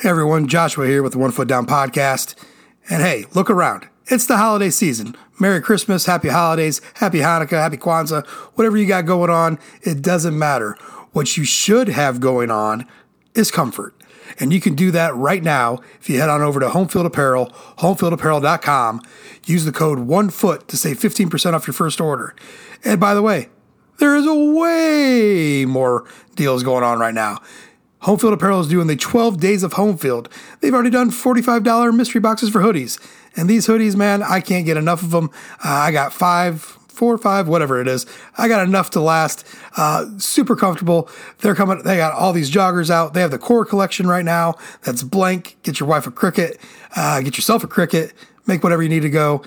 Hey everyone, Joshua here with the One Foot Down podcast. And hey, look around. It's the holiday season. Merry Christmas, Happy Holidays, Happy Hanukkah, Happy Kwanzaa, whatever you got going on, it doesn't matter. What you should have going on is comfort. And you can do that right now if you head on over to Homefield Apparel, homefieldapparel.com. Use the code ONEFOOT to save 15% off your first order. And by the way, there is a way more deals going on right now. Homefield Apparel is doing the 12 days of Homefield. They've already done $45 mystery boxes for hoodies. And these hoodies, man, I can't get enough of them. Uh, I got five, four or five, whatever it is. I got enough to last. Uh, super comfortable. They're coming, they got all these joggers out. They have the core collection right now. That's blank. Get your wife a cricket, uh, get yourself a cricket, make whatever you need to go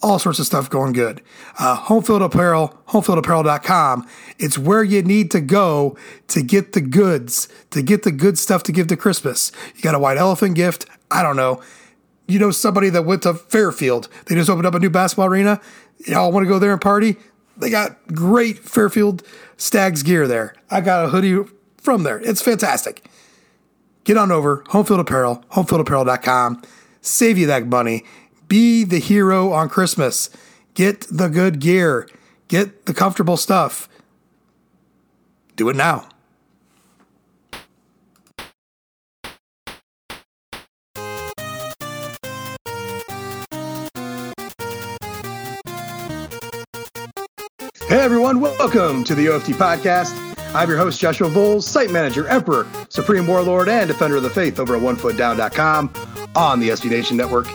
all sorts of stuff going good. Uh, Homefield Apparel, homefieldapparel.com. It's where you need to go to get the goods, to get the good stuff to give to Christmas. You got a white elephant gift. I don't know. You know somebody that went to Fairfield. They just opened up a new basketball arena. Y'all want to go there and party? They got great Fairfield Stags gear there. I got a hoodie from there. It's fantastic. Get on over, Homefield Apparel, homefieldapparel.com. Save you that money. Be the hero on Christmas. Get the good gear. Get the comfortable stuff. Do it now. Hey everyone, welcome to the OFT podcast. I'm your host, Joshua Vowles, site manager, emperor, supreme warlord, and defender of the faith over at onefootdown.com on the SB Nation Network.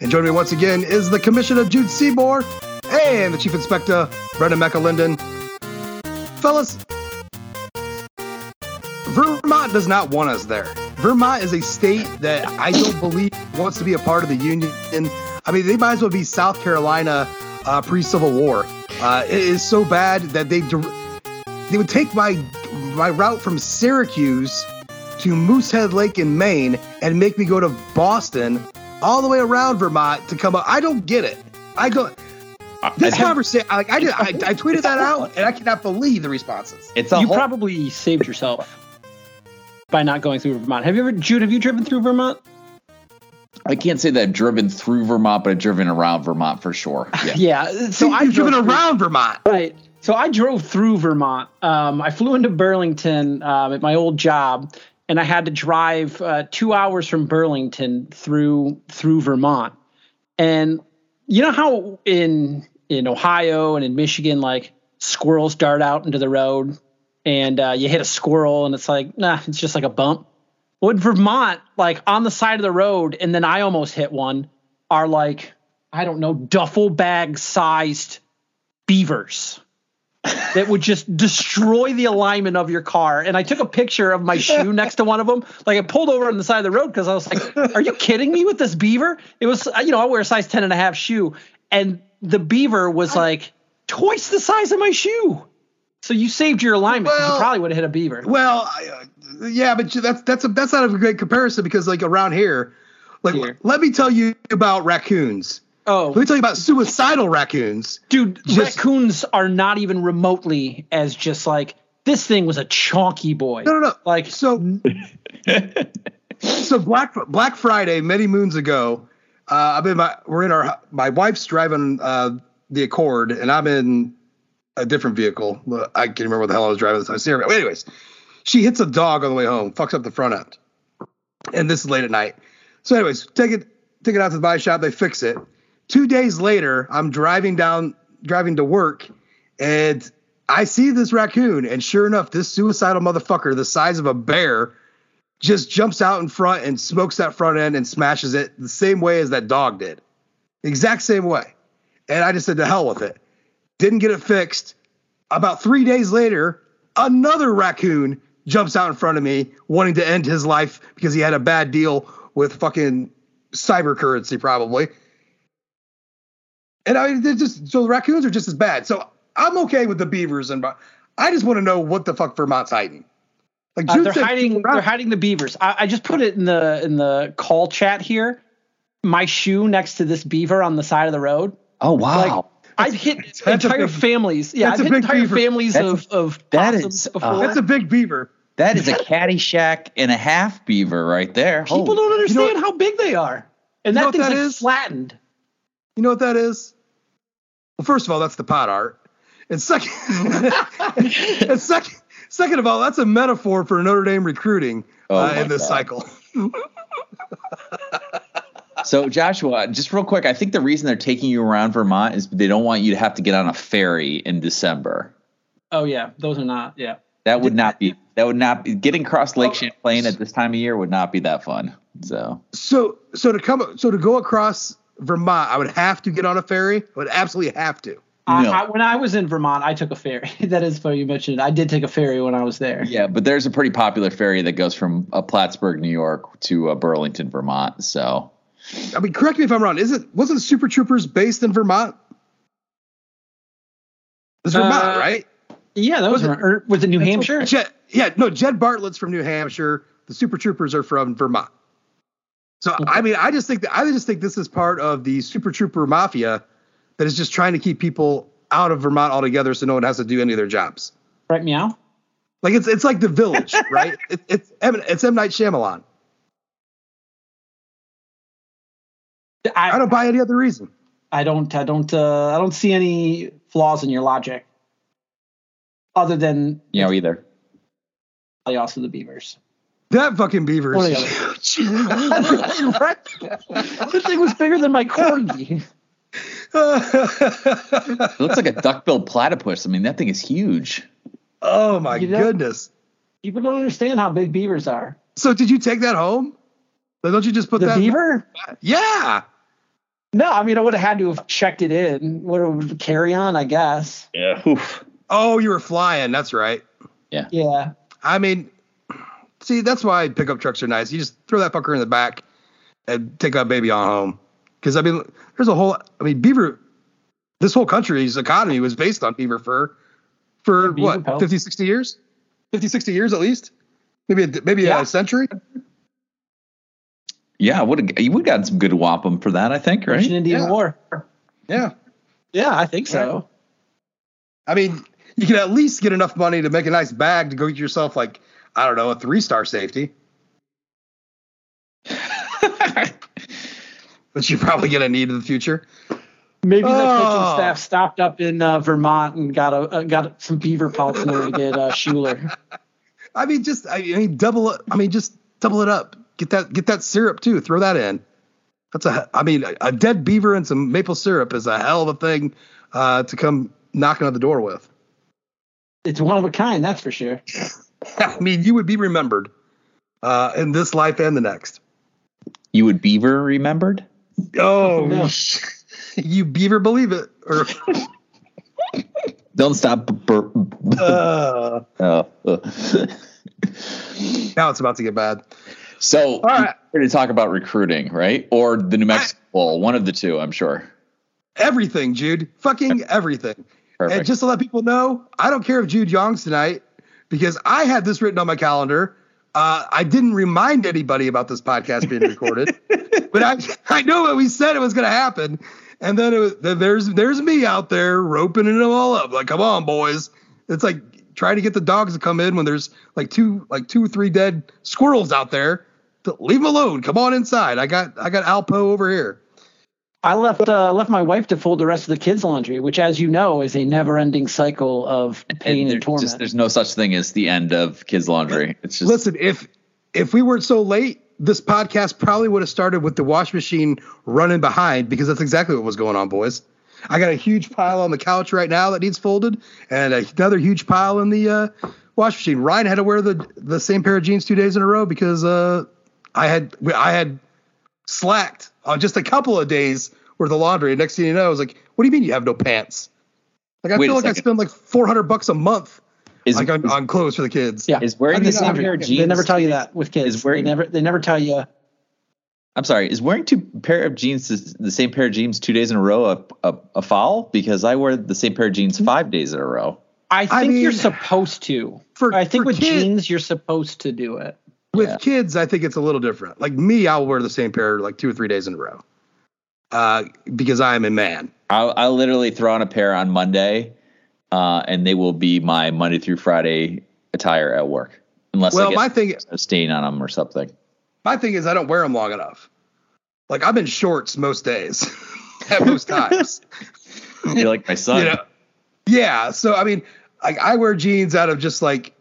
And joining me once again is the Commissioner Jude Seymour and the Chief Inspector Brendan McAlinden. Fellas, Vermont does not want us there. Vermont is a state that I don't believe wants to be a part of the Union. And I mean, they might as well be South Carolina uh, pre-Civil War. Uh, it is so bad that they they would take my my route from Syracuse to Moosehead Lake in Maine and make me go to Boston all the way around Vermont to come up. I don't get it. I go. This conversation, like I did, I, I tweeted that out, and I cannot believe the responses. It's a you whole, probably saved yourself by not going through Vermont. Have you ever, Jude? Have you driven through Vermont? I can't say that I've driven through Vermont, but I've driven around Vermont for sure. Yeah. yeah. So So I I've driven through- around Vermont. Right. So I drove through Vermont. Um, I flew into Burlington um, at my old job, and I had to drive uh, two hours from Burlington through through Vermont. And you know how in in Ohio and in Michigan, like squirrels dart out into the road, and uh, you hit a squirrel, and it's like, nah, it's just like a bump. Well, in Vermont, like on the side of the road, and then I almost hit one, are like I don't know, duffel bag sized beavers that would just destroy the alignment of your car. And I took a picture of my shoe next to one of them. Like I pulled over on the side of the road because I was like, are you kidding me with this beaver? It was, you know, I wear a size 10 and a half shoe. And the beaver was like twice the size of my shoe. So you saved your alignment. Well- you probably would have hit a beaver. Well, uh, yeah, but that's that's a, that's not a great comparison because like around here, like Here. let me tell you about raccoons. Oh, Let me tell you about suicidal raccoons. dude, Just- raccoons are not even remotely as just like this thing was a chonky boy. No, no, no. Like So, so Black Black Friday many moons ago, uh, I'm in my we're in our my wife's driving uh, the Accord and I'm in a different vehicle. I can't remember what the hell I was driving this time. Serious. Anyways, she hits a dog on the way home, fucks up the front end, and this is late at night. So, anyways, take it take it out to the body shop. They fix it. Two days later, I'm driving down driving to work, and I see this raccoon, and sure enough, this suicidal motherfucker, the size of a bear, just jumps out in front and smokes that front end and smashes it the same way as that dog did. Exact same way. And I just said to hell with it. Didn't get it fixed. About three days later, another raccoon jumps out in front of me wanting to end his life because he had a bad deal with fucking cyber currency, probably. And I mean, they're just so the raccoons are just as bad. So I'm okay with the beavers, and I just want to know what the fuck Vermont's hiding. Like Uh, they're said, hiding. They're hiding the beavers. I, I just put it in the in the call chat here. My shoe next to this beaver on the side of the road. Oh wow. I've hit that's entire big- families. Yeah, I've hit entire beaver. families That's of of that possums uh. That's a big beaver. That is a Caddyshack and a half beaver right there. People Holy- don't understand You know how big they are, and that what thing's that like is? flattened. You know what that is? Well, first of all, that's the pot art. And second, and second, second of all, that's a metaphor for Notre Dame recruiting Oh uh, in this God. cycle. So Joshua, just real quick, I think the reason they're taking you around Vermont is they don't want you to have to get on a ferry in December. Oh yeah, those are not. Yeah, That would not be that would not be getting across Lake Champlain at this time of year would not be that fun. So So, so to come, so to go across Vermont, I would have to get on a ferry. I would absolutely have to. I, No. I, when I was in Vermont, I took a ferry. that is funny you mentioned. it. I did take a ferry when I was there. yeah, but there's a pretty popular ferry that goes from uh, Plattsburgh, New York, to uh, Burlington, Vermont. So I mean, correct me if I'm wrong. Is it wasn't Super Troopers based in Vermont? It's Vermont, Uh, right? Yeah, that was Was it- or, was it New Hampshire? Jed, yeah, no, Jed Bartlet's from New Hampshire. The Super Troopers are from Vermont. So I mean, I just think that I just think this is part of the Super Trooper mafia that is just trying to keep people out of Vermont altogether, so no one has to do any of their jobs. Right, meow. Like it's it's like the Village, right? It, it's M, it's M Night Shyamalan. I, I don't buy any other reason. I don't. I don't. Uh, I don't see any flaws in your logic, other than you know either. probably also the Beavers. That fucking beaver What is are huge. right? That thing was bigger than my corgi. It looks like a duck-billed platypus. I mean, that thing is huge. oh my You goodness. People don't understand how big beavers are. So did you take that home? Like, don't you just put The that? beaver? Yeah. No, I mean I would have had to have checked it in. Would have carry on, I guess. Yeah. Oof. Oh, you were flying. That's right. Yeah. Yeah. I mean, see, that's why pickup trucks are nice. You just throw that fucker in the back and take that baby on home. Because I mean, there's a whole. I mean, beaver. This whole country's economy was based on beaver fur for beaver what pelts. 50, 60 years, 50, 60 years at least. Maybe a, maybe Yeah. a century. Yeah, would have you would have gotten some good wampum for that, I think, right? Russian Indian Yeah. War. Yeah. Yeah, I think so. I mean, you can at least get enough money to make a nice bag to go get yourself like I don't know a three star safety. Which you're probably gonna need in the future. Maybe the Oh. kitchen staff stopped up in uh, Vermont and got a uh, got some beaver pelts in order to get uh, Schuler. I mean, just I mean, double it. I mean, just double it up. Get that get that syrup too. Throw that in. That's a. I mean, a, a dead beaver and some maple syrup is a hell of a thing uh, to come knocking on the door with. It's one of a kind, that's for sure. I mean, you would be remembered uh, in this life and the next. You would beaver remembered? Oh, Yeah. you beaver believe it. Or Don't stop. Bur- uh, uh. now it's about to get bad. so right. we're going to talk about recruiting, right? Or the New Mexico Bowl, one of the two, I'm sure. Everything, Jude. Fucking everything. Perfect. And just to let people know, I don't care if Jude Young's tonight because I had this written on my calendar. Uh, I didn't remind anybody about this podcast being recorded, but I I know what we said it was going to happen, and then it was, then there's there's me out there roping them all up like, come on, boys. It's like trying to get the dogs to come in when there's like two like two or three dead squirrels out there. Leave them alone. Come on inside. I got I got Alpo over here. I left uh, left my wife to fold the rest of the kids' laundry, which, as you know, is a never-ending cycle of pain and, there- torment. just- there's no such thing as the end of kids laundry. It's just Listen, if if we weren't so late, this podcast probably would have started with the wash machine running behind because that's exactly what was going on, boys. I got a huge pile on the couch right now that needs folded, and another huge pile in the uh, wash machine. Ryan had to wear the the same pair of jeans two days in a row because uh, I had I had slacked on just a couple of days worth of laundry. And next thing you know, I was like, "What do you mean you have no pants?" Like I Wait feel like I spend like four hundred bucks a month is, like on, on clothes for the kids. yeah, is wearing How do the same pair of jeans. they never tell you that with kids. is wearing- they never they never tell you. I'm sorry. Is wearing two pair of jeans the the same pair of jeans two days in a row a, a, a foul? Because I wear the same pair of jeans mm-hmm. five days in a row. I think mean, you're supposed to. for- I think for with kids- jeans, you're supposed to do it. With Yeah. kids, I think it's a little different. Like me, I'll wear the same pair like two or three days in a row, uh, because I am a man. I'll, I'll literally throw on a pair on Monday, uh, and they will be my Monday through Friday attire at work, unless Well, I get my thing, a stain on them or something. my thing is I don't wear them long enough. Like I'm in shorts most days, at most times. You're like my son. you know, yeah. So I mean, like I wear jeans out of just like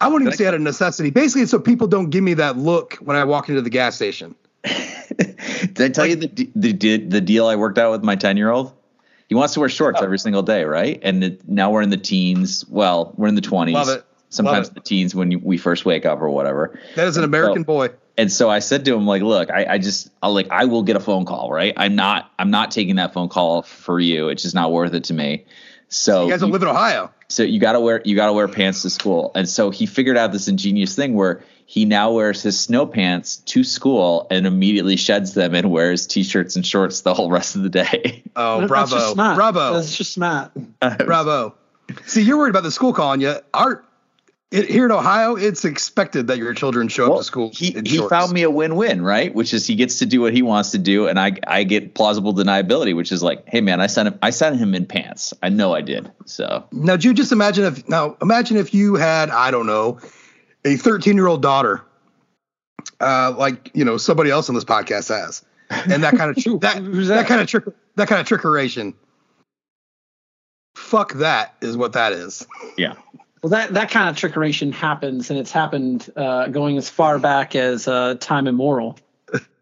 I wouldn't even say out of necessity. Basically, it's so people don't give me that look when I walk into the gas station. Did I tell you the, the the deal I worked out with my ten year old? He wants to wear Oh. shorts every single day, right? And it, now we're in the teens. Well, we're in the twenties. Love it. Sometimes the teens when you, we first wake up or whatever. That is an American boy. And so I said to him, like, look, I, I just, I like, I will get a phone call, right? I'm not, I'm not taking that phone call for you. It's just not worth it to me. So You guys don't live in Ohio. so you gotta wear you gotta wear pants to school and so he figured out this ingenious thing where he now wears his snow pants to school and immediately sheds them and wears t-shirts and shorts the whole rest of the day Oh, That's bravo, just smart. bravo, That's just smart. bravo. See, you're worried about the school calling you. Our it, here in Ohio, it's expected that your children show up to school. he, he found me a win-win right which is he gets to do what he wants to do and i i get plausible deniability which is like hey man i sent him i sent him in pants i know i did so Now, Jude, just imagine if now imagine if you had I don't know a 13 year old daughter, uh, like you know somebody else on this podcast has, and that kind of tr- that that that? kind of trick that kind of trickeration. Fuck that is what that is. yeah Well, that that kind of trickeration happens, and it's happened uh, going as far back as uh, time immemorial.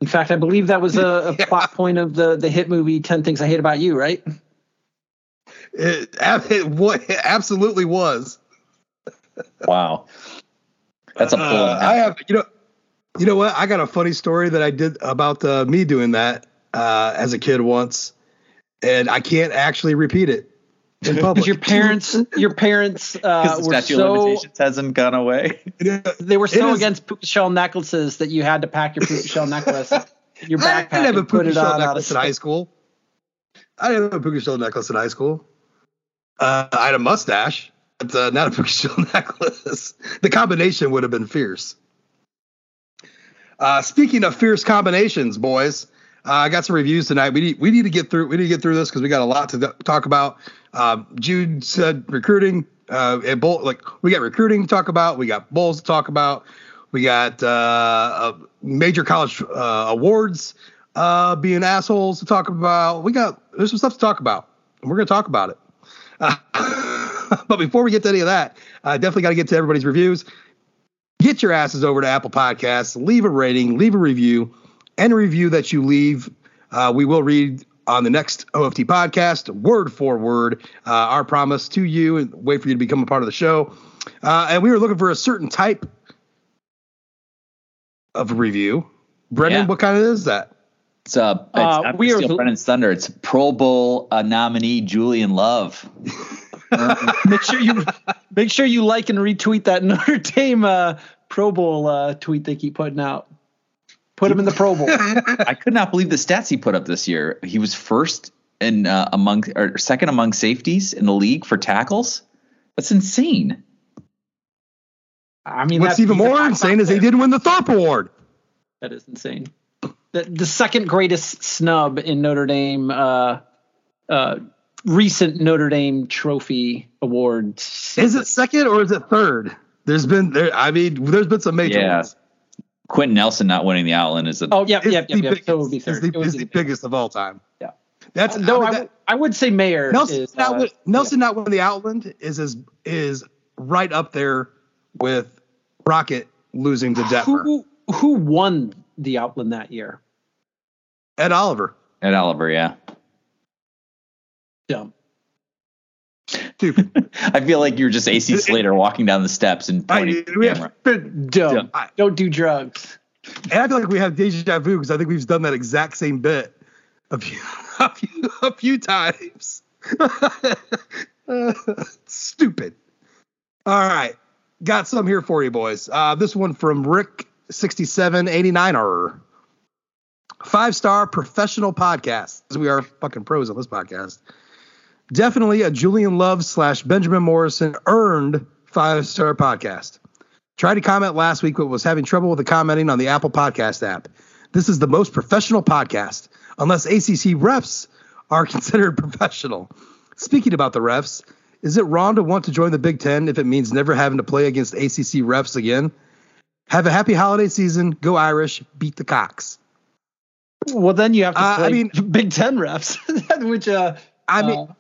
In fact, I believe that was a, a plot point of the the hit movie Ten Things I Hate About You, right? It, ab- it, what it absolutely was. wow that's a pull Uh, I have you know you know what I got a funny story that I did about uh, me doing that uh, as a kid once, and I can't actually repeat it in public. Because your parents, your parents uh, were so hasn't gone away they were so against puka shell necklaces that you had to pack your puka shell necklace, your backpack. I didn't have a puka it shell on out of necklace in high school. I didn't have a puka shell necklace in high school. Uh, I had a mustache, but uh, not a puka shell necklace. The combination would have been fierce. Uh, speaking of fierce combinations, boys, uh, I got some reviews tonight. We need we need to get through we need to get through this because we got a lot to th- talk about. Um, Jude said recruiting. Uh, and Bull, like we got recruiting to talk about. We got bowls to talk about. We got uh, uh, major college uh, awards uh, being assholes to talk about. We got there's some stuff to talk about. We're gonna talk about it. Uh, but before we get to any of that, I definitely got to get to everybody's reviews. Get your asses over to Apple Podcasts, leave a rating, leave a review. Any review that you leave, uh, we will read on the next OFT podcast, word for word, uh, our promise to you, and wait for you to become a part of the show. Uh, and we were looking for a certain type of review. Brendan, Yeah. what kind of is that? It's uh, it's, Uh, we we are- steal Brendan's thunder. It's Pro Bowl uh, nominee Julian Love. make sure you make sure you like and retweet that Notre Dame uh, Pro Bowl uh, tweet they keep putting out. Put him in the Pro Bowl. I could not believe the stats he put up this year. He was first in uh, among or second among safeties in the league for tackles. That's insane. I mean, What's that's even more insane is they player. didn't win the Thorpe Award. That is insane. The, the second greatest snub in Notre Dame, uh, uh, recent Notre Dame trophy awards. Is it second or is it third? There's been there. I mean, there's been some major Yeah. ones. Quenton Nelson not winning the Outland is a Oh, yeah, yeah, yeah, yeah. biggest. So it would be It's third. the, It would it's the biggest of all time. Yeah. That's No, I I, mean, would- I would say Mayor Nelson is. not uh, win, Nelson not winning the Outland is is is right up there with Rocket losing to Detmer. who who won the Outland that year? Ed Oliver. Ed Oliver. Yeah, Dumb. Stupid. I feel like you're just AC Slater walking down the steps and pointing. at the we camera. have, Dumb. I- Don't do drugs. and I feel like we have deja vu because I think we've done that exact same bit a few a few, a few times. Stupid. All right, got some here for you, boys. Uh, this one from Rick sixty-seven eighty-nine. Five star professional podcast. We are fucking pros on this podcast. Definitely a Julian Love slash Benjamin Morrison earned five star podcast. Tried to comment last week, but was having trouble with the commenting on the Apple Podcast app. This is the most professional podcast, unless ACC refs are considered professional. Speaking about the refs, is it wrong to want to join the Big Ten if it means never having to play against ACC refs again? Have a happy holiday season. Go Irish. Beat the Cox. Well, then you have to Uh, I mean- Big Ten refs, which uh, I mean, uh,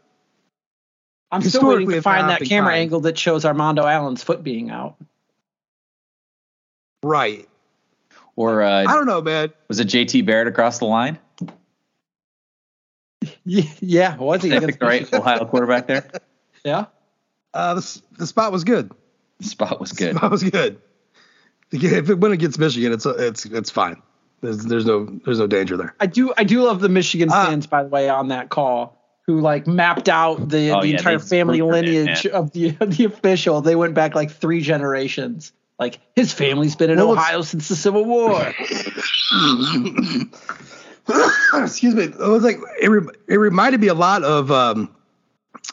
I'm still waiting to find that camera time. angle that shows Armando Allen's foot being out. right. Or uh, I don't know, man. was it JT Barrett across the line? Yeah, yeah was he I against think the right Ohio quarterback there. Yeah. Uh, the, the spot was good. The spot was good. Spot was good. If it went against Michigan, it's it's it's fine. There's there's no there's no danger there. I do I do love the Michigan Ah. fans, by the way, on that call who like mapped out the, Oh, the yeah, entire family screwed it, lineage of the of the official. They went back like three generations. Like his family's been in Well, Ohio since the Civil War. Excuse me. It was like it, re- it reminded me a lot of um,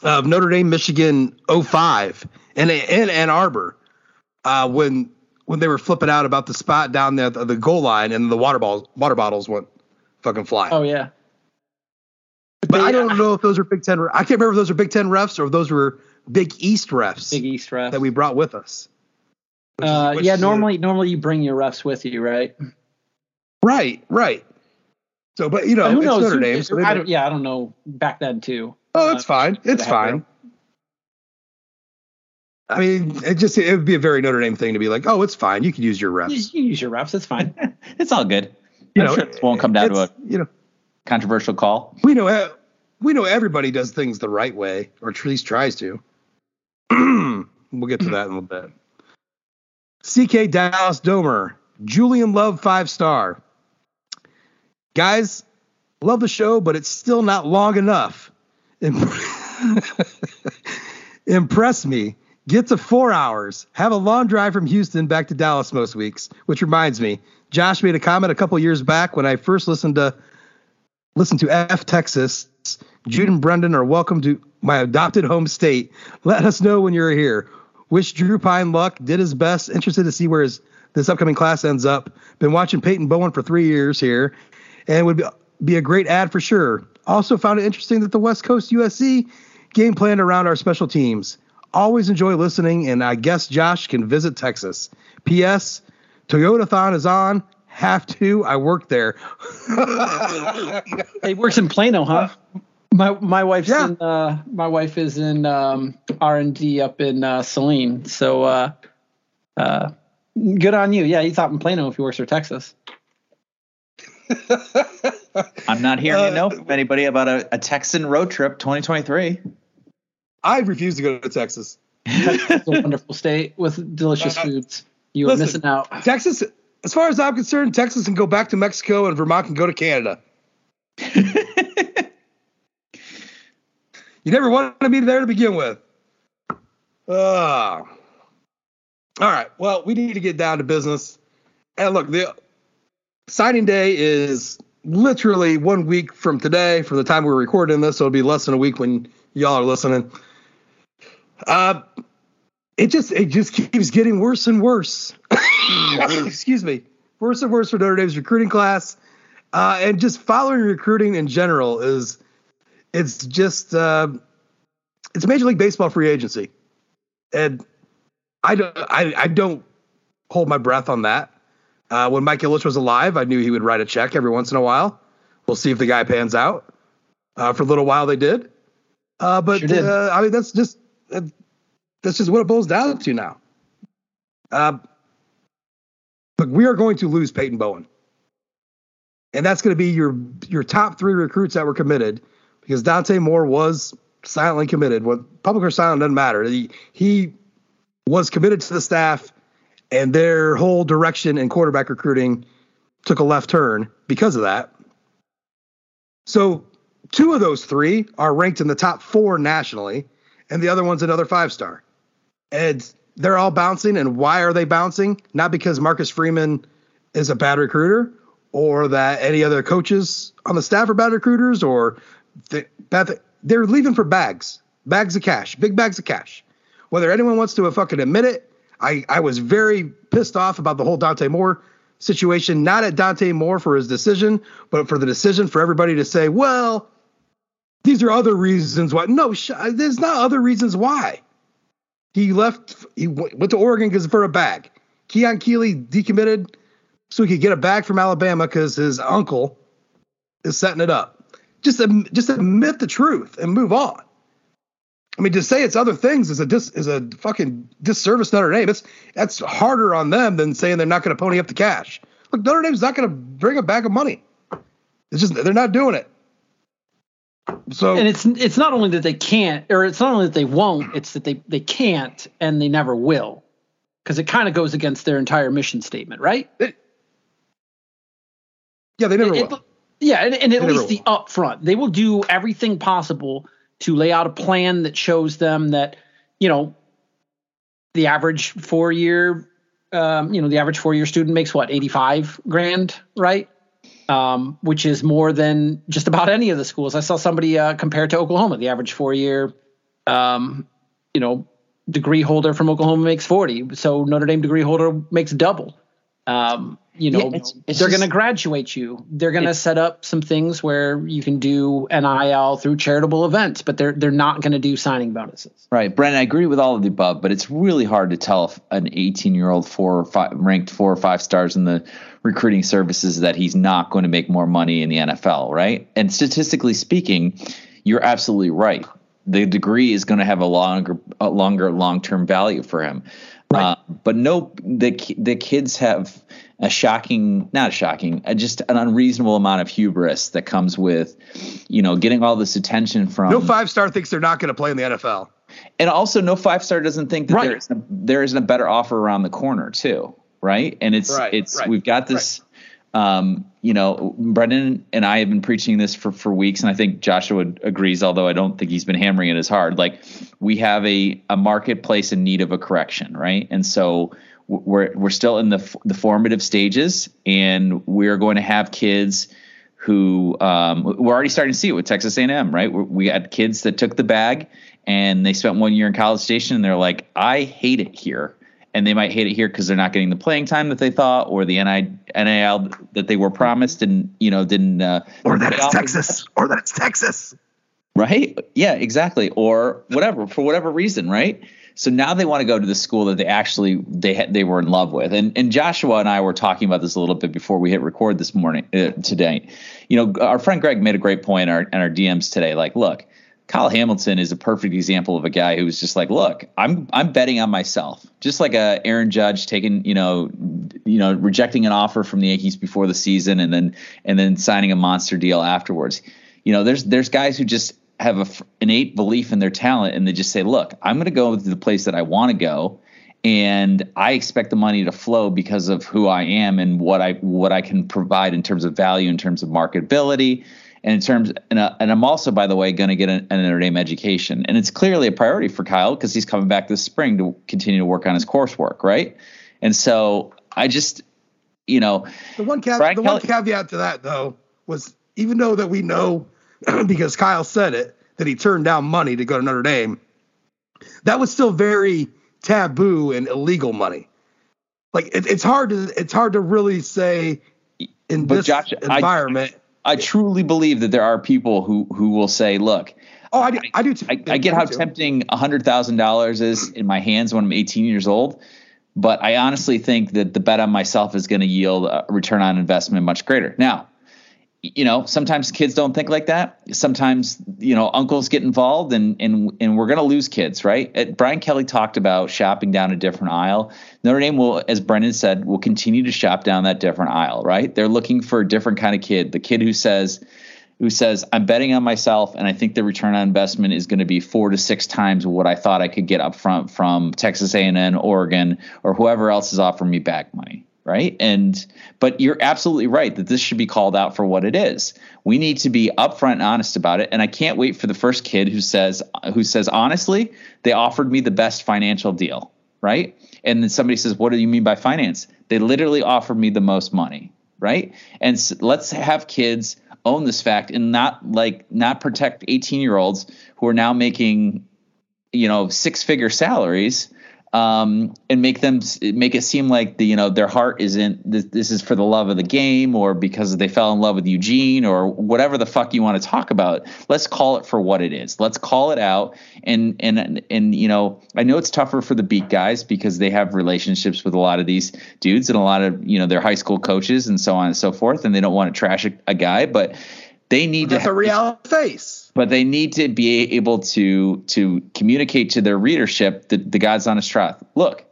of Notre Dame, Michigan 05 and in Ann Arbor uh, when when they were flipping out about the spot down there the, the goal line and the water balls water bottles went fucking flying. oh yeah. But I don't know if those are Big Ten. I can't remember if those are Big Ten refs or if those were Big East refs Big East refs. that we brought with us. Which uh, which yeah, normally normally you bring your refs with you, right? right, right. So, but you know, But who it's knows? Notre Dame. So I yeah, I don't know. Back then too. oh, it's uh, fine. It's fine. I mean, it just it would be a very Notre Dame thing to be like, oh, it's fine. You can use your refs. you use your refs. It's fine. It's all good. You I'm know, sure it won't come down to a you know controversial call. we know we know everybody does things the right way, or at least tries to. we'll get to that in a little bit. CK Dallas Domer, Julian Love five star. Guys, love the show, but it's still not long enough. Imp- Impress me. Get to four hours. Have a long drive from Houston back to Dallas most weeks. Which reminds me, Josh made a comment a couple years back when I first listened to listen to F Texas. Jude and Brendan are welcome to my adopted home state. Let us know when you're here. Wish Drew Pyne luck. Did his best. Interested to see where his this upcoming class ends up. Been watching Peyton Bowen for three years here, and would be, be a great ad for sure. Also found it interesting that the West Coast USC game planned around our special teams. Always enjoy listening, and I guess Josh can visit Texas. P.S. Toyotathon is on. Have to. I work there. It works in Plano, huh? My my wife's Yeah. in uh, my wife is in um, R and D up in uh, Saline. So uh, uh, good on you. Yeah, he's out in Plano if he works for Texas. I'm not hearing Uh, you know from anybody about a, a Texan road trip 2023. I refuse to go to Texas. It's a wonderful state with delicious Uh, foods. You are missing out. Texas, as far as I'm concerned, Texas can go back to Mexico and Vermont can go to Canada. you never wanted me there to begin with. Ah. all right. Well, we need to get down to business. And look, the signing day is literally one week from today, from the time we're recording this, so it'll be less than a week when y'all are listening. Uh, it just it just keeps getting worse and worse. Excuse me, worse and worse for Notre Dame's recruiting class, uh, and just following recruiting in general is it's just uh, it's Major League Baseball free agency, and I don't I, I don't hold my breath on that. Uh, when Mike Ilitch was alive, I knew he would write a check every once in a while. We'll see if the guy pans out. Uh, for a little while, they did. Uh, but Sure did. uh, I mean, that's just that's just what it boils down to now. Uh, but we are going to lose Peyton Bowen, and that's going to be your your top three recruits that were committed because Dante Moore was silently committed. What public or silent doesn't matter. He he was committed to the staff and their whole direction in quarterback recruiting took a left turn because of that. So, two of those three are ranked in the top four nationally, and the other one's another five star. And they're all bouncing. And why are they bouncing? Not because Marcus Freeman is a bad recruiter or that any other coaches on the staff are bad recruiters or th- They're leaving for bags, bags of cash, big bags of cash. Whether anyone wants to fucking admit it, I, I was very pissed off about the whole Dante Moore situation, not at Dante Moore for his decision, but for the decision for everybody to say, well, these are other reasons why. No, sh- there's not other reasons why. He left, he went to Oregon because for a bag. Keon Keeley decommitted so he could get a bag from Alabama because his uncle is setting it up. Just, just admit the truth and move on. I mean, to say it's other things is a dis, is a fucking disservice to Notre Dame. It's that's harder on them than saying they're not going to pony up the cash. Look, Notre Dame's not going to bring a bag of money. It's just they're not doing it. So and it's it's not only that they can't, or it's not only that they won't. It's that they they can't and they never will, because it kind of goes against their entire mission statement, right? yeah, they never It- will. yeah, and, and at They least the upfront, they will do everything possible to lay out a plan that shows them that you know the average four year, um, you know, the average four year student makes what eighty five grand, right? Um, which is more than just about any of the schools. I saw somebody uh, compare to Oklahoma. The average four year, um, you know, degree holder from Oklahoma makes forty. So Notre Dame degree holder makes double. Um, you know, Yeah, it's- it's they're going to graduate you. They're going to set up some things where you can do NIL through charitable events, but they're they're not going to do signing bonuses. Right, Brendan. I agree with all of the above, but it's really hard to tell if an 18-year-old four or five, ranked four or five stars in the recruiting services that he's not going to make more money in the NFL, right? And statistically speaking, you're absolutely right. The degree is going to have a longer, a longer long-term value for him. Uh, but no, the the kids have a shocking, not a shocking, uh, just an unreasonable amount of hubris that comes with, you know, getting all this attention from no five star thinks they're not going to play in the NFL. and also, no five star doesn't think that Right. there, isn't a, there isn't a better offer around the corner too, right? And it's Right, it's right, we've got this, um, you know, Brendan and I have been preaching this for for weeks, and I think Joshua agrees, although I don't think he's been hammering it as hard. Like we have a a marketplace in need of a correction, right? And so we're we're still in the the formative stages, and we're going to have kids who um, we're already starting to see it with Texas A&M, right? We we had kids that took the bag and they spent one year in College Station, and they're like, I hate it here. And they might hate it here because they're not getting the playing time that they thought, or the NIL that they were promised, and you know didn't. Uh, Or that it's. Texas. Or that it's Texas. Right? Yeah, exactly. Or whatever for whatever reason, right? So now they want to go to the school that they actually they had, they were in love with. And and Joshua and I were talking about this a little bit before we hit record this morning uh, today. You know, our friend Greg made a great point in our in our DMs today. Like, look, Kyle Hamilton is a perfect example of a guy who was just like, look, I'm I'm betting on myself. Just like a Aaron Judge taking, you know, you know, rejecting an offer from the Yankees before the season and then and then signing a monster deal afterwards. You know, there's there's guys who just have a innate belief in their talent and they just say, look, I'm going to go to the place that I want to go and I expect the money to flow because of who I am and what I what I can provide in terms of value, in terms of marketability, and in terms and, uh, and I'm also, by the way, going to get an, an Notre Dame education, and it's clearly a priority for Kyle because he's coming back this spring to continue to work on his coursework, right? And so I just, you know, The one, cav- the one caveat to that, though, was even though that we know because Kyle said it that he turned down money to go to Notre Dame, that was still very taboo and illegal money. Like it, it's hard to it's hard to really say in But this Josh, environment. I truly believe that there are people who who will say, "Look, oh, I do, I do too. I, I get how do too. tempting hundred thousand dollars is in my hands when I'm 18 years old, but I honestly think that the bet on myself is going to yield a return on investment much greater. Now, you know, sometimes kids don't think like that. Sometimes, you know, uncles get involved and and and we're going to lose kids, right? Uh, Brian Kelly talked about shopping down a different aisle. Notre Dame will, as Brendan said, will continue to shop down that different aisle, right? They're looking for a different kind of kid, the kid who says who says I'm betting on myself and I think the return on investment is going to be 4 to 6 times what I thought I could get up front from Texas A&M, Oregon, or whoever else is offering me back money right? And but you're absolutely right that this should be called out for what it is. We need to be upfront and honest about it. And i can't wait for the first kid who says who says honestly they offered me the best financial deal right? And then somebody says what do you mean by finance? They literally offered me the most money right? And s let's have kids own this fact and not like not protect 18 year olds who are now making you know six figure salaries um, and make them make it seem like the you know their heart isn't this, this is for the love of the game or because they fell in love with Eugene or whatever the fuck you want to talk about. Let's call it for what it is. Let's call it out. And and and you know I know it's tougher for the beat guys because they have relationships with a lot of these dudes and a lot of you know their high school coaches and so on and so forth, and they don't want to trash a, a guy, but they need That's to a reality face. But they need to be able to to communicate to their readership the, the God's honest truth. Look,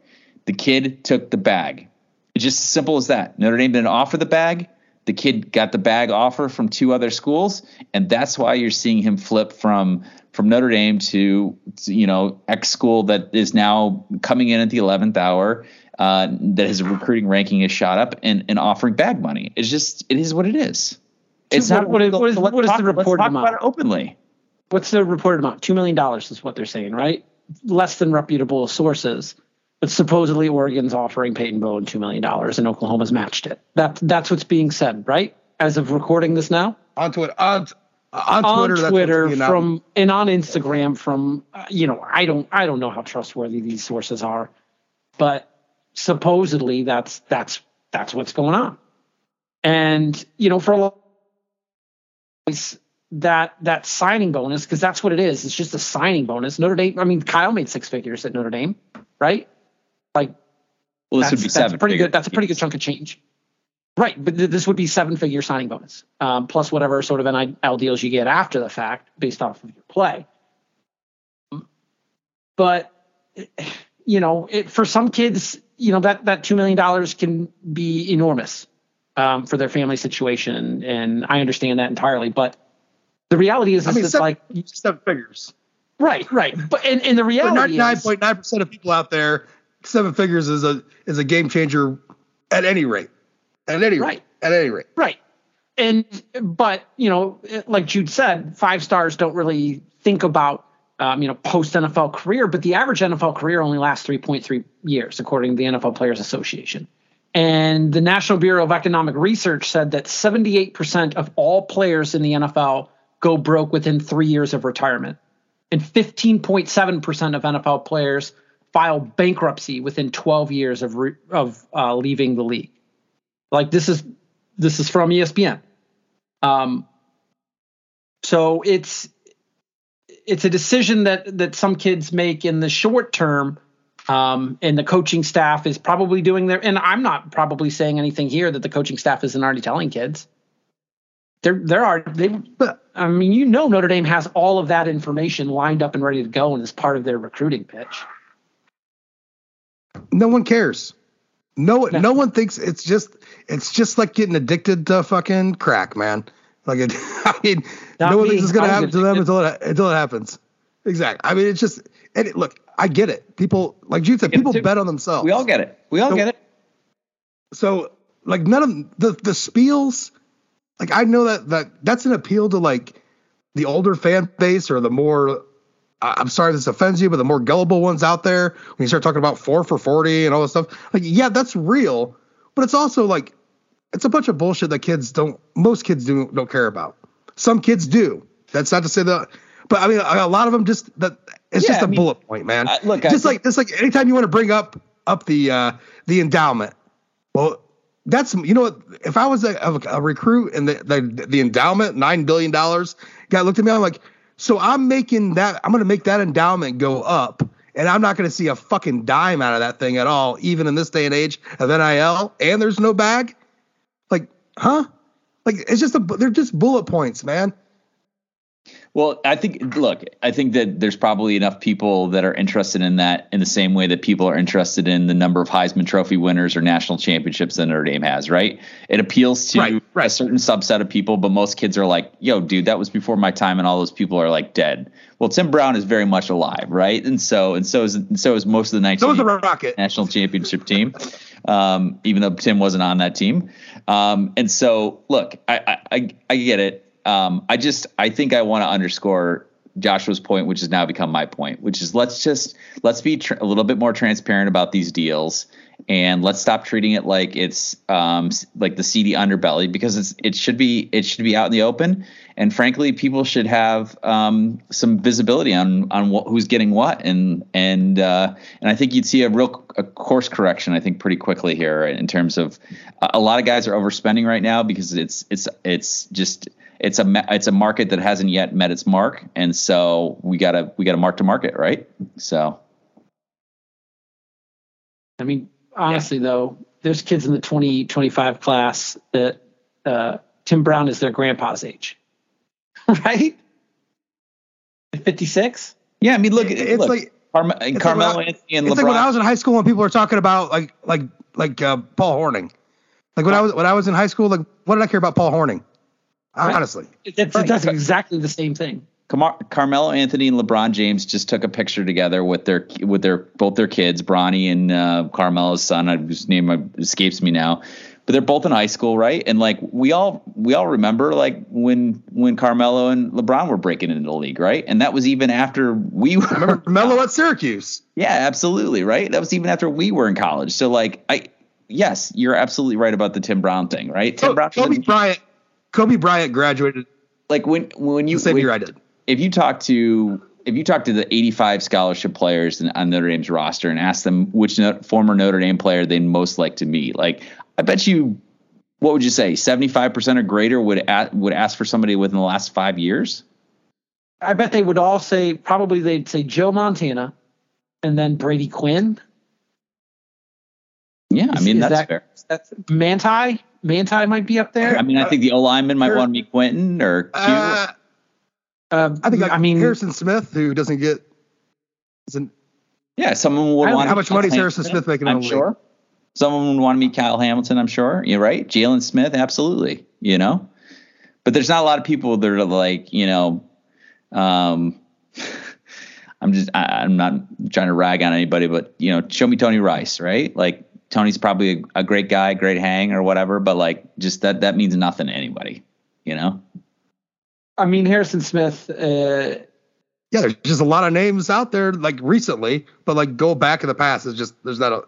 the kid took the bag. It's just as simple as that. Notre Dame didn't offer the bag. The kid got the bag offer from two other schools, and that's why you're seeing him flip from from Notre Dame to, to, you know X school that is now coming in at the eleventh hour. Uh, that his recruiting ranking is shot up and, and offering bag money. It's just it is what it is. It's What- not what is- illegal, what is- so let's what is the talk- let's reported talk amount? about it openly. What's the reported amount? Two million dollars is what they're saying, right? Less than reputable sources, but supposedly Oregon's offering Peyton Bowen two million dollars, and Oklahoma's matched it. That that's what's being said, right? As of recording this now, on Twitter. On, on on Twitter, that's Twitter, what's being out. from and on Instagram, from uh, you know, I don't I don't know how trustworthy these sources are, but supposedly that's that's that's what's going on, and you know, for a lot that that signing bonus because that's what it is. It's just a signing bonus. Notre Dame. I mean, Kyle made six figures at Notre Dame, right? Like Well, this that's, would be seven. pretty figure. good. That's a pretty good chunk of change, right? But th- this would be seven figure signing bonus um, plus whatever sort of NIL deals you get after the fact based off of your play. But you know, it, for some kids, you know that that two million dollars can be enormous um, for their family situation, and I understand that entirely. But the reality is, I mean, seven, like seven figures. right, right. But and, and the reality is, point nine percent of people out there, seven figures is a is a game changer at any rate. At any rate. Right. At any rate. Right. And but you know, like Jude said, five stars don't really think about um, you know post NFL career, but the average NFL career only lasts three point three years, according to the NFL Players Association. And the National Bureau of Economic Research said that 78% of all players in the NFL go broke within three years of retirement, and 15.7% of NFL players file bankruptcy within 12 years of re- of uh, leaving the league. Like this is this is from ESPN. Um, so it's it's a decision that that some kids make in the short term, um, and the coaching staff is probably doing their. And I'm not probably saying anything here that the coaching staff isn't already telling kids. There, there are they. But I mean, you know, Notre Dame has all of that information lined up and ready to go, and is part of their recruiting pitch. no one cares. No, No. no one thinks it's just it's just like getting addicted to fucking crack, man. Like it, I mean, Not no one me. thinks it's gonna I was happen to them until it until it happens. Exactly. I mean, it's just and it, look, I get it. People like Jude said, people bet on themselves. We all get it. We all So- get it. so like none of the the spiels like i know that that that's an appeal to like the older fan base or the more i'm sorry this offends you but the more gullible ones out there when you start talking about four for 40 and all this stuff like yeah that's real but it's also like it's a bunch of bullshit that kids don't most kids do don't care about. Some kids do. That's not to say that but I mean a, lot of them just that it's Yeah, just a I mean, bullet point, man. I- look, just think- like just like anytime you want to bring up up the uh the endowment. Well, that's you know what if I was a, a, a recruit and the, the the endowment, nine billion dollars, guy looked at me, I'm like, so I'm making that I'm gonna make that endowment go up. And I'm not going to see a fucking dime out of that thing at all, even in this day and age of NIL. And there's no bag. Like, huh? Like, it's just a, they're just bullet points, man. Well, I think look, I think that there's probably enough people that are interested in that in the same way that people are interested in the number of Heisman Trophy winners or national championships that Notre Dame has, right? It appeals to Right, right. a certain subset of people, but most kids are like, "Yo, dude, that was before my time," and all those people are like dead. Well, Tim Brown is very much alive, right? And so, and so is and so is most of the So 19 is the Rocket. national championship team, um, even though Tim wasn't on that team. Um, and so, look, I, I, I, I get it. Um, I just, I think I want to underscore Joshua's point, which has now become my point, which is let's just let's be tr- a little bit more transparent about these deals, and let's stop treating it like it's um, like the seedy underbelly because it's it should be it should be out in the open, and frankly, people should have um, some visibility on on who's getting what, and and uh, and I think you'd see a real a course correction. I think pretty quickly here in terms of a, a lot of guys are overspending right now because it's it's it's just it's a it's a market that hasn't yet met its mark, and so we gotta we gotta mark to market, right? So I mean, honestly, though, there's kids in the 2025 class that uh, Tim Brown is their grandpa's age, right? 56. yeah, I mean, look, It's look, like- Carme- and It's like when Carmelo I- Anthony and it's LeBron. like when I was in high school when people were talking about like like like uh, Paul Hornung. Like when I was when I was in high school, like what did I care about Paul Hornung? Honestly, That's, that's exactly the same thing. Car- Carmelo Anthony and LeBron James just took a picture together with their with their both their kids, Bronny and uh, Carmelo's son. whose name escapes me now, but they're both in high school, right? And like we all we all remember like when when Carmelo and LeBron were breaking into the league, right? And that was even after we were. remember Melo at Syracuse? Yeah, absolutely, right? That was even after we were in college. So like I. Yes, you're absolutely right about the Tim Brown thing, right? Tim Brown, Kobe Bryant. Kobe Bryant graduated like when when you the same when- year I did. if you talk to if you talk to the 85 scholarship players in, on Notre Dame's roster and ask them which no, former Notre Dame player they'd most like to meet, like I bet you, what would you say, 75 percent or greater would a, would ask for somebody within the last five years? I bet they would all say probably they'd say Joe Montana, and then Brady Quinn. Yeah, I Is- mean is that's that- fair. That's Manti. Manti might be up there. I mean, I think the O lineman might want to be Quenton or Q. Uh, Um, I think like I mean, Harrison Smith, who doesn't get isn't yeah, someone would want. how much money is Harrison Hamilton, Smith making in I'm the league? sure. Someone would want to meet Kyle Hamilton. I'm sure. You're right. Jaylon Smith, absolutely. You know, but there's not a lot of people that are like, you know, um, I'm just, I, I'm not trying to rag on anybody, but you know, show me Tony Rice, right? Like Tony's probably a, a great guy, great hang or whatever, but like just that that means nothing to anybody, you know. I mean Harrison Smith. Uh, yeah, there's just a lot of names out there like recently, but like go back in the past is just there's not a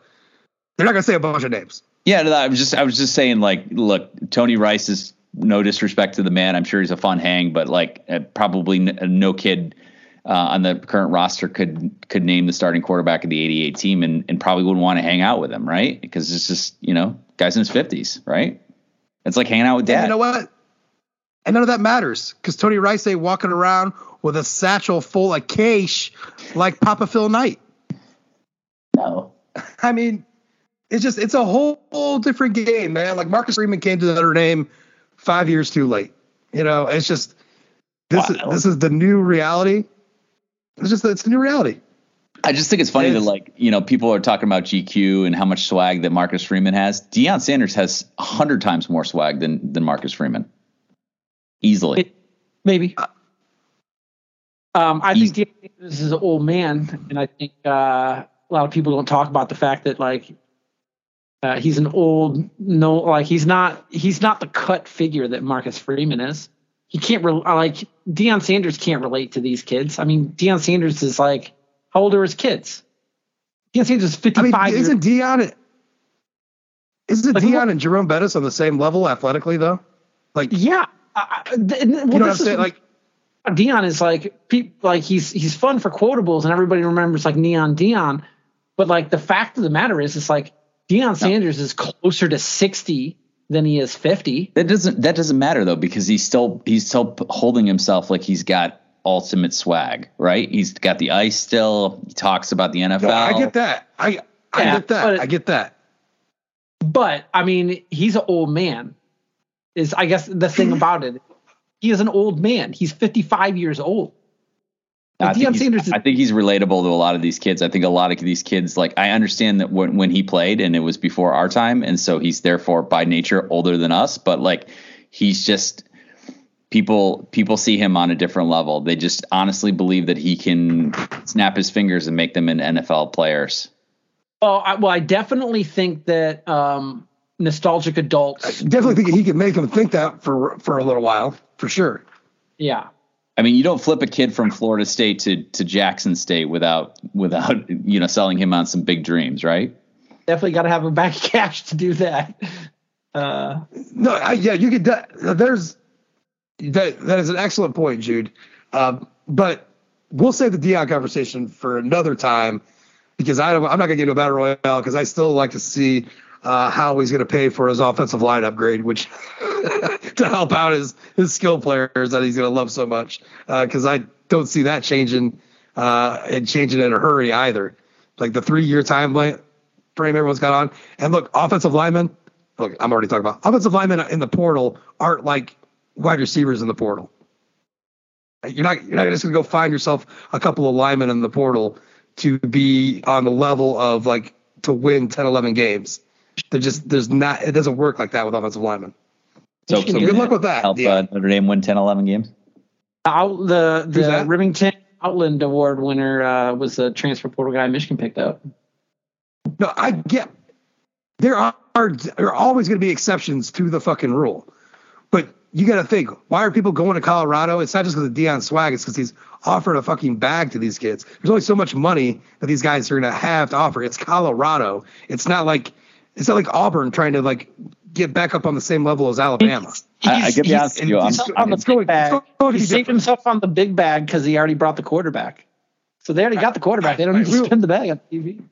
they're not gonna say a bunch of names. Yeah, no, I was just I was just saying like, look, Tony Rice is no disrespect to the man. I'm sure he's a fun hang, but like uh, probably n- no kid uh, on the current roster could could name the starting quarterback of the 88 team and, and probably wouldn't want to hang out with him, right? Because it's just you know guys in his 50s, right? It's like hanging out with And dad. you know what? And none of that matters because Tony Rice ain't walking around with a satchel full of cash like Papa Phil Knight. no. I mean, it's just it's a whole, whole different game, man. Like Marcus Freeman came to the Notre Dame five years too late. You know, it's just this Wow. is this is the new reality. It's just it's the new reality. I just think it's funny It that is. like you know people are talking about GQ and how much swag that Marcus Freeman has. Deion Sanders has a hundred times more swag than than Marcus Freeman, easily. It- maybe. Um, I He's- think Deion Sanders is an old man, and I think uh, a lot of people don't talk about the fact that like uh, he's an old no, like he's not he's not the cut figure that Marcus Freeman is. He can't re- like Deion Sanders can't relate to these kids. I mean, Deion Sanders is like how old are his kids? Deion Sanders is fifty five. I mean, isn't Deion? Isn't Like, Deion look- and Jerome Bettis on the same level athletically though? Like Yeah. I, I- th- well, you know what I'm saying? Like Deion is like like he's he's fun for quotables and everybody remembers like Neon Deion, but like the fact of the matter is it's like Deion Sanders is closer to sixty than he is fifty. That doesn't that doesn't matter though because he's still he's still holding himself like he's got ultimate swag, right? He's got the ice still. He talks about the NFL. no, I get that. I I Yeah, get that. but- I get that. But I mean, he's an old man. Is I guess the thing about it, he is an old man. He's fifty five years old. I Like, think, Deion he's, Sanders is I think he's relatable to a lot of these kids. I think a lot of these kids, like I understand that when, when he played and it was before our time, and so he's therefore by nature older than us. But like he's just people people see him on a different level. They just honestly believe that he can snap his fingers and make them into NFL players. well, I, well, I definitely think that um, nostalgic adults. Definitely think he could make him think that for for a little while, for sure. Yeah, I mean, you don't flip a kid from Florida State to to Jackson State without without you know selling him on some big dreams, right? definitely got to have a back of cash to do that. Uh, No, I, yeah, you could. that- There's that. That is an excellent point, Jude. Um, but we'll save the Deion conversation for another time because I don't, I'm not going to get into a battle royale because I still like to see uh, how he's going to pay for his offensive line upgrade, which to help out his his skill players that he's going to love so much. Because I don't see that changing uh, and changing in a hurry either. Like the three year time frame everyone's got on, and look, offensive linemen look, I'm already talking about offensive linemen in the portal aren't like wide receivers in the portal. You're not you're not just gonna go find yourself a couple of linemen in the portal to be on the level of like to win 10, 11 games. They're just there's not it doesn't work like that with offensive linemen. So, You So good luck with that. help Yeah. uh, Notre Dame win 10, 11 games. out the Who's the that? Rimington Outland Award winner uh, was the transfer portal guy Michigan picked up. No, I get there are there are always going to be exceptions to the fucking rule, but you got to think why are people going to Colorado? It's not just because of Deion swag; it's because he's offered a fucking bag to these kids. There's only so much money that these guys are going to have to offer. It's Colorado. It's not like it's not like Auburn trying to like get back up on the same level as Alabama. I, I He's- get be he's- honest with you. I'm, he's- on the going- big bag. going He saved himself on the big bag because he already brought the quarterback. So they already got the quarterback. They don't need to spend the bag on TV.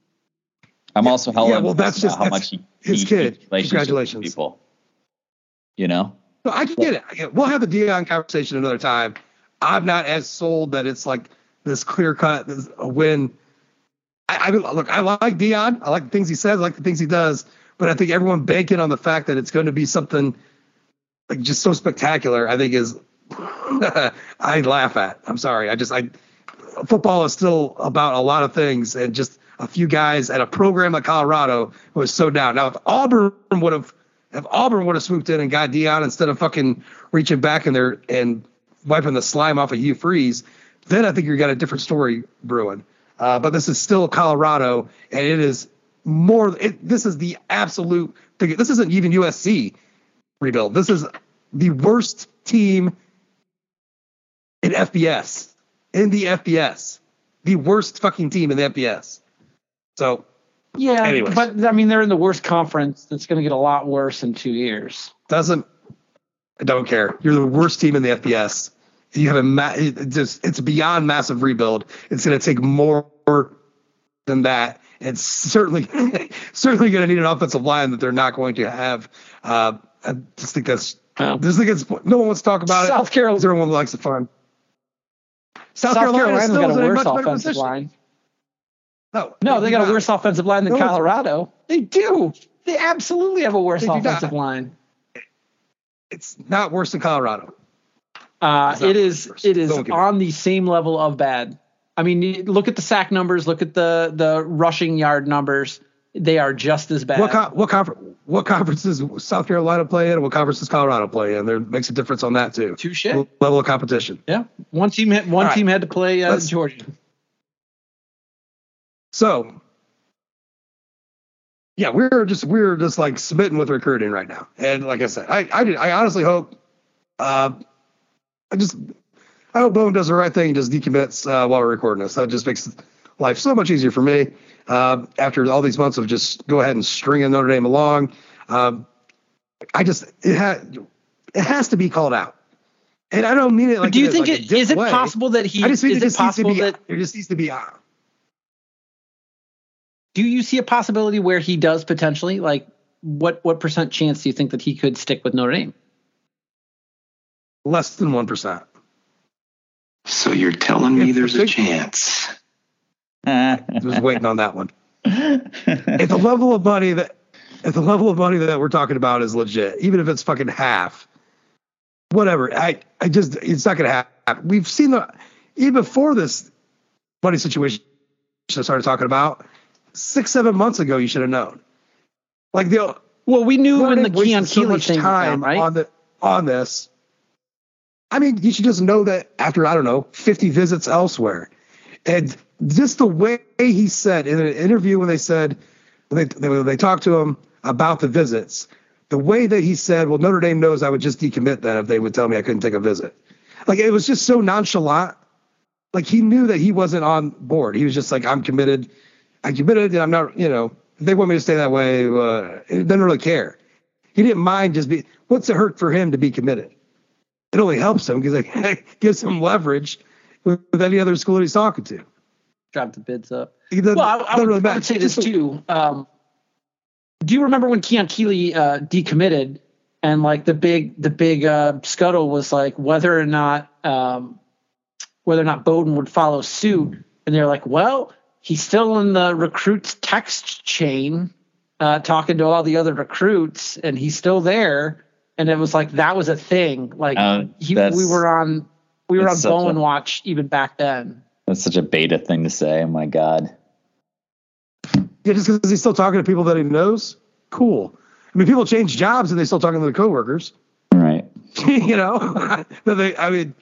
I'm also hella Yeah, well, that's just- how that's much he, his he kid. keeps Congratulations. People, you know. No, I get it. I get it. We'll have the Deion conversation another time. I'm not as sold that it's like this clear cut this, a win. I, I look, I like Deion. I like the things he says. I like the things he does. But I think everyone banking on the fact that it's going to be something like just so spectacular. I think is I laugh at. I'm sorry. I just I football is still about a lot of things and just a few guys at a program like Colorado was so down. Now if Auburn would have if Auburn would have swooped in and got Deion instead of fucking reaching back in there and wiping the slime off of Hugh Freeze, then I think you got a different story brewing. Uh, but this is still Colorado, and it is more. It, this is the absolute. thing. This isn't even USC rebuild. This is the worst team in FBS. In the FBS, the worst fucking team in the FBS. So Yeah, Anyways. but I mean they're in the worst conference. That's going to get a lot worse in two years. doesn't I don't care. You're the worst team in the FBS. You have a ma- it it just it's beyond massive rebuild. It's going to take more than that. It's certainly certainly going to need an offensive line that they're not going to have. Uh, I just think that's Wow. just think it's no one wants to talk about it. South Carolina- because Everyone likes the fun. South, South Carolina Carolina's still got a worse offensive position. line. No, No, they got a worse offensive line than No, Colorado. They do. They absolutely have a worse offensive not. line. It's not worse than Colorado. Uh, it is. It is Don't give it. on the same level of bad. I mean, look at the sack numbers. Look at the the rushing yard numbers. They are just as bad. What co- what conference what conference does South Carolina play in, and what conference does Colorado play in? There makes a difference on that too. Touche. Level of competition. Yeah, one team. Had, one All right. team had to play uh, Georgia. So, yeah, we're just we're just like smitten with recruiting right now, and like I said, I I, did, I honestly hope, uh, I just I hope Bowen does the right thing and just decommits uh, while we're recording this. That just makes life so much easier for me. Uh, after all these months of just go ahead and stringing Notre Dame along, Um, I just it had it has to be called out, and I don't mean it like. do you in, think like, it is it way. possible that he I just think is it it possible be. that There just needs to be. Uh, do you see a possibility where he does potentially like what what percent chance do you think that he could stick with Notre Dame? Less than one percent. So you're telling me If there's the a big- chance? Just waiting on that one. If the level of money that if the level of money that we're talking about is legit, even if it's fucking half, whatever. I I just it's not gonna happen. We've seen the even before this money situation I started talking about six seven months ago. You should have known. Like the Well, we knew when the Leonard wasted Keon so Keeley thing time time, right? on the on this. I mean, you should just know that after I don't know 50 visits elsewhere, and just the way he said in an interview when they said when they when they talked to him about the visits, the way that he said, "Well, Notre Dame knows I would just decommit then if they would tell me I couldn't take a visit," like it was just so nonchalant. Like he knew that he wasn't on board. He was just like, "I'm committed. I committed, and I'm not. You know, they want me to stay that way, uh, it doesn't really care." He didn't mind just be. What's it hurt for him to be committed? It only helps him because it gives him leverage with, with any other school that he's talking to. Drop the bids up. Doesn't, Well, I, I, would, really I would say this too. Um, do you remember when Keon Keeley uh, decommitted and like the big the big uh, scuttle was like whether or not um, whether or not Bowen would follow suit, and they're like, well, he's still in the recruits text chain, uh, talking to all the other recruits, and he's still there. And it was like that was a thing. Like Uh, he, we were on we were on that's such Bowen a- watch even back then. That's such a beta thing to say. Oh my god. Yeah, just because he's still talking to people that he knows, cool. I mean, people change jobs and they still talking to the coworkers. Right. you know, That they, I mean,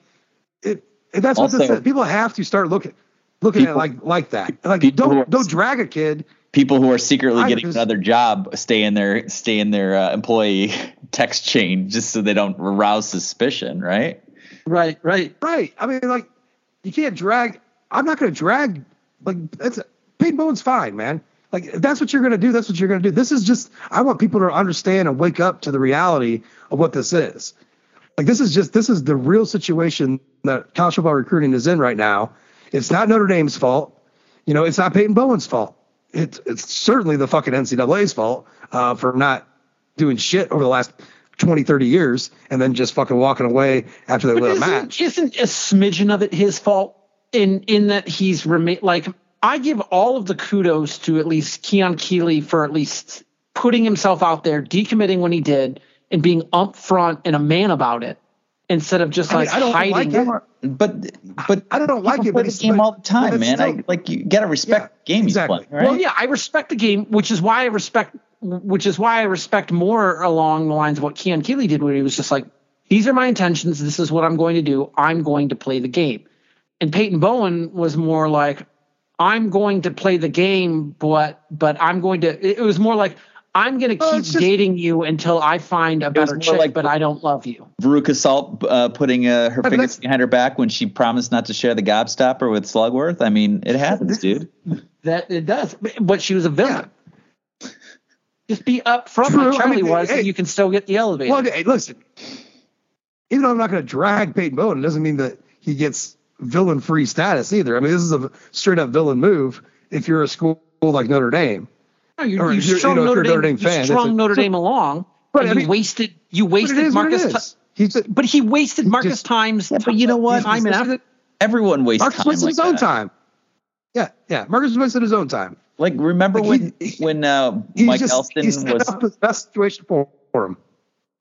it, it- that's what this Also- is. People have to start looking looking at like like that. Like people who are- don't don't drag a kid. People who are secretly getting just- another job stay in their stay in their uh, employee text chain just so they don't arouse suspicion, right? Right, right. Right. I mean, like you can't drag. I'm not going to drag. Like that's Peyton Bowen's fine, man. Like that's what you're going to do. That's what you're going to do. This is just. I want people to understand and wake up to the reality of what this is. Like this is just this is the real situation that college football recruiting is in right now. It's not Notre Dame's fault. You know, it's not Peyton Bowen's fault. It's it's certainly the fucking NCAA's fault uh, for not doing shit over the last 20, 30 years and then just fucking walking away after they win a match. isn't a smidgen of it his fault in in that he's remain like I give all of the kudos to at least Keon Keeley for at least putting himself out there, decommitting when he did, and being upfront and a man about it instead of just like I mean, like I don't hiding like it. it. But but I don't like it, play but the it's- game but- all the time, man. still- I like you gotta respect the game exactly. he's playing, right? Well, yeah, I respect the game, which is why I respect, which is why I respect more along the lines of what Keon Keeley did, where he was just like, "These are my intentions. This is what I'm going to do. I'm going to play the game." And Peyton Bowen was more like, "I'm going to play the game, but but I'm going to." It was more like, "I'm going to Oh, keep it's just- dating you until I find a better chick, like- but I don't love you." Veruca Salt uh, putting uh, her but fingers behind her back when she promised not to share the gobstopper with Slugworth. I mean, it happens, dude. That it does, but she was a villain. Just be upfront True, like I mean, was, hey- and you can still get the elevator. Well, hey, listen. Even though I'm not going to drag Peyton Bowen, it doesn't mean that he gets villain-free status either. I mean, this is a straight-up villain move if you're a school like Notre Dame. No, you, Or you if you're- strung you know, Notre, you're a Dame, Notre Dame fan, you that's strung a- Notre so- Dame along, But, and I you wasted you wasted it is Marcus. is. He's a, but he wasted Marcus just- times. but you know what? Time and effort. Everyone wastes Marcus time wasted like his own that. time. Yeah, yeah. Marcus wasted his own time. Like remember Like, when he- when uh, Mike just Elston he set was up the best situation for, for him.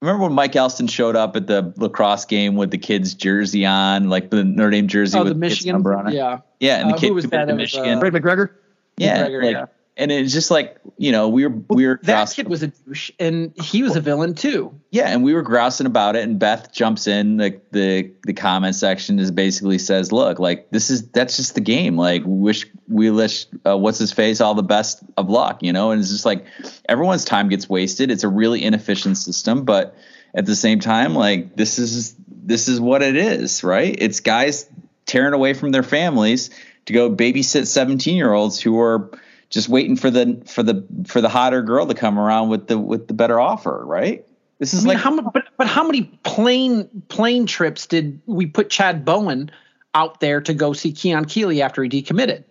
remember when Mike Elston showed up at the lacrosse game with the kid's jersey on, like the Notre Dame jersey Oh, with the the Michigan. number on it. Yeah. Yeah, and Uh, the kid who was committed that? to It was, Michigan. uh, Ray McGregor. yeah, McGregor, like, yeah. And it's just like you know we were we were That grousing- kid was a douche, and he was a villain too. yeah, and we were grousing about it, and Beth jumps in like the the comment section is basically says, look, like this is that's just the game. Like wish we wish uh, what's his face all the best of luck, you know, and it's just like everyone's time gets wasted. It's a really inefficient system, but at the same time, like this is this is what it is, right? It's guys tearing away from their families to go babysit 17 year olds who are just waiting for the for the for the hotter girl to come around with the with the better offer, right? This is I mean, like how mu- but but how many plane plane trips did we put Chad Bowden out there to go see Keon Keeley after he decommitted?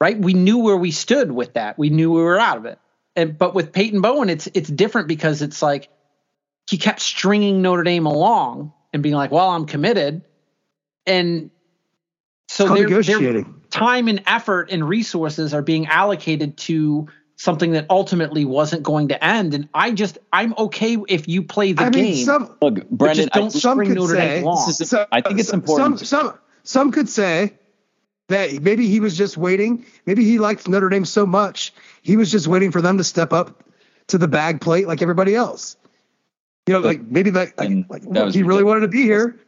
Right? We knew where we stood with that. We knew we were out of it. And but with Peyton Bowen, it's it's different because it's like he kept stringing Notre Dame along and being like, "Well, I'm committed," and so It's called their, their negotiating. Time and effort and resources are being allocated to something that ultimately wasn't going to end. And I just I'm okay if you play the I game. mean, some look, but Brendan. just don't I, some string could Notre say- Dame along. Is- So- I think it's important. Some, some some could say that maybe he was just waiting. Maybe he liked Notre Dame so much he was just waiting for them to step up to the bag plate like everybody else. You know, like maybe that like, And like that was he really wanted to be here.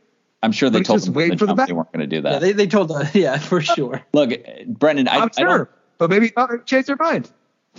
I'm sure they but told just them waiting from for the the back. they weren't going to do that. yeah, they they told us yeah for sure. Look, Brendan, I, I'm I sure, but maybe uh, change their mind.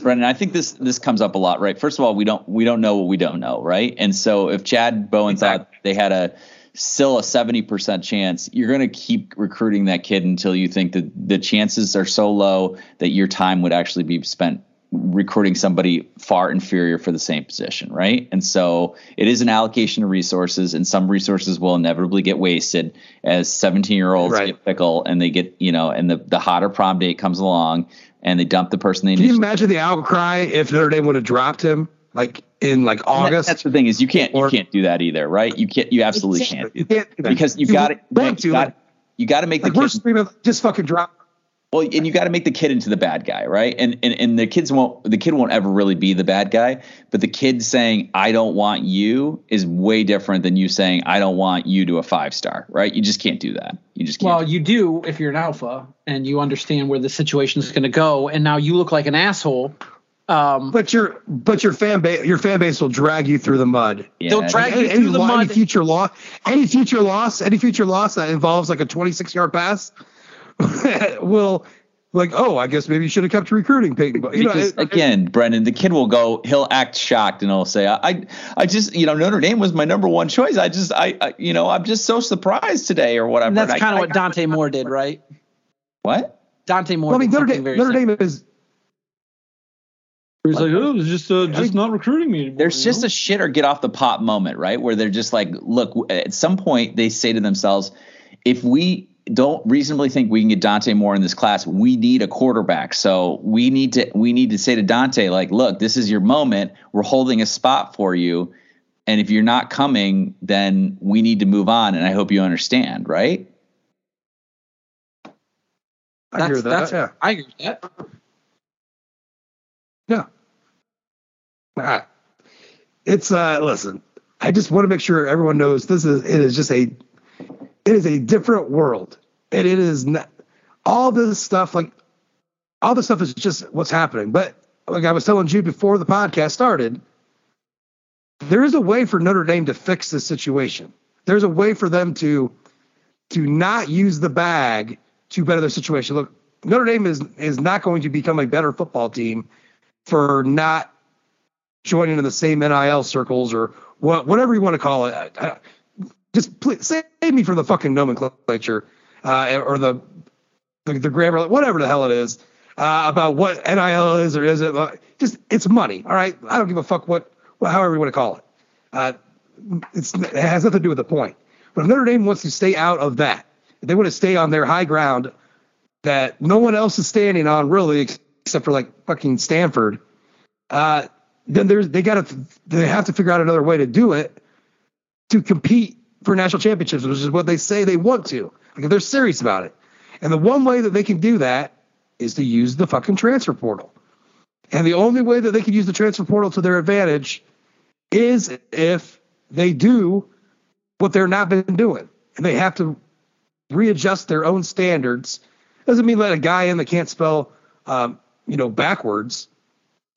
Brendan, I think this this comes up a lot, right? First of all, we don't we don't know what we don't know, right? And so if Chad Bowden thought they had a still a seventy percent chance, you're going to keep recruiting that kid until you think that the chances are so low that your time would actually be spent recruiting somebody far inferior for the same position, right? And so it is an allocation of resources, and some resources will inevitably get wasted as 17 year olds Right. get fickle and they get, you know, and the, the hotter prom date comes along and they dump the person they Can you imagine the outcry if Notre Dame would have dropped him like in like that- August? That's the thing is you can't you can't do that either, right? You can't you absolutely can't You can't because you You got to you got you got to make like the we're kid just fucking drop. Well, and you got to make the kid into the bad guy, right? And, and and the kids won't the kid won't ever really be the bad guy, but the kid saying I don't want you is way different than you saying I don't want you to a five star, right? You just can't do that. You just can't. Well, you do if you're an alpha and you understand where the situation is going to go, and now you look like an asshole. Um, But your but your fan base your fan base will drag you through the mud. Yeah. they'll drag you any, any, through the lo- any mud. future loss, any future loss, any future loss that involves like a 26 yard pass will like, oh, I guess maybe you should have kept recruiting Peyton. But you know, it- again, Brendan, the kid will go. He'll act shocked and he'll say, "I, I, I just, you know, Notre Dame was my number one choice. I just, I, I you know, I'm just so surprised today or whatever." and that's kind of what Dante Moore did, right? What? Dante Moore. well, I mean, Notre Dame, very Notre. Dame is He was like, "Oh, it's just uh, just mean- not recruiting me." Anymore, There's you just know? a shit or get off the pot moment, right? Where they're just like, look, at some point they say to themselves, if we don't reasonably think we can get Dante Moore in this class, we need a quarterback. So we need to we need to say to Dante, like, look, this is your moment. We're holding a spot for you. And if you're not coming, then we need to move on. And I hope you understand, right? I hear that. that's, I agree with that. Yeah. Yeah. Ah. It's uh listen, I just want to make sure everyone knows this is it is just a it is a different world. And it is not all this stuff like all this stuff is just what's happening. But like I was telling you before the podcast started, there is a way for Notre Dame to fix this situation. There's a way for them to to not use the bag to better their situation. Look, Notre Dame is is not going to become a better football team for not joining in the same NIL circles or what, whatever you want to call it. Just please save me from the fucking nomenclature uh, or the, the the grammar, whatever the hell it is uh, about what NIL is or isn't. Uh, Just it's money. All right, I don't give a fuck what, however you want to call it. Uh, it has nothing to do with the point. But if Notre Dame wants to stay out of that, they want to stay on their high ground that no one else is standing on really except for like fucking Stanford, uh, then there's they got to they have to figure out another way to do it to compete for national championships, which is what they say they want to. Like they're serious about it, and the one way that they can do that is to use the fucking transfer portal. And the only way that they can use the transfer portal to their advantage is if they do what they're not been doing, and they have to readjust their own standards. Doesn't mean let a guy in that can't spell, um, you know, backwards.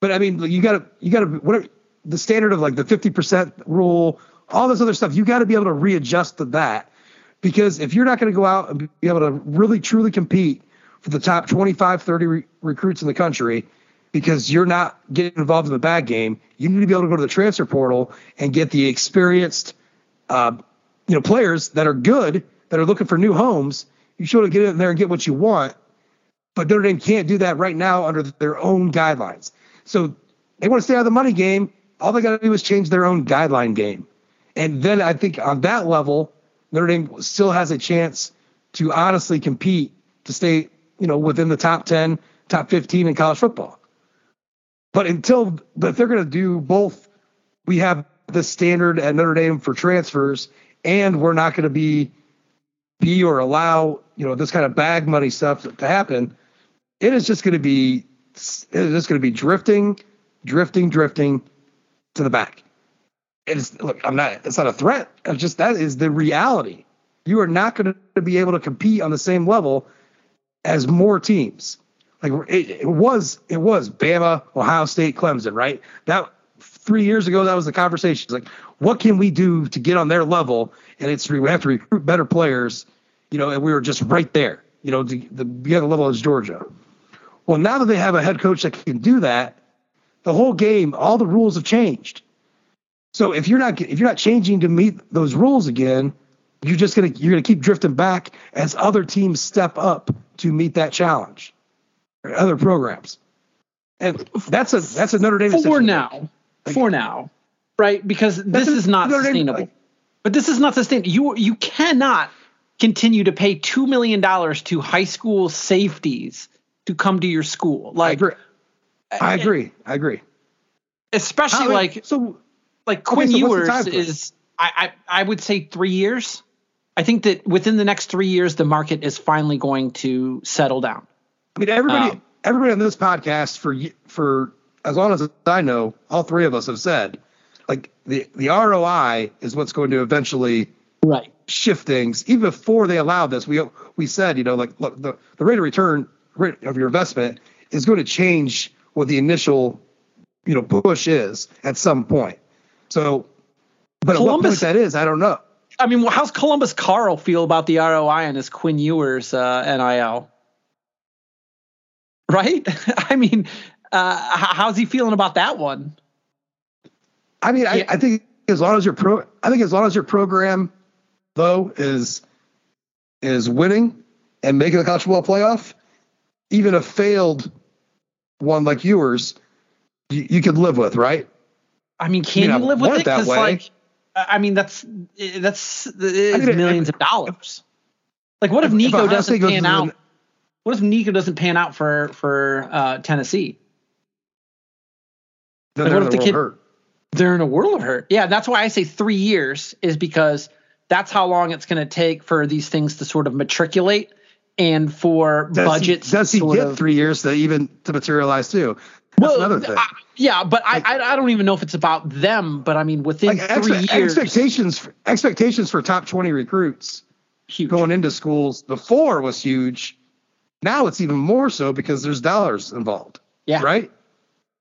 But I mean, you got to you got to whatever the standard of like the fifty percent rule, all this other stuff. You got to be able to readjust to that because if you're not going to go out and be able to really truly compete for the top 25, 30 re- recruits in the country because you're not getting involved in the bag game, you need to be able to go to the transfer portal and get the experienced, uh, you know, players that are good that are looking for new homes. You should get in there and get what you want but Notre Dame can't do that right now under their own guidelines. So they want to stay out of the money game. All they got to do is change their own guideline game. And then I think on that level, Notre Dame still has a chance to honestly compete to stay, you know, within the top 10, top 15 in college football. But until, but if they're going to do both, we have the standard at Notre Dame for transfers, and we're not going to be, be or allow, you know, this kind of bag money stuff to happen. It is just going to be, it is just going to be drifting, drifting, drifting to the back. It's look, I'm not. It's not a threat. It's just that is the reality. You are not going to be able to compete on the same level as more teams. Like it, it was, it was Bama, Ohio State, Clemson, right? That three years ago, that was the conversation. It's like, what can we do to get on their level? And it's we have to recruit better players, you know. And we were just right there, you know, to the, the other level is Georgia. Well, now that they have a head coach that can do that, the whole game, all the rules have changed. So if you're not if you're not changing to meet those rules again, you're just gonna you're gonna keep drifting back as other teams step up to meet that challenge, or other programs, and that's a that's a Notre Dame for now. Like, for now, right? Because this is not Notre sustainable. Dame, like, but this is not sustainable. You you cannot continue to pay two million dollars to high school safeties to come to your school. Like I agree. I agree. I agree. Especially like so like Quinn okay, so Ewers is I, I I would say three years. I think that within the next three years, the market is finally going to settle down. I mean, everybody, um, everybody on this podcast for for as long as I know, all three of us have said, like the the ROI is what's going to eventually right shift things. Even before they allowed this, we we said, you know, like look, the the rate of return rate of your investment is going to change what the initial you know push is at some point. So, but Columbus, at what point that is, I don't know. I mean, how's Columbus Carl feel about the ROI on his Quinn Ewers uh, NIL? Right? I mean, uh, how's he feeling about that one? I mean, I, I, think as long as your pro, I think as long as your program though is is winning and making the college football playoff, even a failed one like yours, you, you could live with, right? I mean, can you, you live with it? Because like, I mean, that's that's I mean, millions if, of dollars. Like, what if, if Nico doesn't pan out? The, what if Nico doesn't pan out for for uh, Tennessee? Like, what if the kid? Hurt. They're in a world of hurt. Yeah, that's why I say three years is because that's how long it's going to take for these things to sort of matriculate and for does budgets. He, does he get of, three years to even to materialize too? That's well, another thing. I, yeah, but like, I, I don't even know if it's about them. But I mean, within like three years, expectations for, expectations for top twenty recruits huge. going into schools before was huge. Now it's even more so because there's dollars involved. Yeah. Right.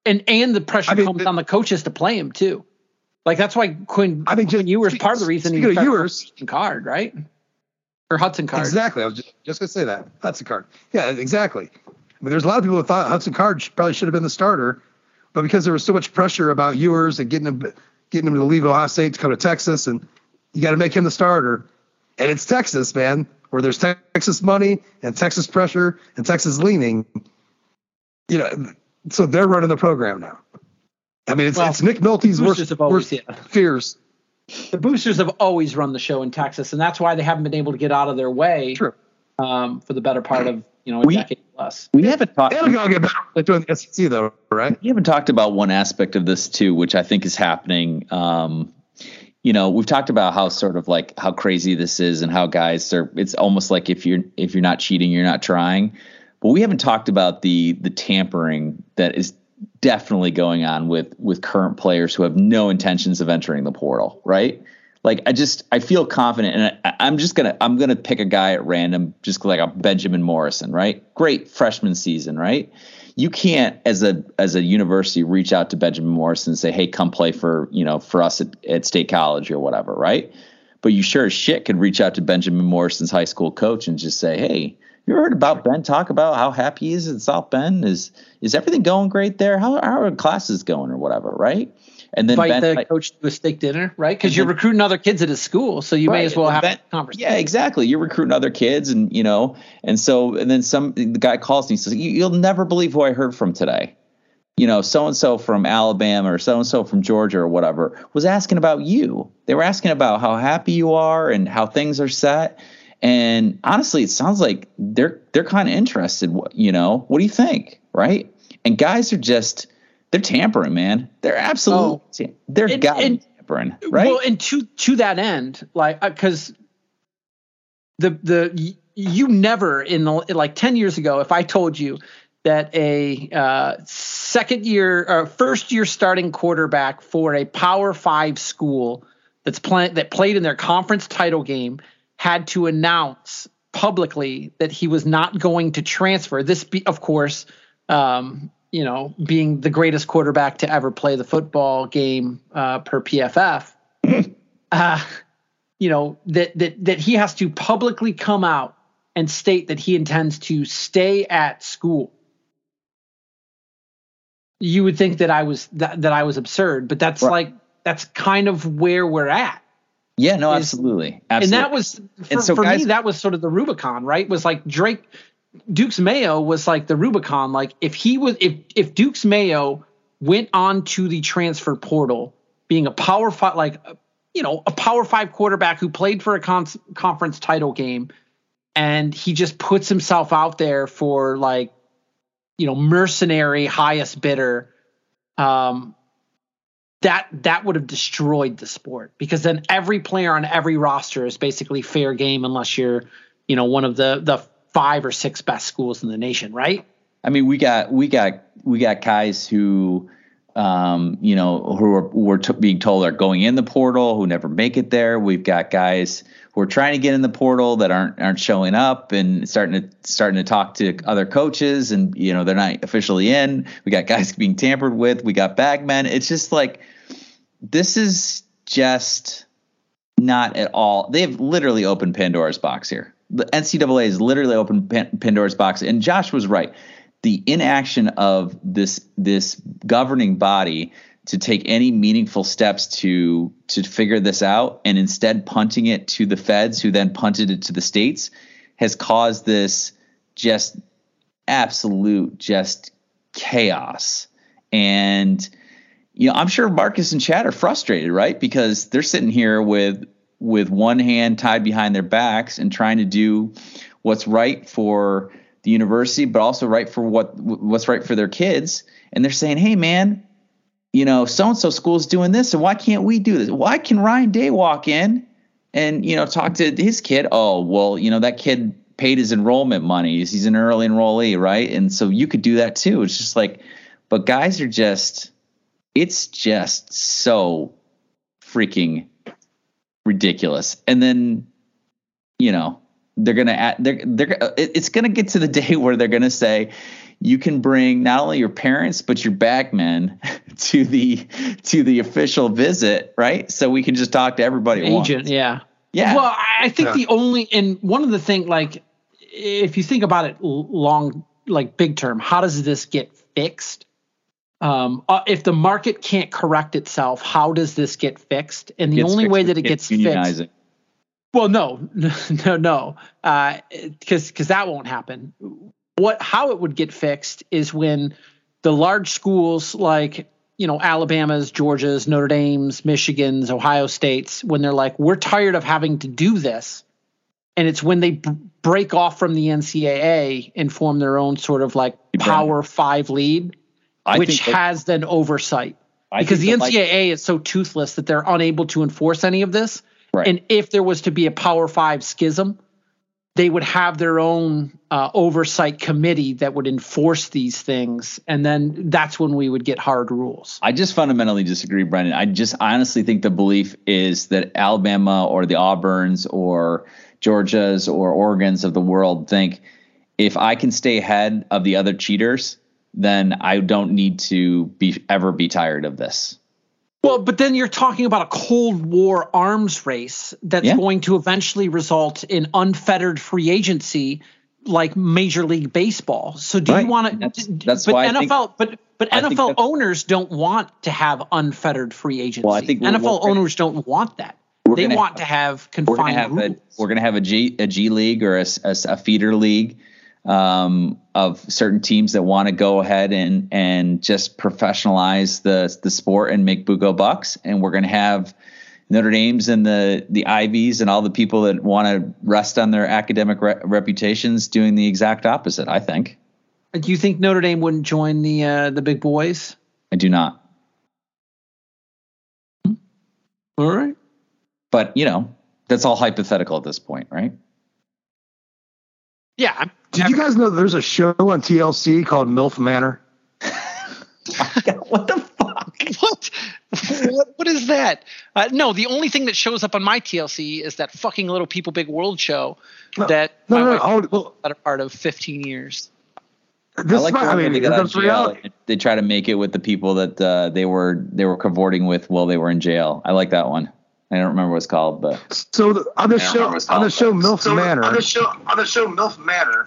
And and the pressure I mean, comes the, on the coaches to play him too. Like that's why Quinn. I think Quinn Ewers part of the reason he Ewers card right or Hudson card. Exactly. I was just, just gonna say that Hudson card. Yeah, exactly. I mean, there's a lot of people that thought Hudson Card probably should have been the starter, but because there was so much pressure about Ewers and getting him getting him to leave Ohio State to come to Texas, and you got to make him the starter. And it's Texas, man, where there's Texas money and Texas pressure and Texas leaning. You know, so they're running the program now. I mean, it's, well, it's Nick Nolte's worst, always, worst yeah. fears. The boosters have always run the show in Texas, and that's why they haven't been able to get out of their way True. Um, for the better part of you know a we, decade plus. We haven't talked. They'll get better doing the SEC though, right? We haven't talked about one aspect of this too, which I think is happening. Um, you know, we've talked about how sort of like how crazy this is and how guys are. It's almost like if you're if you're not cheating, you're not trying. But we haven't talked about the the tampering that is definitely going on with with current players who have no intentions of entering the portal, right? Like I just I feel confident, and I, am just gonna I'm gonna pick a guy at random, just like a Benjamin Morrison, right? Great freshman season, right? You can't as a as a university reach out to Benjamin Morrison and say, hey, come play for you know for us at, at State College or whatever, right? But you sure as shit could reach out to Benjamin Morrison's high school coach and just say, hey, you ever heard about Ben talk about how happy he is at South Bend? Is is everything going great there? How, how are classes going or whatever, right? And then invite Ben, the coach to a steak dinner, right? Because you're then- recruiting other kids at his school, so you may as well have Ben- conversation. Yeah, exactly. You're recruiting other kids, and you know, and so and then some. The guy calls me and says, "You- "You'll never believe who I heard from today." You know, so and so from Alabama or so and so from Georgia or whatever was asking about you. They were asking about how happy you are and how things are set. And honestly, it sounds like they're they're kind of interested. What You know, what do you think? Right? And guys are just they're tampering, man. They're absolutely they're And- and- tampering, right? Well, and to to that end, like because the the you never in the like ten years ago, if I told you that a uh, second year or first year starting quarterback for a Power Five school that's playing that played in their conference title game had to announce publicly that he was not going to transfer. This, be, of course, um, you know, being the greatest quarterback to ever play the football game uh, per PFF, uh, you know that that that he has to publicly come out and state that he intends to stay at school. You would think that I was that, that I was absurd, but that's Right. like that's kind of where we're at. yeah, no, is- absolutely, absolutely. And that was for, And so for guys- me, that was sort of the Rubicon, right? Was like Drake Duke's Mayo was like the Rubicon. Like if he was if if Duke's Mayo went on to the transfer portal, being a power five like you know, a power five quarterback who played for a con- conference title game, and he just puts himself out there for like, you know, mercenary highest bidder. Um, that that would have destroyed the sport because then every player on every roster is basically fair game unless you're, you know, one of the the five or six best schools in the nation, right? I mean, we got we got we got guys who, um, you know, who are were t- being told are going in the portal who never make it there. We've got guys who are trying to get in the portal that aren't aren't showing up and starting to starting to talk to other coaches and you know they're not officially in. We got guys being tampered with. We got bagmen. It's just like this is just not at all. They've literally opened Pandora's box here. The NCAA has literally opened Pandora's box, and Josh was right. The inaction of this this governing body to take any meaningful steps to to figure this out, and instead punting it to the feds, who then punted it to the states, has caused this just absolute just chaos. And you know, I'm sure Marcus and Chad are frustrated, right? Because they're sitting here with with one hand tied behind their backs and trying to do what's right for the university, but also right for what what's right for their kids. And they're saying, "Hey, man, you know, so and so school's doing this, and why can't we do this? Why can Ryan Day walk in and you know talk to his kid? Oh, well, you know that kid paid his enrollment money. He's an early enrollee, right? And so you could do that too. It's just like, but guys are just, it's just so freaking ridiculous. And then, you know, they're gonna add, they're they're it's gonna get to the day where they're gonna say you can bring not only your parents but your bagmen to the to the official visit, right? So we can just talk to everybody. at once. Agent, yeah. Yeah. Well, I think Yeah. the only and one of the thing like if you think about it long like big term, how does this get fixed? Um, uh, if the market can't correct itself, how does this get fixed? And the only fixed way that it kids gets fixed. Well, no, no, no, because because that won't happen. What how it would get fixed is when the large schools like you know Alabama's, Georgia's, Notre Dame's, Michigan's, Ohio State's, when they're like, we're tired of having to do this, and it's when they b- break off from the NCAA and form their own sort of like Power Five lead, I which has then oversight I because the that, like- NCAA is so toothless that they're unable to enforce any of this. Right. And if there was to be a Power Five schism, they would have their own uh, oversight committee that would enforce these things, and then that's when we would get hard rules. I just fundamentally disagree, Brendan. I just honestly think the belief is that Alabama or the Auburns or Georgias or Oregons of the world think if I can stay ahead of the other cheaters, then I don't need to be ever be tired of this. Well, but then you're talking about a Cold War arms race that's Yeah. going to eventually result in unfettered free agency, like Major League Baseball. So do Right. you want to? That's- that's but why NFL, think- but But NFL owners don't want to have unfettered free agency. Well, I think we're- NFL we're- owners don't want that. They want to have we're gonna confined have a we're gonna have a G a G league or a feeder league um, of certain teams that want to go ahead and and just professionalize the the sport and make buco bucks, and we're gonna have Notre Dame's and the the Ivies and all the people that want to rest on their academic re- reputations doing the exact opposite. I think Do you think Notre Dame wouldn't join the uh, the big boys? I do not, All right. but you know that's all hypothetical at this point, right? Yeah, Did you guys know there's a show on TLC called MILF Manor? what the fuck? what? what? What is that? Uh, no, the only thing that shows up on my TLC is that fucking little People Big World show that No, my no, no. wife oh, well, a part of 15 years. this I like might- the I mean, they got that's reality. They try to make it with the people that uh, they were they were cavorting with while they were in jail. I like that one. I don't remember what it's called, but So the, on the I don't show, remember what it's on the show but- MILF Manor, On the show, on the show MILF Manor,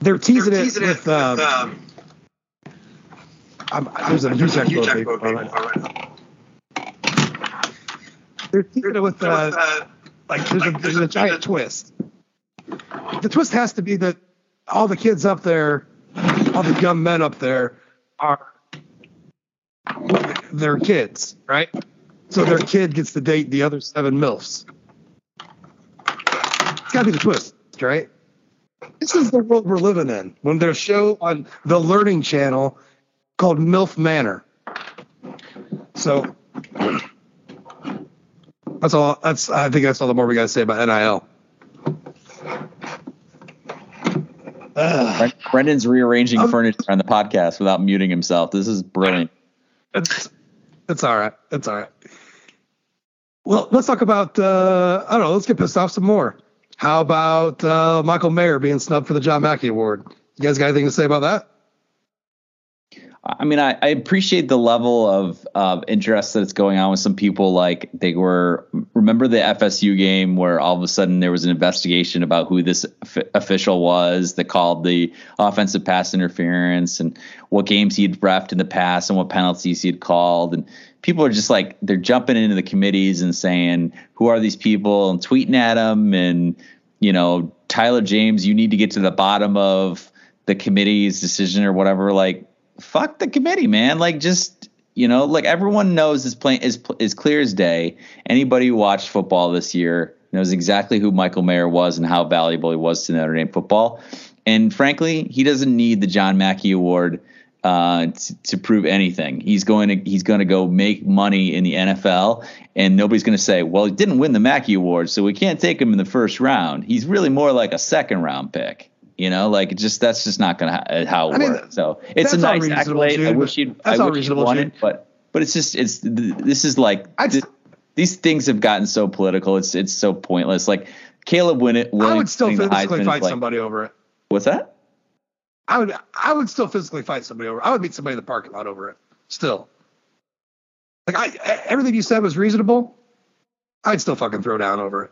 they're teasing, they're it teasing with. it um, with, um, I'm, there's a huge huge expo expo people. people. All right. They're teasing it with. Uh, uh, like there's a there's a giant twist. The twist has to be that all the kids up there, all the young men up there, are their kids, right? So their kid gets to date the other seven milfs. It's got to be the twist, right? This is the world we're living in. When there's a show on the Learning Channel called MILF Manor. So that's all. That's I think that's all the more we got to say about NIL. Ugh. Brendan's rearranging furniture on the podcast without muting himself. This is brilliant. It's it's all right. It's all right. Well, let's talk about. Uh, I don't know. Let's get pissed off some more. How about uh, Michael Mayer being snubbed for the John Mackey Award? You guys got anything to say about that? I mean, I, I appreciate the level of of interest that's going on with some people. Like they were, remember the FSU game where all of a sudden there was an investigation about who this f- official was that called the offensive pass interference and what games he'd refed in the past and what penalties he had called. And people are just like they're jumping into the committees and saying, "Who are these people?" and tweeting at them and you know, Tyler James, you need to get to the bottom of the committee's decision or whatever. Like fuck the committee, man. Like just you know, like everyone knows is plain is is clear as day. Anybody who watched football this year knows exactly who Michael Mayer was and how valuable he was to Notre Dame football. And frankly, he doesn't need the John Mackey Award uh, to, to prove anything. He's going to he's going to go make money in the NFL, and nobody's going to say, "Well, he didn't win the Mackey Award, so we can't take him in the first round." He's really more like a second round pick. You know, like it just that's just not going to ha- how it I mean, works. So it's a nice accolade. I wish you'd I wish you'd won it, but but it's just it's th- this is like these things have gotten so political. It's it's so pointless. Like Caleb win it. I would still physically fight like- somebody over it. What's that? I would I would still physically fight somebody over. I would meet somebody in the parking lot over it. Still. Like I everything you said was reasonable. I'd still fucking throw down over it.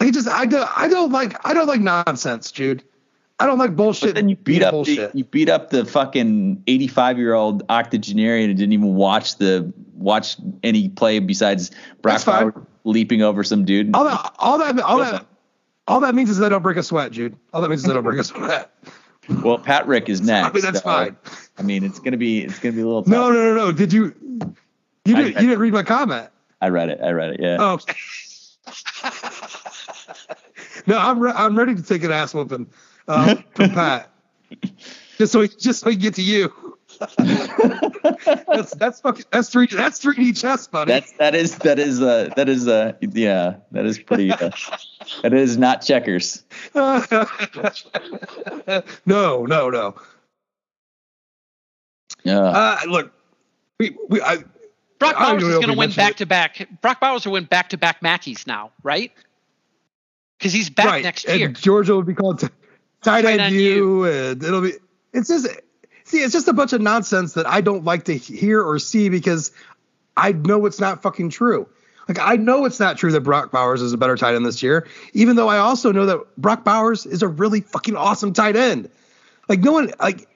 Like just I don't I don't like I don't like nonsense, Jude. I don't like bullshit. But then you beat up bullshit. the, you beat up the fucking 85 year old octogenarian and didn't even watch the watch any play besides Brock. Leaping over some dude. all that all that all that all that means is I don't break a sweat, Jude. All that means is I don't break a sweat. Well, Pat Rick is next. I mean that's so, fine. I mean, it's gonna be it's gonna be a little. Tough. No, no, no, no. Did you you didn't I- you didn't read my comment? I read it. I read it. Yeah. Oh. okay. no, I'm re- I'm ready to take an ass whooping uh, from Pat. Just so he, just so he can get to you. that's that's fucking that's three that's three D chess, buddy. That's that is that is uh that is uh yeah that is pretty uh, that is not checkers. no, no, no. Yeah. Uh, look, we we I, Brock I Bowers is going to win back to back. Brock Bowers will win back to back Mackeys now, right? Because he's back right. next and year. Georgia will be called t- tight end end U, and it'll be. It's just see, it's just a bunch of nonsense that I don't like to hear or see because I know it's not fucking true. Like I know it's not true that Brock Bowers is a better tight end this year, even though I also know that Brock Bowers is a really fucking awesome tight end. Like no one like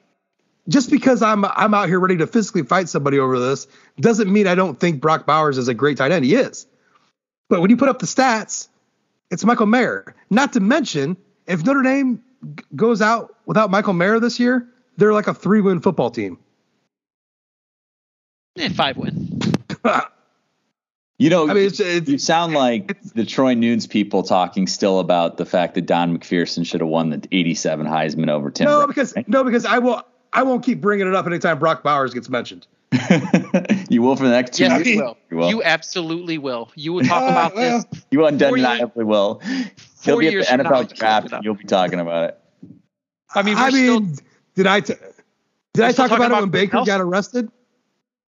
just because I'm I'm out here ready to physically fight somebody over this doesn't mean I don't think Brock Bowers is a great tight end. He is. But when you put up the stats, it's Michael Mayer. Not to mention, if Notre Dame goes out without Michael Mayer this year, they're like a three-win football team. Eh, five win. You know, I mean, it's, it's you sound like the Troy Nunes people talking still about the fact that Don McPherson should have won the 87 Heisman over Tim. no Brown. because no because I will I won't keep bringing it up anytime Brock Bowers gets mentioned. you will for the next two Yes, years. you will. You will. You absolutely will. You will talk Uh, about well, this. You Four undeniably will. He'll be at the NFL draft and you'll be talking about it. I mean, we're I mean, still did I t- did I talk talking about it when Baker Nelson. got arrested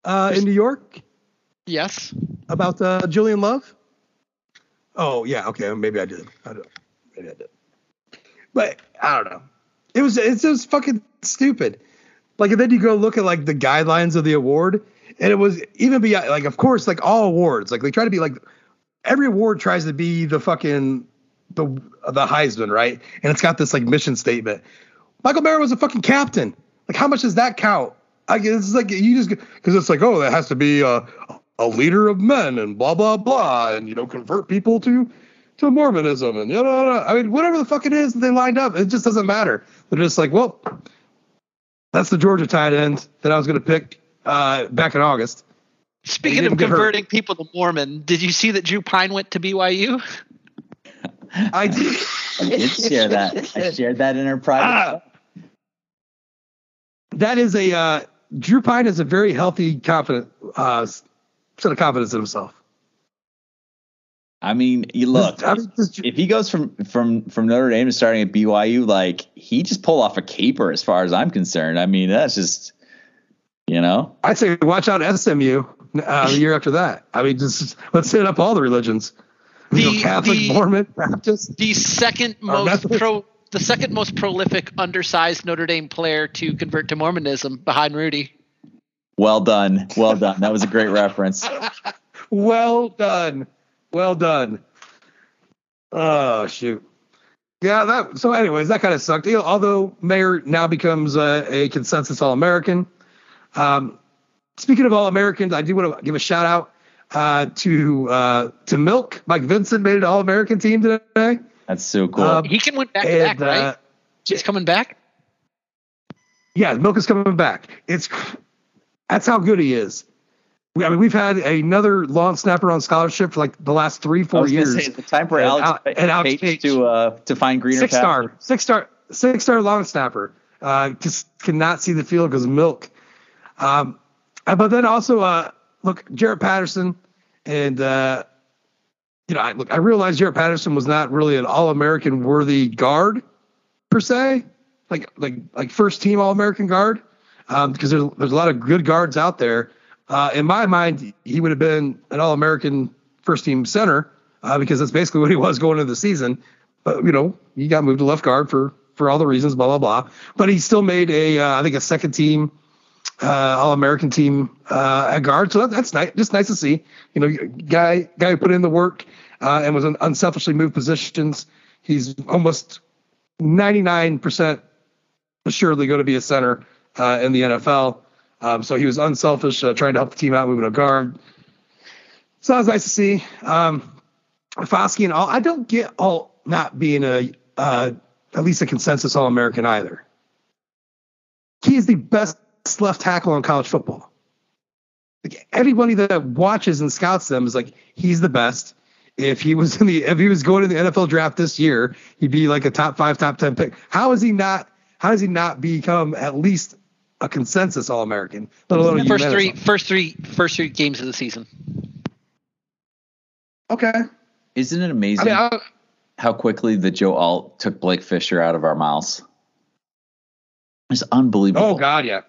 uh, in New York yes. about uh, Julian Love? Oh yeah, okay, maybe I did. I don't. Maybe I did. But I don't know. It was it's just fucking stupid. Like and then you go look at like the guidelines of the award, and it was even beyond like of course like all awards like they try to be like every award tries to be the fucking the the Heisman right, and it's got this like mission statement. Michael Mayer was a fucking captain. Like how much does that count? I guess it's like you just because it's like oh that has to be a a leader of men and blah blah blah and you know convert people to to Mormonism and you know I mean whatever the fuck it is that they lined up it just doesn't matter. They're just like well that's the Georgia tight end that I was going to pick uh, back in August. Speaking of converting people to Mormon, did you see that Drew Pyne went to BYU? I did. I did share that. I shared that in our private. Ah. That is a uh, Drew Pyne is a very healthy, confident uh, set of confidence in himself. I mean, you look. I mean, this- if he goes from from from Notre Dame to starting at BYU, like he just pulled off a caper, as far as I'm concerned. I mean, that's just, you know, I'd say watch out SMU uh, the year after that. I mean, just let's hit up all the religions. You know, Catholic, the- Mormon, Baptist. The second most pro, the second most prolific undersized Notre Dame player to convert to Mormonism behind Rudy. well done, well done. That was a great reference. Well done. Well done. Oh shoot. Yeah, that so anyways, that kind of sucked. You know, although Mayer now becomes uh, a consensus All American. Um, speaking of All Americans, I do want to give a shout out uh, to uh, to Milk. Mike Vinson made an All American team today. That's so cool. Um, He can win back to back, And, uh, right? He's coming back. Yeah, Milk is coming back. It's that's how good he is. We, I mean, we've had another long snapper on scholarship for like the last three, I four was years. say, the time for And Alex, Al- and Alex Page, Page. to uh to find greener six pastures. star, six star, six star long snapper. Uh, just cannot see the field because milk. Um, uh, but then also, uh, look, Jarrett Patterson, and uh, you know, I, look, I realized Jarrett Patterson was not really an All American worthy guard per se, like like like first team All American guard, um, because there's there's a lot of good guards out there. Uh, in my mind, he would have been an All American first team center uh, because that's basically what he was going into the season. But you know, he got moved to left guard for for all the reasons, blah blah blah. But he still made a uh, I think a second team uh, All American team uh, at guard. So that, that's nice, just nice to see. You know, guy guy who put in the work uh, and was un- unselfishly moved positions. He's almost 99% assuredly going to be a center uh, in the NFL. Um, so he was unselfish, uh, trying to help the team out, moving a guard. So that was nice to see. Um, Foskey and Alt. I don't get Alt not being a uh, at least a consensus All American either. He is the best left tackle in college football. Like anybody that watches and scouts them is like he's the best. If he was in the if he was going to the NFL draft this year, he'd be like a top five, top ten pick. How is he not? How does he not become at least a consensus All American? Let alone a First three, first three, first three games of the season. Okay. Isn't it I amazing mean, how quickly the Joe Alt took Blake Fisher out of our mouths? It's unbelievable. oh God, yeah.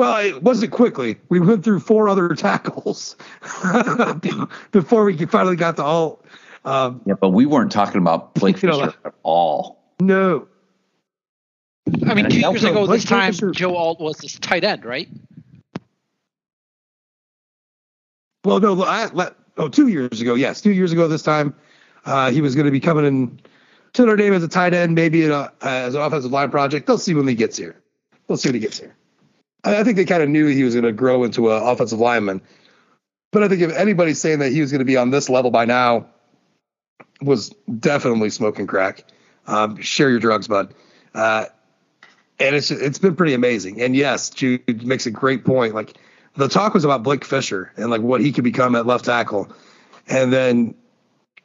Well, it wasn't quickly. We went through four other tackles before we finally got to Alt. Um, Yeah, but we weren't talking about Blake You know, Fisher at all. no, I mean, two years ago Blake this time, Fisher- Joe Alt was this tight end, right? Well, no, I, let, oh, two years ago, yes, two years ago this time, uh, he was going to be coming in to Notre Dame as a tight end, maybe in a, as an offensive line project. They'll see when he gets here. They'll see when he gets here. I, think they kind of knew he was going to grow into an offensive lineman. But I think if anybody's saying that he was going to be on this level by now, was definitely smoking crack. Um, share your drugs, bud. Uh, and it's it's been pretty amazing. And yes, Jude makes a great point. Like the talk was about Blake Fisher and like what he could become at left tackle, and then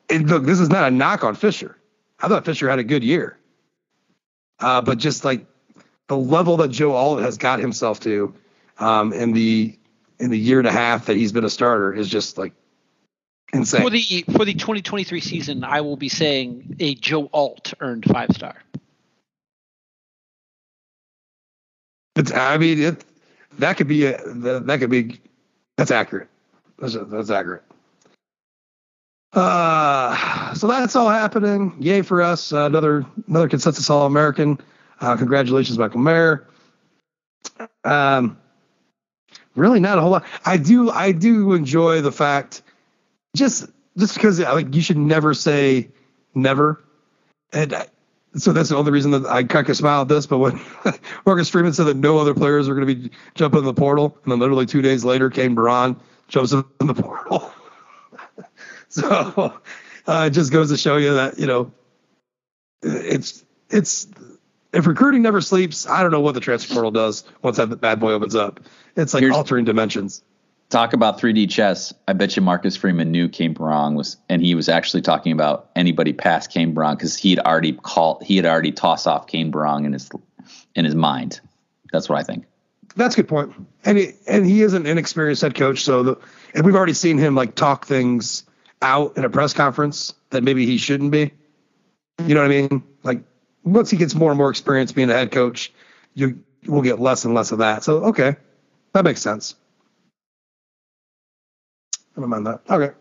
look, this is not a knock on Fisher. I thought Fisher had a good year, uh, but just like the level that Joe Alt has got himself to um, in the in the year and a half that he's been a starter is just like insane. For the for the 2023 season, I will be saying a Joe Alt earned five star. It's, I mean, it, that could be a, that, that could be that's accurate. That's, that's accurate. Uh, so that's all happening. Yay for us! Uh, another another consensus All American. Uh, congratulations, Michael Mayer. Um, really not a whole lot. I do I do enjoy the fact just just because like you should never say never, and I, so that's the only reason that I kind of smile at this. But when Marcus Freeman said that no other players are going to be jumping in the portal, and then literally two days later, Cane Berrong jumps in the portal. so uh, it just goes to show you that you know it's it's if recruiting never sleeps, I don't know what the transfer portal does once that bad boy opens up. It's like Here's- altering dimensions. Talk about 3D chess. I bet you Marcus Freeman knew Cane Berrong was, and he was actually talking about anybody past Cane Berrong because he had already called, he had already tossed off Cane Berrong in his in his mind. That's what I think. That's a good point. And he, and he is an inexperienced head coach, so the, and we've already seen him like talk things out in a press conference that maybe he shouldn't be. You know what I mean? Like once he gets more and more experience being a head coach, you will get less and less of that. So okay, that makes sense. I don't mind that. Okay.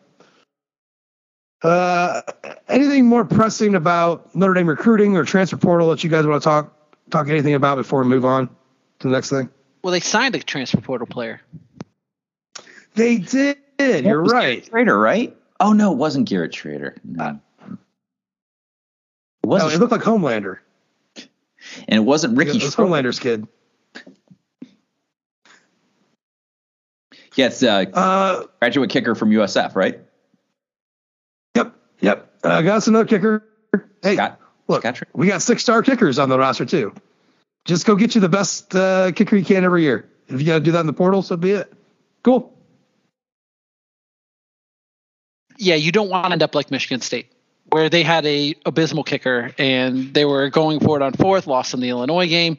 Uh, anything more pressing about Notre Dame recruiting or transfer portal that you guys want to talk talk anything about before we move on to the next thing? Well, they signed a transfer portal player. They did. You're right. Shrader, right? Oh no, it wasn't Garrett Shrader. No. It wasn't, it looked like Homelander. and it wasn't Ricky. It was Schroeder. Homelander's kid. Yeah, it's uh, Uh, graduate kicker from USF, right? yep, yep. Uh, got us another kicker. Hey, Scott- look, Scott we got six star kickers on the roster too. Just go get you the best uh, kicker you can every year. If you got to do that in the portal, so be it. Cool. Yeah, you don't want to end up like Michigan State, where they had a abysmal kicker and they were going for it on fourth, lost in the Illinois game.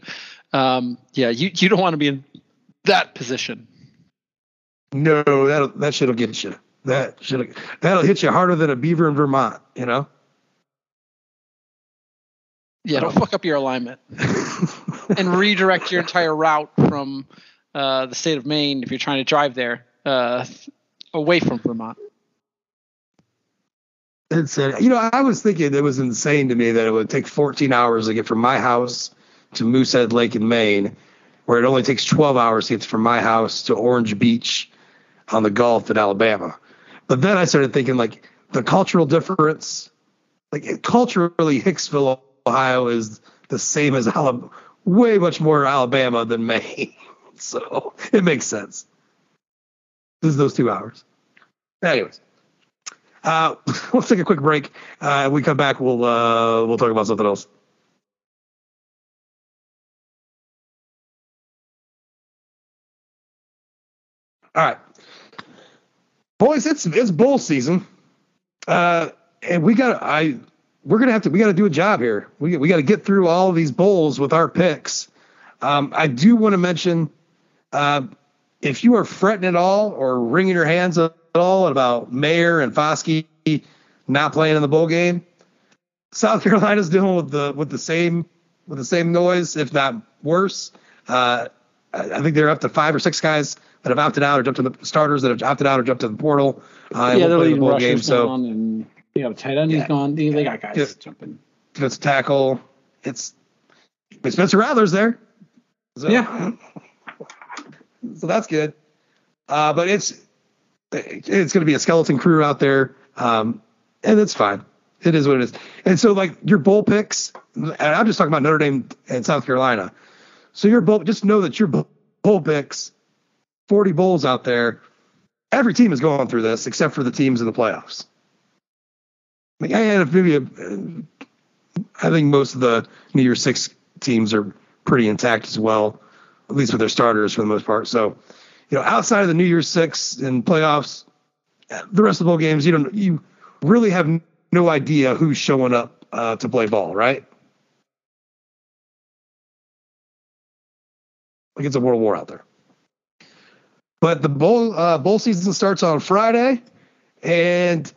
Um, yeah, you you don't want to be in that position. No, that that shit'll get you. That should that'll hit you harder than a beaver in Vermont. You know. Yeah, don't fuck up your alignment and redirect your entire route from uh, the state of Maine if you're trying to drive there uh, away from Vermont. It's said, you know I was thinking it was insane to me that it would take 14 hours to get from my house to Moosehead Lake in Maine, where it only takes 12 hours to get from my house to Orange Beach on the Gulf in Alabama. But then I started thinking like the cultural difference, like culturally Hicksville, Ohio is the same as Alabama, way much more Alabama than Maine. so it makes sense. This is those two hours. Anyways. Uh, let's take a quick break. Uh, we come back, we'll uh, we'll talk about something else. All right, boys, it's it's bowl season, uh, and we got I we're gonna have to we got to do a job here. We we got to get through all of these bowls with our picks. Um, I do want to mention uh, if you are fretting at all or wringing your hands at all about Mayer and Foskey not playing in the bowl game, South Carolina's dealing with the with the same with the same noise, if not worse. Uh, I think they're up to five or six guys that have opted out or jumped to the starters that have opted out or jumped to the portal. Uh, yeah, they're in the bowl game. So and you know, tight end Yeah. is gone. They, they got guys Yeah. jumping. defensive tackle, it's but Spencer Rattler's there. So, Yeah. so that's good. Uh, but it's it's going to be a skeleton crew out there, um, and it's fine. It is what it is. And so like your bowl picks, and I'm just talking about Notre Dame and South Carolina. So your bowl, just know that your bowl picks, 40 bowls out there. Every team is going through this except for the teams in the playoffs. Mean, I had maybe a, I think most of the New Year's Six teams are pretty intact as well, at least with their starters for the most part. So, you know, outside of the New Year's Six and playoffs, the rest of the bowl games, you don't you really have no idea who's showing up uh, to play ball, right? Like it's a world war out there. But the bowl uh, bowl season starts on Friday, and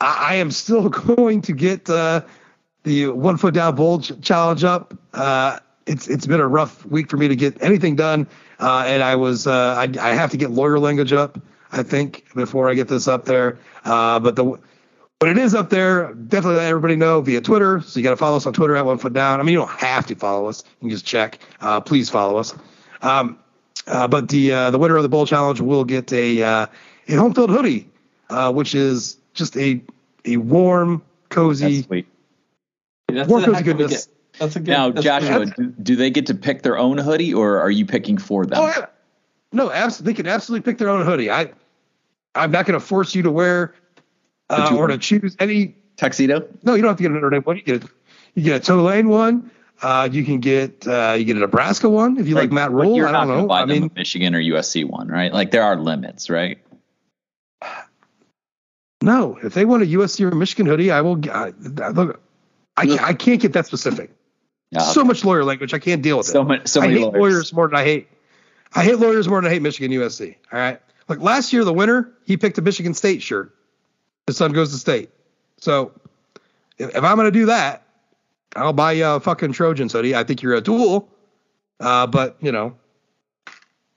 I, I am still going to get uh, the one foot down bowl ch- challenge up. It's it's been a rough week for me to get anything done, uh, and I was uh, I, I have to get lawyer language up. I think before I get this up there, uh, but the when it is up there, definitely let everybody know via Twitter. So you got to follow us on Twitter at One Foot Down. I mean, you don't have to follow us; you can just check. Uh, please follow us. Um, uh, but the uh, the winner of the bowl challenge will get a uh, a home field hoodie, uh, which is just a a warm, cozy, That's sweet. That's warm, cozy goodness. That's a good. Now, that's Joshua, good. do, do they get to pick their own hoodie, or are you picking for them? Oh. No, abs- they can absolutely pick their own hoodie. I, I'm not going to force you to wear uh, you- or to choose any. Tuxedo? No, you don't have to get an Notre Dame one. You get a, you get a Tulane one. Uh, you can get uh, you get a Nebraska one if you like, Matt Rhule. You're I don't know. buy I mean, a Michigan or USC one, right? Like there are limits, right? no. If they want a USC or Michigan hoodie, I will. I, look, I, I can't get that specific. Yeah, So much lawyer language. I can't deal with So it. many- so I hate lawyers. lawyers more than I hate. I hate lawyers more than I hate Michigan USC. All right. Like last year, the winner he picked a Michigan State shirt. His son goes to state. So if, if I'm going to do that, I'll buy you a fucking Trojan hoodie. I think you're a tool, uh, but you know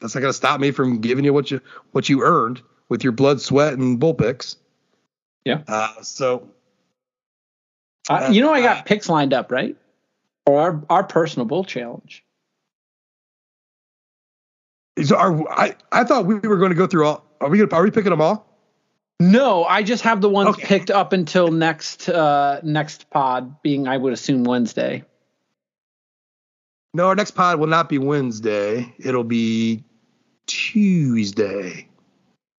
that's not going to stop me from giving you what you what you earned with your blood, sweat, and bull picks. Yeah. Uh, so Uh, you know, I got picks lined up, right? For our our personal bowl challenge. So are I? I thought we were going to go through all. Are we? Gonna, are we picking them all? No, I just have the ones Okay. picked up until next uh next pod, being I would assume Wednesday. No, our next pod will not be Wednesday. It'll be Tuesday.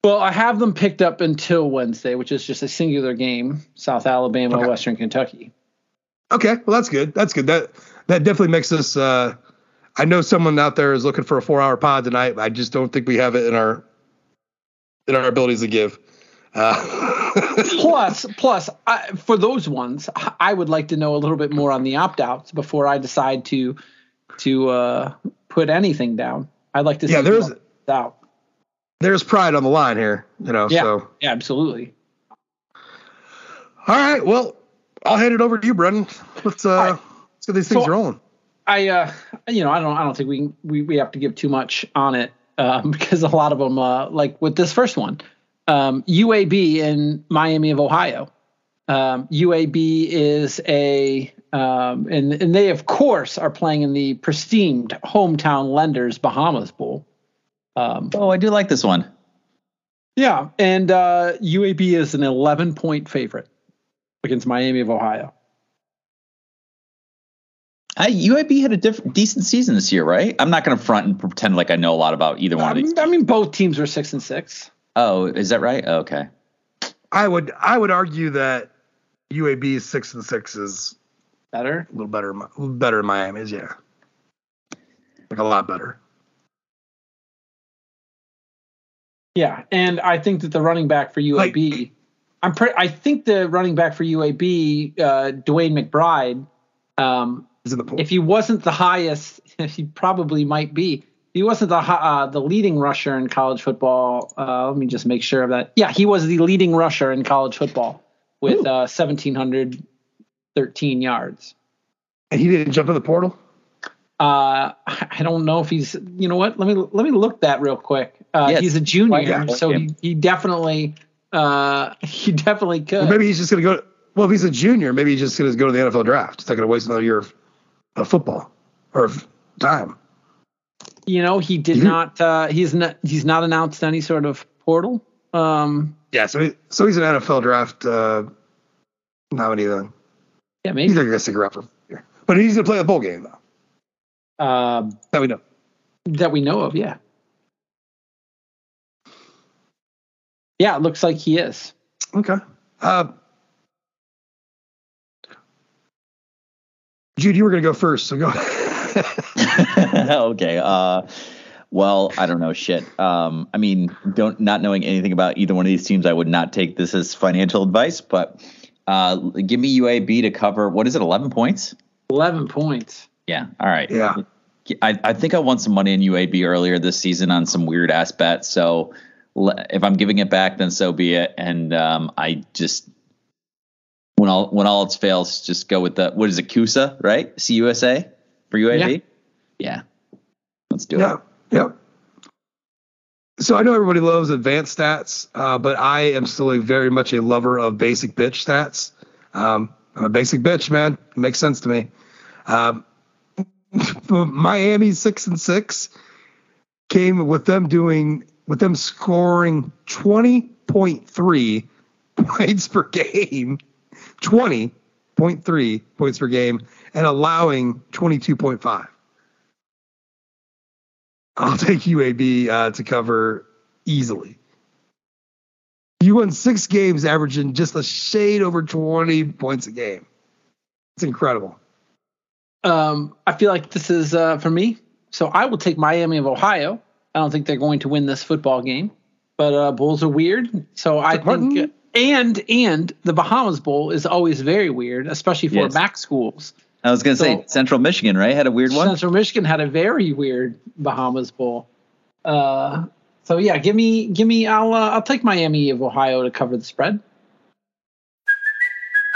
Well, I have them picked up until Wednesday, which is just a singular game: South Alabama, Okay. Western Kentucky. Okay, well that's good. That's good. That that definitely makes us. Uh, I know someone out there is looking for a four-hour pod tonight. I just don't think we have it in our in our abilities to give. Uh, plus, plus, I, for those ones, I would like to know a little bit more on the opt-outs before I decide to to uh, put anything down. I'd like to see Yeah, there's- out. there's pride on the line here, you know. Yeah, So yeah, absolutely. all right, well, I'll hand it over to you, Brendan. Let's uh, right. let's get these things So- rolling. I, uh, you know, I don't, I don't think we we, we have to give too much on it um, because a lot of them, uh, like with this first one, um, UAB in Miami of Ohio. Um, UAB is a, um, and and they of course are playing in the pristine hometown lenders Bahamas Bowl. Um, Oh, I do like this one. yeah, and uh, UAB is an 11 point favorite against Miami of Ohio. I, UAB had a diff- decent season this year, right? I'm not going to front and pretend like I know a lot about either one of these. Um, I mean, both teams were six and six. Oh, is that right? Okay. I would I would argue that UAB six and six is Better. a little better, a little better than Miami's. Yeah, like a lot better. Yeah, and I think that the running back for UAB, I'm pre- I think the running back for UAB, uh, DeWayne McBride, um, Is in the pool. if he wasn't the highest, he probably might be. He wasn't the uh, the leading rusher in college football. Uh, let me just make sure of that. Yeah, he was the leading rusher in college football with uh, 1,713 yards. and he didn't jump in the portal. Uh, I I don't know if he's. You know what? Let me let me look that real quick. Uh, Yes. he's a junior, Yeah. so he, he definitely uh, he definitely could. Or maybe he's just gonna go. Well, if he's a junior, maybe he's just gonna go to the NFL draft. He's not gonna waste another year of, of football or of time. you know, he did Mhm. not. Uh, he's not. He's not announced any sort of portal. Um, Yeah, so he, so he's an NFL draft uh, nominee then. Yeah, He's maybe. not going to stick around for here. But he's going to play a bowl game, though. Um, That we know. that we know of, yeah. Yeah, it looks like he is. Okay. Uh, Jude, you were going to go first, so go. okay. Uh, well, I don't know shit. Um, I mean, don't not knowing anything about either one of these teams, I would not take this as financial advice. But uh, give me UAB to cover. What is it? Eleven points? 11 points. Yeah. All right. Yeah. I, I think I won some money in UAB earlier this season on some weird ass bet. So le- if I'm giving it back, then so be it. And um, I just when all when all else fails, just go with the what is it, CUSA, right? CUSA for UAB. Yeah. Let's do yeah. it. Yeah. So I know everybody loves advanced stats, uh, but I am still a very much a lover of basic bitch stats. Um, I'm a basic bitch, man. It makes sense to me. Um, Miami six and six came with them doing with them scoring twenty point three points per game, twenty point three points per game, and allowing twenty two point five. I'll take UAB uh, to cover easily. You won six games, averaging just a shade over 20 points a game. It's incredible. Um, I feel like this is uh, for me. So I will take Miami of Ohio. I don't think they're going to win this football game, but uh, Bulls are weird. So I Martin? think, and and the Bahamas Bowl is always very weird, especially for Yes. MAC schools. I was gonna say Central Michigan, right? Had a weird one. Central Michigan had a very weird Bahamas Bowl. Uh, so yeah, give me give me. I'll uh, I'll take Miami of Ohio to cover the spread.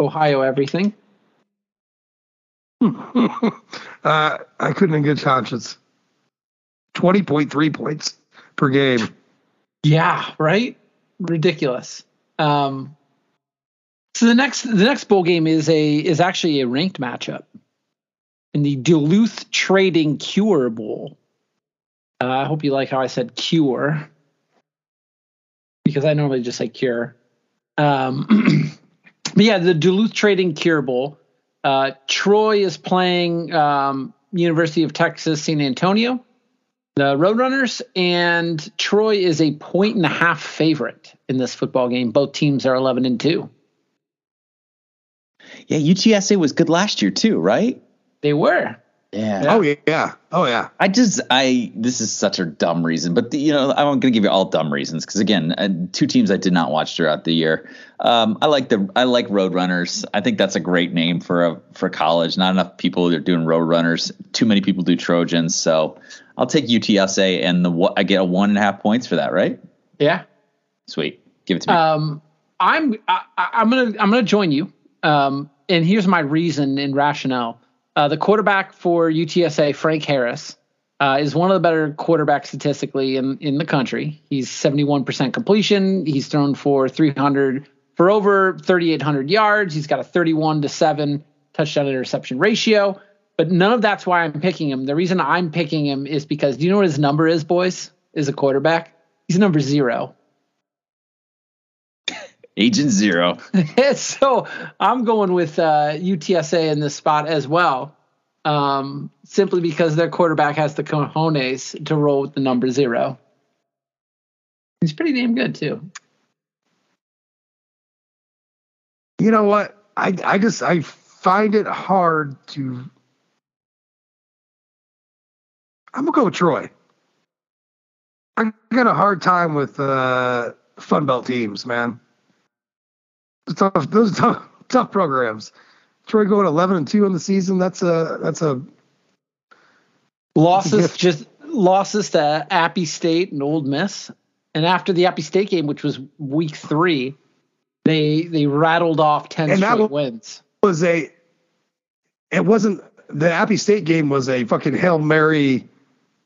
Ohio everything. uh, I couldn't in good conscience. 20.3 points per game. Yeah, right. Ridiculous. Um, so the next the next bowl game is a is actually a ranked matchup in the Duluth Trading Cure Bowl. Uh, I hope you like how I said cure because I normally just say cure. Um, but yeah, the Duluth Trading Cure Bowl. Uh, Troy is playing um, University of Texas San Antonio the Roadrunners and Troy is a point and a half favorite in this football game. Both teams are 11 and 2. Yeah, UTSA was good last year too, right? They were. Yeah. Oh, yeah. Oh, yeah. I just I this is such a dumb reason, but the, you know I'm going to give you all dumb reasons because again, uh, two teams I did not watch throughout the year. Um, I like the I like Roadrunners. I think that's a great name for a for college. Not enough people are doing Roadrunners. Too many people do Trojans. So I'll take UTSA and the what I get a one and a half points for that, right? Yeah. Sweet, give it to me. Um, I'm I, I- I'm gonna I'm gonna join you. Um, and here's my reason and rationale. Uh, the quarterback for UTSA, Frank Harris, uh, is one of the better quarterbacks statistically in in the country. He's 71% completion. He's thrown for 300 for over 3,800 yards. He's got a 31 to seven touchdown interception ratio. But none of that's why I'm picking him. The reason I'm picking him is because do you know what his number is, boys? Is a quarterback. He's number zero. Agent Zero. so I'm going with uh, UTSA in this spot as well, um, simply because their quarterback has the cojones to roll with the number zero. He's pretty damn good too. You know what? I, I just, I find it hard to. I'm going to go with Troy. I got a hard time with uh, Fun Belt teams, man. Tough. Those are tough, tough programs. Troy going 11 and 2 in the season. That's a that's a Losses just losses to Appy State and Ole Miss, and after the Appy State game, which was week three, They they rattled off ten And straight was- wins. was a it wasn't the Appy State game was a fucking Hail Mary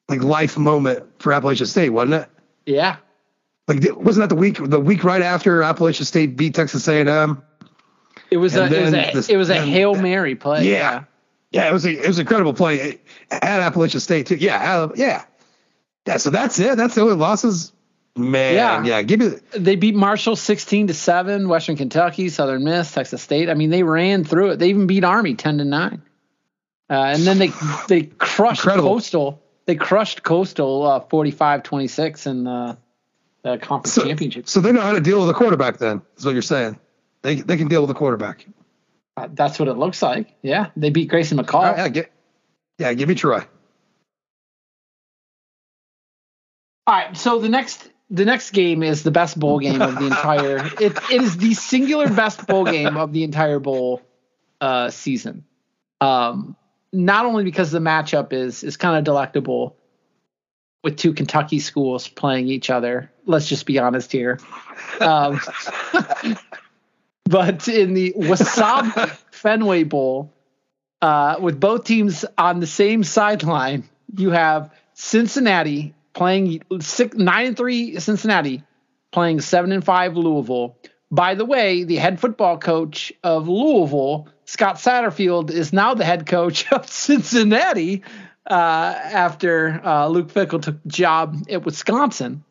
like life moment for Appalachian State, wasn't it? Yeah. Like wasn't that the week the week right after Appalachian State beat Texas A&M? It was a it was a this- it was a hail mary play. Yeah. Yeah, it was a, it was an incredible play at Appalachian State too. Yeah, uh, yeah. Yeah, so that's it. That's the only losses. Man, Yeah. yeah. Give me They beat Marshall sixteen to seven. Western Kentucky, Southern Miss, Texas State. I mean, they ran through it. They even beat Army ten to nine. Uh, and then they they crushed Incredible. Coastal. They crushed Coastal uh, 45-26 in the, the conference so, championship. so they know how to deal with the quarterback. Then is what you're saying. They they can deal with the quarterback. Uh, that's what it looks like. Yeah, they beat Grayson McCall. All right, yeah, get, yeah, give me Troy. All right, so the next the next game is the best bowl game of the entire. It it is the singular best bowl game of the entire bowl uh, season. Um, not only because the matchup is is kind of delectable with two Kentucky schools playing each other. Let's just be honest here. Um, but in the Wasabi Fenway Bowl, uh, with both teams on the same sideline, you have Cincinnati playing six, nine and three Cincinnati playing seven and five Louisville. By the way, the head football coach of Louisville, Scott Satterfield, is now the head coach of Cincinnati after uh, Luke Fickell took the job at Wisconsin.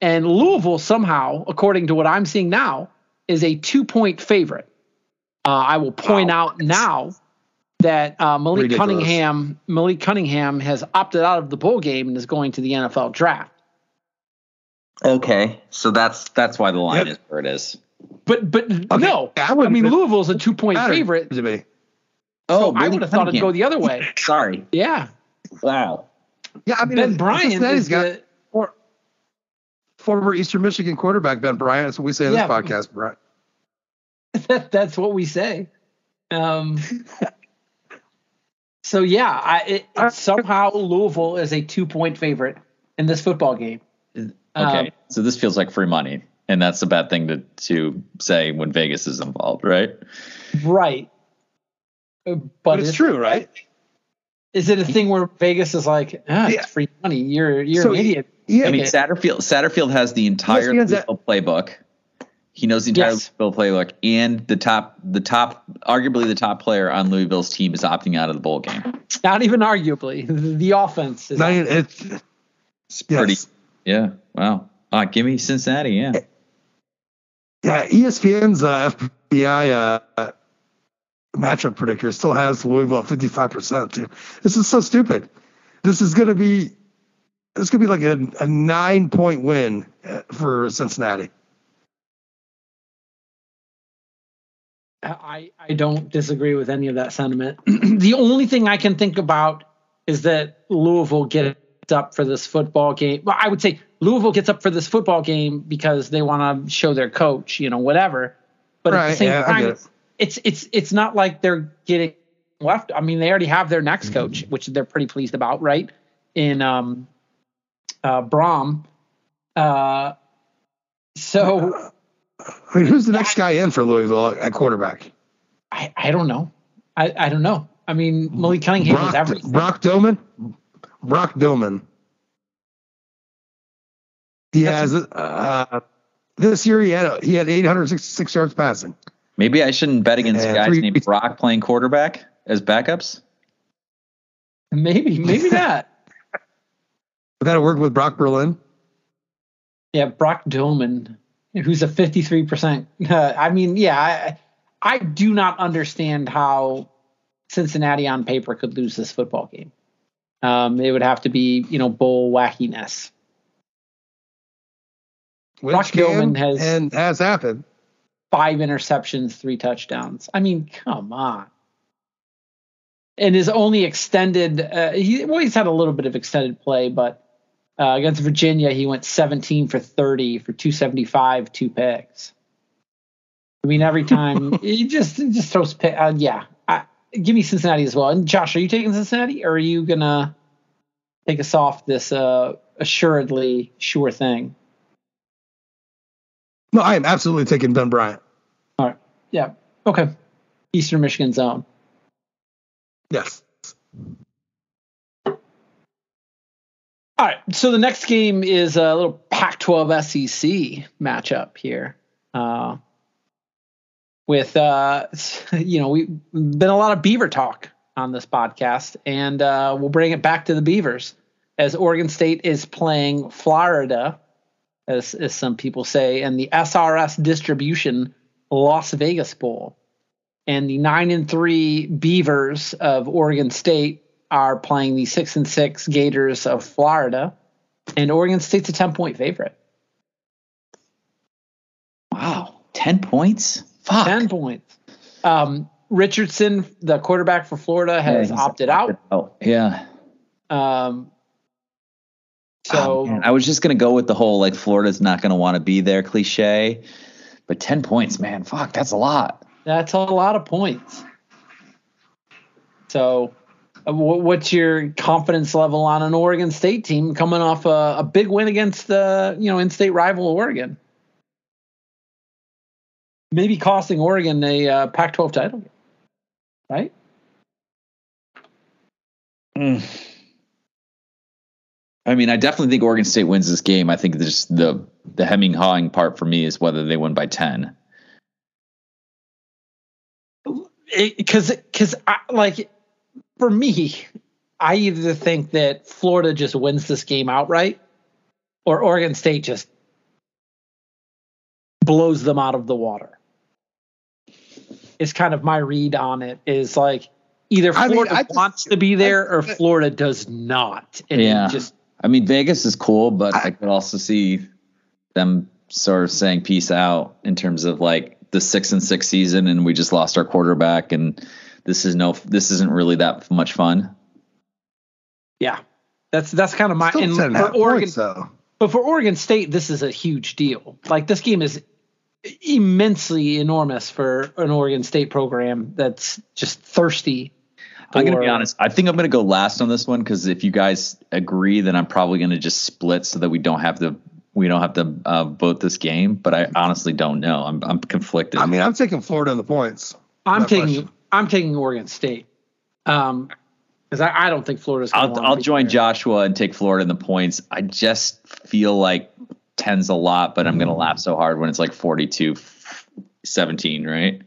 And Louisville somehow, according to what I'm seeing now, is a two point favorite. Uh, I will point out now that uh, Malik Ridiculous. Cunningham Malik Cunningham has opted out of the bowl game and is going to the NFL draft. Okay, so that's that's why the line Yep. is where it is. But but no, I I, wouldn't mean have- Louisville's a two point favorite. to me. Oh, I would have thought it'd go the other way. Sorry. Yeah, Wow. Yeah, I mean Ben Bryant Cincinnati's is got the, for, former Eastern Michigan quarterback Ben Bryant. That's what we say in Yeah. this podcast, Bryant. that, that's what we say. Um, so yeah, I, it, it- somehow Louisville is a two point favorite in this football game. Okay, Um, so this feels like free money, and that's a bad thing to to say when Vegas is involved, right? Right. Uh, But, But it's is- true, right? Is it a thing where Vegas is like, ah, Yeah. it's free money? You're you're So, an idiot. Yeah, I mean, Okay. Satterfield Satterfield has the entire ESPN's at- Louisville playbook. He knows the entire Yes. Louisville playbook, and the top, the top, arguably the top player on Louisville's team is opting out of the bowl game. Not even arguably. The offense is Not even- it's, It's pretty, yeah. Wow. Ah, give me Cincinnati. Yeah. Yeah, ESPN's uh, FPI uh, matchup predictor still has Louisville at 55% too. This is so stupid. This is going to be this could be like a, a nine point win uh, for Cincinnati. I, I don't disagree with any of that sentiment. the only thing I can think about is that Louisville gets up for this football game. Well, I would say Louisville gets up for this football game because they want to show their coach, you know, whatever. But at the same yeah, time. It's it's it's not like they're getting left. I mean, they already have their next Mm-hmm. coach, which they're pretty pleased about, right? In um, uh, Brohm. Uh, so I mean, who's the next guy in for Louisville at quarterback? I, I don't know. I, I don't know. I mean, Malik Cunningham is Brock, everything. Brock Domann? Brock Domann. He That's- has uh, this year he had he had 866 yards passing. Maybe I shouldn't bet against Yeah, guys three- named Brock playing quarterback as backups. Maybe, maybe not. Would that work with Brock Berlin? Yeah, Brock Domann, who's a 53%. Uh, I mean, yeah, I, I do not understand how Cincinnati on paper could lose this football game. Um, it would have to be, you know, bowl wackiness. Which Brock Domann has- and has happened. Five interceptions, three touchdowns. I mean, come on. And his only extended, uh, he, well, he's had a little bit of extended play, but uh, against Virginia, he went 17 for 30 for 275, two picks. I mean, every time he just he just throws pick. Uh, yeah, I, give me Cincinnati as well. And Josh, are you taking Cincinnati, or are you gonna take us off this uh, assuredly sure thing? No, I am absolutely taking Ben Bryant. All right. Yeah. Okay. Eastern Michigan zone. Yes. All right. So the next game is a little Pac-12 SEC matchup here. Uh, with uh, you know, we've been a lot of Beaver talk on this podcast, and uh, we'll bring it back to the Beavers as Oregon State is playing Florida, as as some people say, and the SRS distribution Las Vegas Bowl. And the nine and three Beavers of Oregon State are playing the six and six Gators of Florida, and Oregon State's a ten point favorite. Wow, ten points. Fuck. Ten points. Um, Richardson, the quarterback for Florida, has he's opted out. Oh, yeah. Um, so Oh. I was just gonna go with the whole like Florida's not gonna want to be there cliche, but ten points, man, fuck, that's a lot. that's a lot of points. So, uh, what's your confidence level on an Oregon State team coming off a, a big win against the you know in-state rival Oregon? Maybe costing Oregon a uh, Pac-12 title, right? I mean, I definitely think Oregon State wins this game. I think just the the hemming hawing part for me is whether they win by ten. because because like for me, I either think that Florida just wins this game outright, or Oregon State just blows them out of the water. Is kind of my read on it. Is like either I mean, Florida I just- wants to be there or Florida does not, and Yeah. just I mean, Vegas is cool, but I, could also see them sort of saying peace out in terms of like the six and six season, and we just lost our quarterback, and this is no, this isn't really that much fun. yeah, that's that's kind of my Still and 10 and a for half Oregon. points, though. But for Oregon State, this is a huge deal. Like this game is immensely enormous for an Oregon State program that's just thirsty. I'm gonna be honest. I think I'm gonna go last on this one because if you guys agree, then I'm probably gonna just split so that we don't have to we don't have to uh, vote this game. But I honestly don't know. I'm I'm conflicted. I mean, I'm taking Florida in the points. I'm taking question. I'm taking Oregon State. Um, because I, I don't think Florida's. Gonna I'll I'll join there. Joshua and take Florida in the points. I just feel like 10's a lot, but I'm gonna laugh so hard when it's like 42 17, right?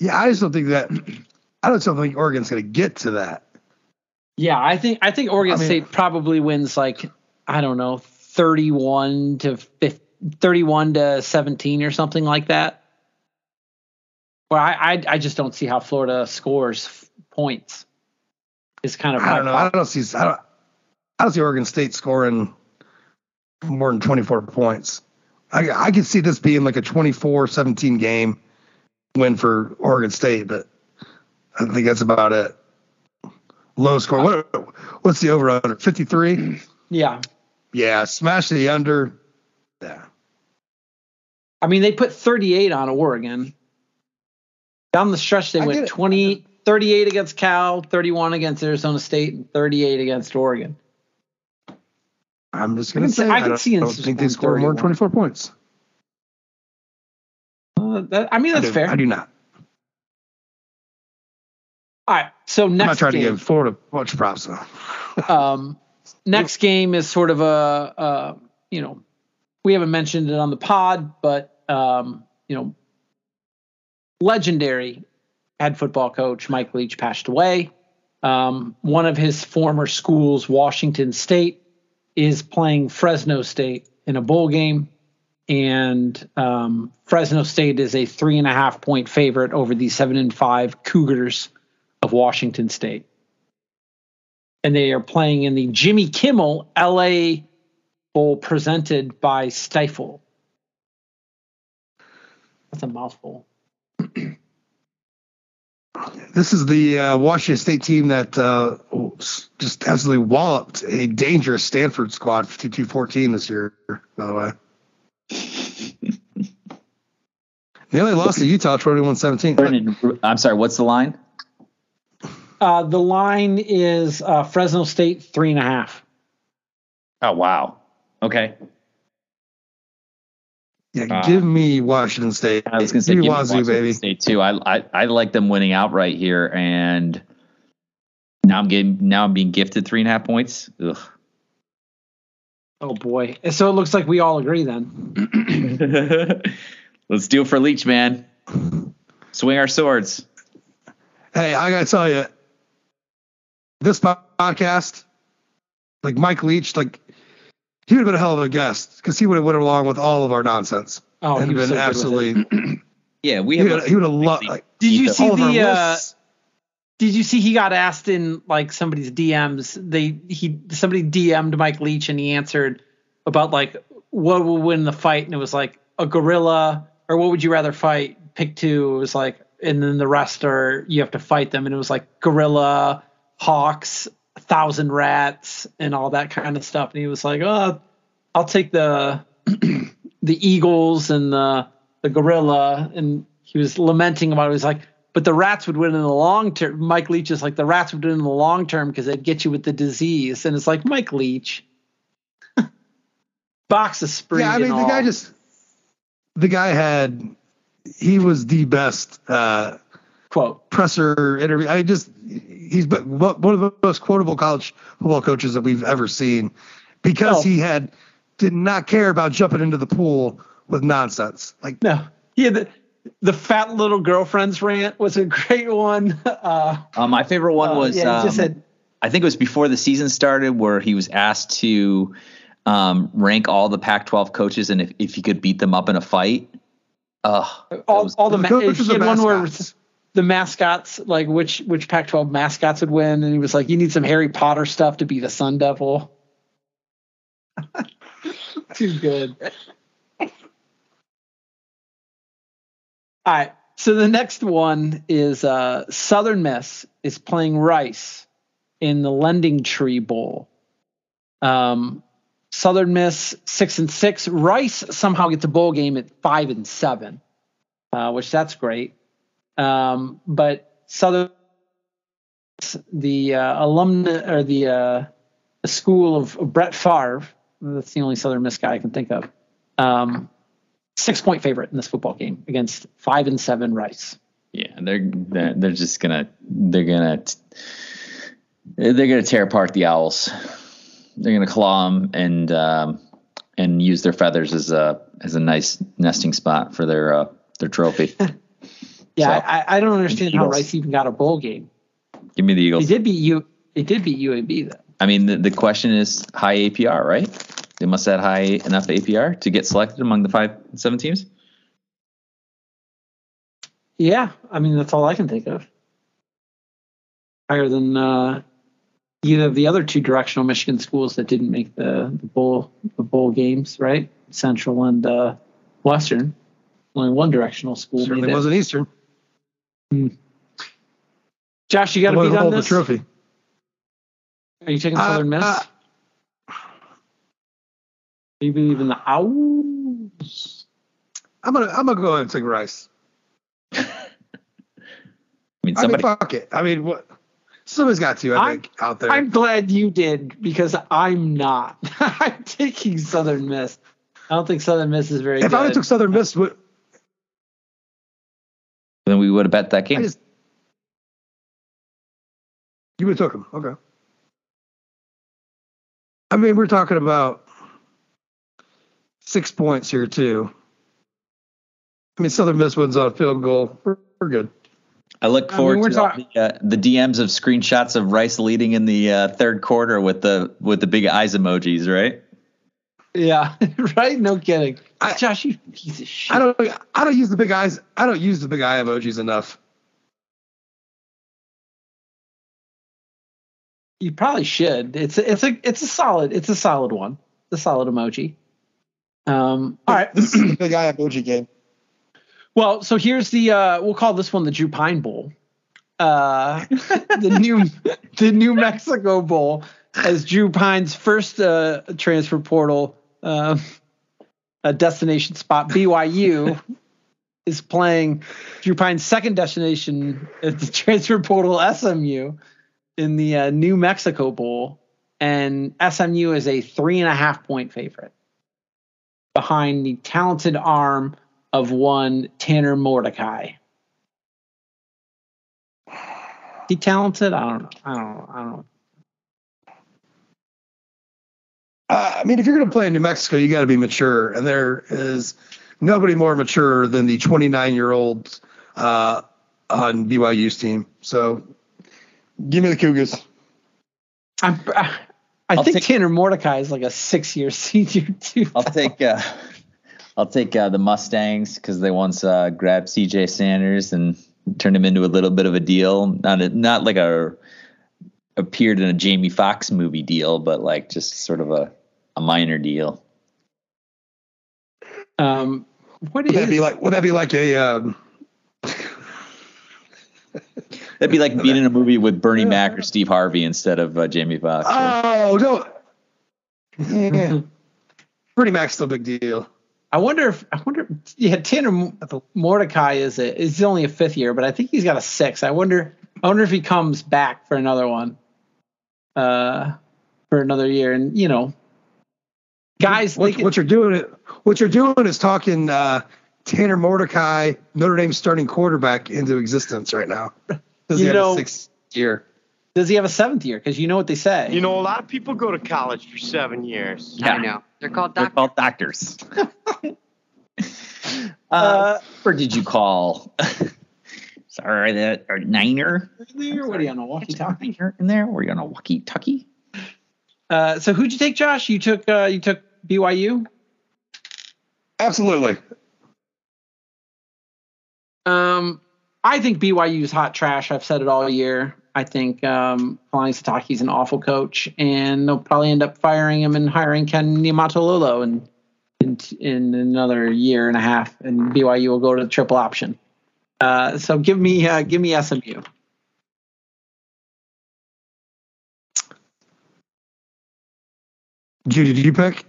Yeah, I just don't think that. I don't think Oregon's going to get to that. Yeah, I think I think Oregon I mean- State probably wins like I don't know, 31 to 50, 31 to 17 or something like that. Where I I, I just don't see how Florida scores points. Is kind of I don't know. I don't see. I don't. I don't see Oregon State scoring more than 24 points. I I could see this being like a 24-17 game win for Oregon State, but I think that's about it. Low score. What what's the over under? 53? yeah. Yeah, smash the under. Yeah. I mean, they put 38 on Oregon. Down the stretch, they I went it. 20, 38 against Cal, 31 against Arizona State, and 38 against Oregon. I'm just going to say I I, can see in don't think they score more than 24 points. Uh, that, I mean, I that's do, fair. I do not. All right. So next I'm not trying game, to give Florida much props though. um, next game is sort of a, uh, you know, we haven't mentioned it on the pod, but um, you know, legendary head football coach Mike Leach passed away. Um, one of his former schools, Washington State, is playing Fresno State in a bowl game, and um, Fresno State is a three and a half point favorite over the seven and five Cougars of Washington State. And they are playing in the Jimmy Kimmel LA Bowl presented by Stifel. That's a mouthful. This is the uh, Washington State team that uh, just absolutely walloped a dangerous Stanford squad 52-14 this year, by the way. they only lost to Utah 21-17. Brendan, I'm sorry, what's the line? Uh, the line is uh, Fresno State three and a half. Oh wow. Okay. Yeah, Uh, give me Washington State. I was going to say give give me me Wazoo, Washington baby. State too. I, I I like them winning outright here, and now I'm getting now I'm being gifted three and a half points. Ugh. Oh boy. So it looks like we all agree then. Let's do it for Leach, man. Swing our swords. Hey, I gotta tell you, this podcast, like Mike Leach, like he would have been a hell of a guest because he would have went along with all of our nonsense Oh, and he was been so absolutely. Yeah, we He have. would, he would have loved. Like, Did you see all of our the uh, did you see he got asked in like somebody's DMs? They he somebody DM'd Mike Leach and he answered about like what will win the fight and it was like a gorilla or what would you rather fight? Pick two. It was like and then the rest are you have to fight them and it was like gorilla, hawks, thousand rats and all that kind of stuff. And he was like, oh, I'll take the the eagles and the the gorilla and he was lamenting about it. He was like, but the rats would win in the long term. Mike Leach is like the rats would win in the long term because they'd get you with the disease. And it's like Mike Leach. Box of spring. yeah, I mean, the all. guy just, the guy had, he was the best uh, quote. presser interview. I just, he's one of the most quotable college football coaches that we've ever seen because Oh. he had did not care about jumping into the pool with nonsense. Like, No, he had the, the fat little girlfriends rant was a great one. Uh, Uh, my favorite one uh, was. yeah, he um, just said, I think it was before the season started where he was asked to um, rank all the Pac-12 coaches and if, if he could beat them up in a fight. Ugh, all, was- all the, The ma- coaches he had one where mascots. The mascots like which which Pac-12 mascots would win, and he was like, "You need some Harry Potter stuff to be the Sun Devil." Too good. All right. So the next one is uh, Southern Miss is playing Rice in the LendingTree Bowl. Um, Southern Miss six and six. Rice somehow gets a bowl game at five and seven, uh, which that's great. Um, but Southern, the uh, alumni or the uh, the school of, of Brett Favre. That's the only Southern Miss guy I can think of. Um, six point favorite in this football game against five and seven Rice. yeah, they're, they're they're just gonna they're gonna they're gonna tear apart the owls. They're gonna claw them and um, and use their feathers as a as a nice nesting spot for their uh, their trophy. Yeah, So, I, I don't understand how Rice even got a bowl game. Give me the They Eagles. did beat you. They did beat UAB though. I mean, the, the question is high APR, right? They must have high enough APR to get selected among the five seven teams. Yeah, I mean that's all I can think of. Higher than uh, either of the other two directional Michigan schools that didn't make the, the bowl the bowl games, right? Central and uh, Western. Only one directional school certainly made wasn't Eastern. Josh, you got to Wasn't beat on hold the this. trophy. Are you taking Uh, Southern Miss? uh, Do you believe in the owls? I'm gonna I'm gonna go ahead and take Rice. I mean, I mean, fuck it. I mean, what? Somebody's got to. I I'm- think out there. I'm glad you did because I'm not. I'm taking Southern Miss. I don't think Southern Miss is very if good. I would took Southern Miss, would then we would have bet that game. just you would have took him. Okay. I mean, we're talking about six points here too. I mean, Southern Miss wins on a field goal. We're, we're good. I look I forward mean, to talk- the, uh, the DMs of screenshots of Rice leading in the uh, third quarter with the with the big eyes emojis, right? Yeah, right. No kidding. I- Josh, you piece of shit. I don't. I don't use the big eyes. I don't use the big eye emojis enough. You probably should. It's a, it's a it's a solid it's a solid one. The solid emoji. Um. All right. This is the big eye emoji game. Well, so here's the uh we'll call this one the Drew Pyne Bowl. Uh the new the New Mexico Bowl as Drew Pyne's first uh transfer portal uh, a destination spot BYU is playing Drew Pyne's second destination at the transfer portal SMU in the uh, New Mexico Bowl and SMU is a three and a half point favorite. behind the talented arm of one Tanner Mordecai? He talented? I don't know. I don't know. I don't know. Uh, I mean, if you're going to play in New Mexico, you got to be mature, and there is nobody more mature than the 29 year old uh, on BYU's team. So, give me the Cougars. I'm, I, I I'll think take- Tanner Mordecai is like a six year senior too. I'll take uh, I'll take uh, the Mustangs because they once uh, grabbed C.J. Sanders and turned him into a little bit of a deal. Not a, not like a appeared in a Jamie Foxx movie deal, but like just sort of a, a minor deal. Um, what Would that be is like? Would that be like a? Um, That'd be like being in a movie with Bernie Mac or Steve Harvey instead of uh, Jamie Foxx. oh no! Yeah. Pretty Mac's still a big deal. I wonder if I wonder. Yeah, Tanner Mordecai is a is only a fifth year, but I think he's got a six. I wonder. I wonder if he comes back for another one. Uh, for another year, and you know, guys, What, can- what you're doing? What you're doing is talking uh, Tanner Mordecai, Notre Dame starting quarterback, into existence right now. Because he You had know- a sixth year. does he have a seventh year? Because you know what they say. You know, a lot of people go to college for seven years. Yeah. I know. They're called They're doctors. called doctors. uh, or did you call? Sorry, that or Niner. there. What are you on a walkie-talkie? Niner in there? Were you on a walkie-talkie? Uh, so who'd you take, Josh? You took uh, you took BYU. Absolutely. Um, I think BYU is hot trash. I've said it all year. I think um, Kalani Sitake's an awful coach, and they'll probably end up firing him and hiring Ken Niumatalolo in, in in another year and a half, and BYU will go to the triple option. Uh, so give me uh, give me SMU. Judy, did you pick?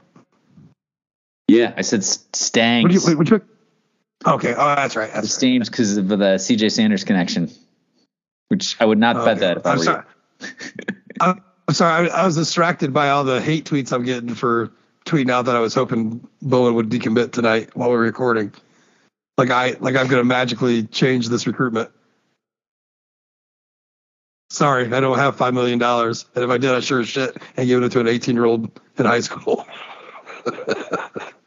Yeah, I said Stangs. Did you, what you pick? Okay. Oh, that's right. That's Steams because of the CJ Sanders connection, which I would not right. bet that if I I'm were sorry. I'm, I'm sorry. I, I was distracted by all the hate tweets I'm getting for tweeting out that I was hoping Bowen would decommit tonight while we we're recording. Like I like I'm gonna magically change this recruitment. Sorry, I don't have five million dollars, and if I did, I sure as shit and give it to an 18 year old in high school.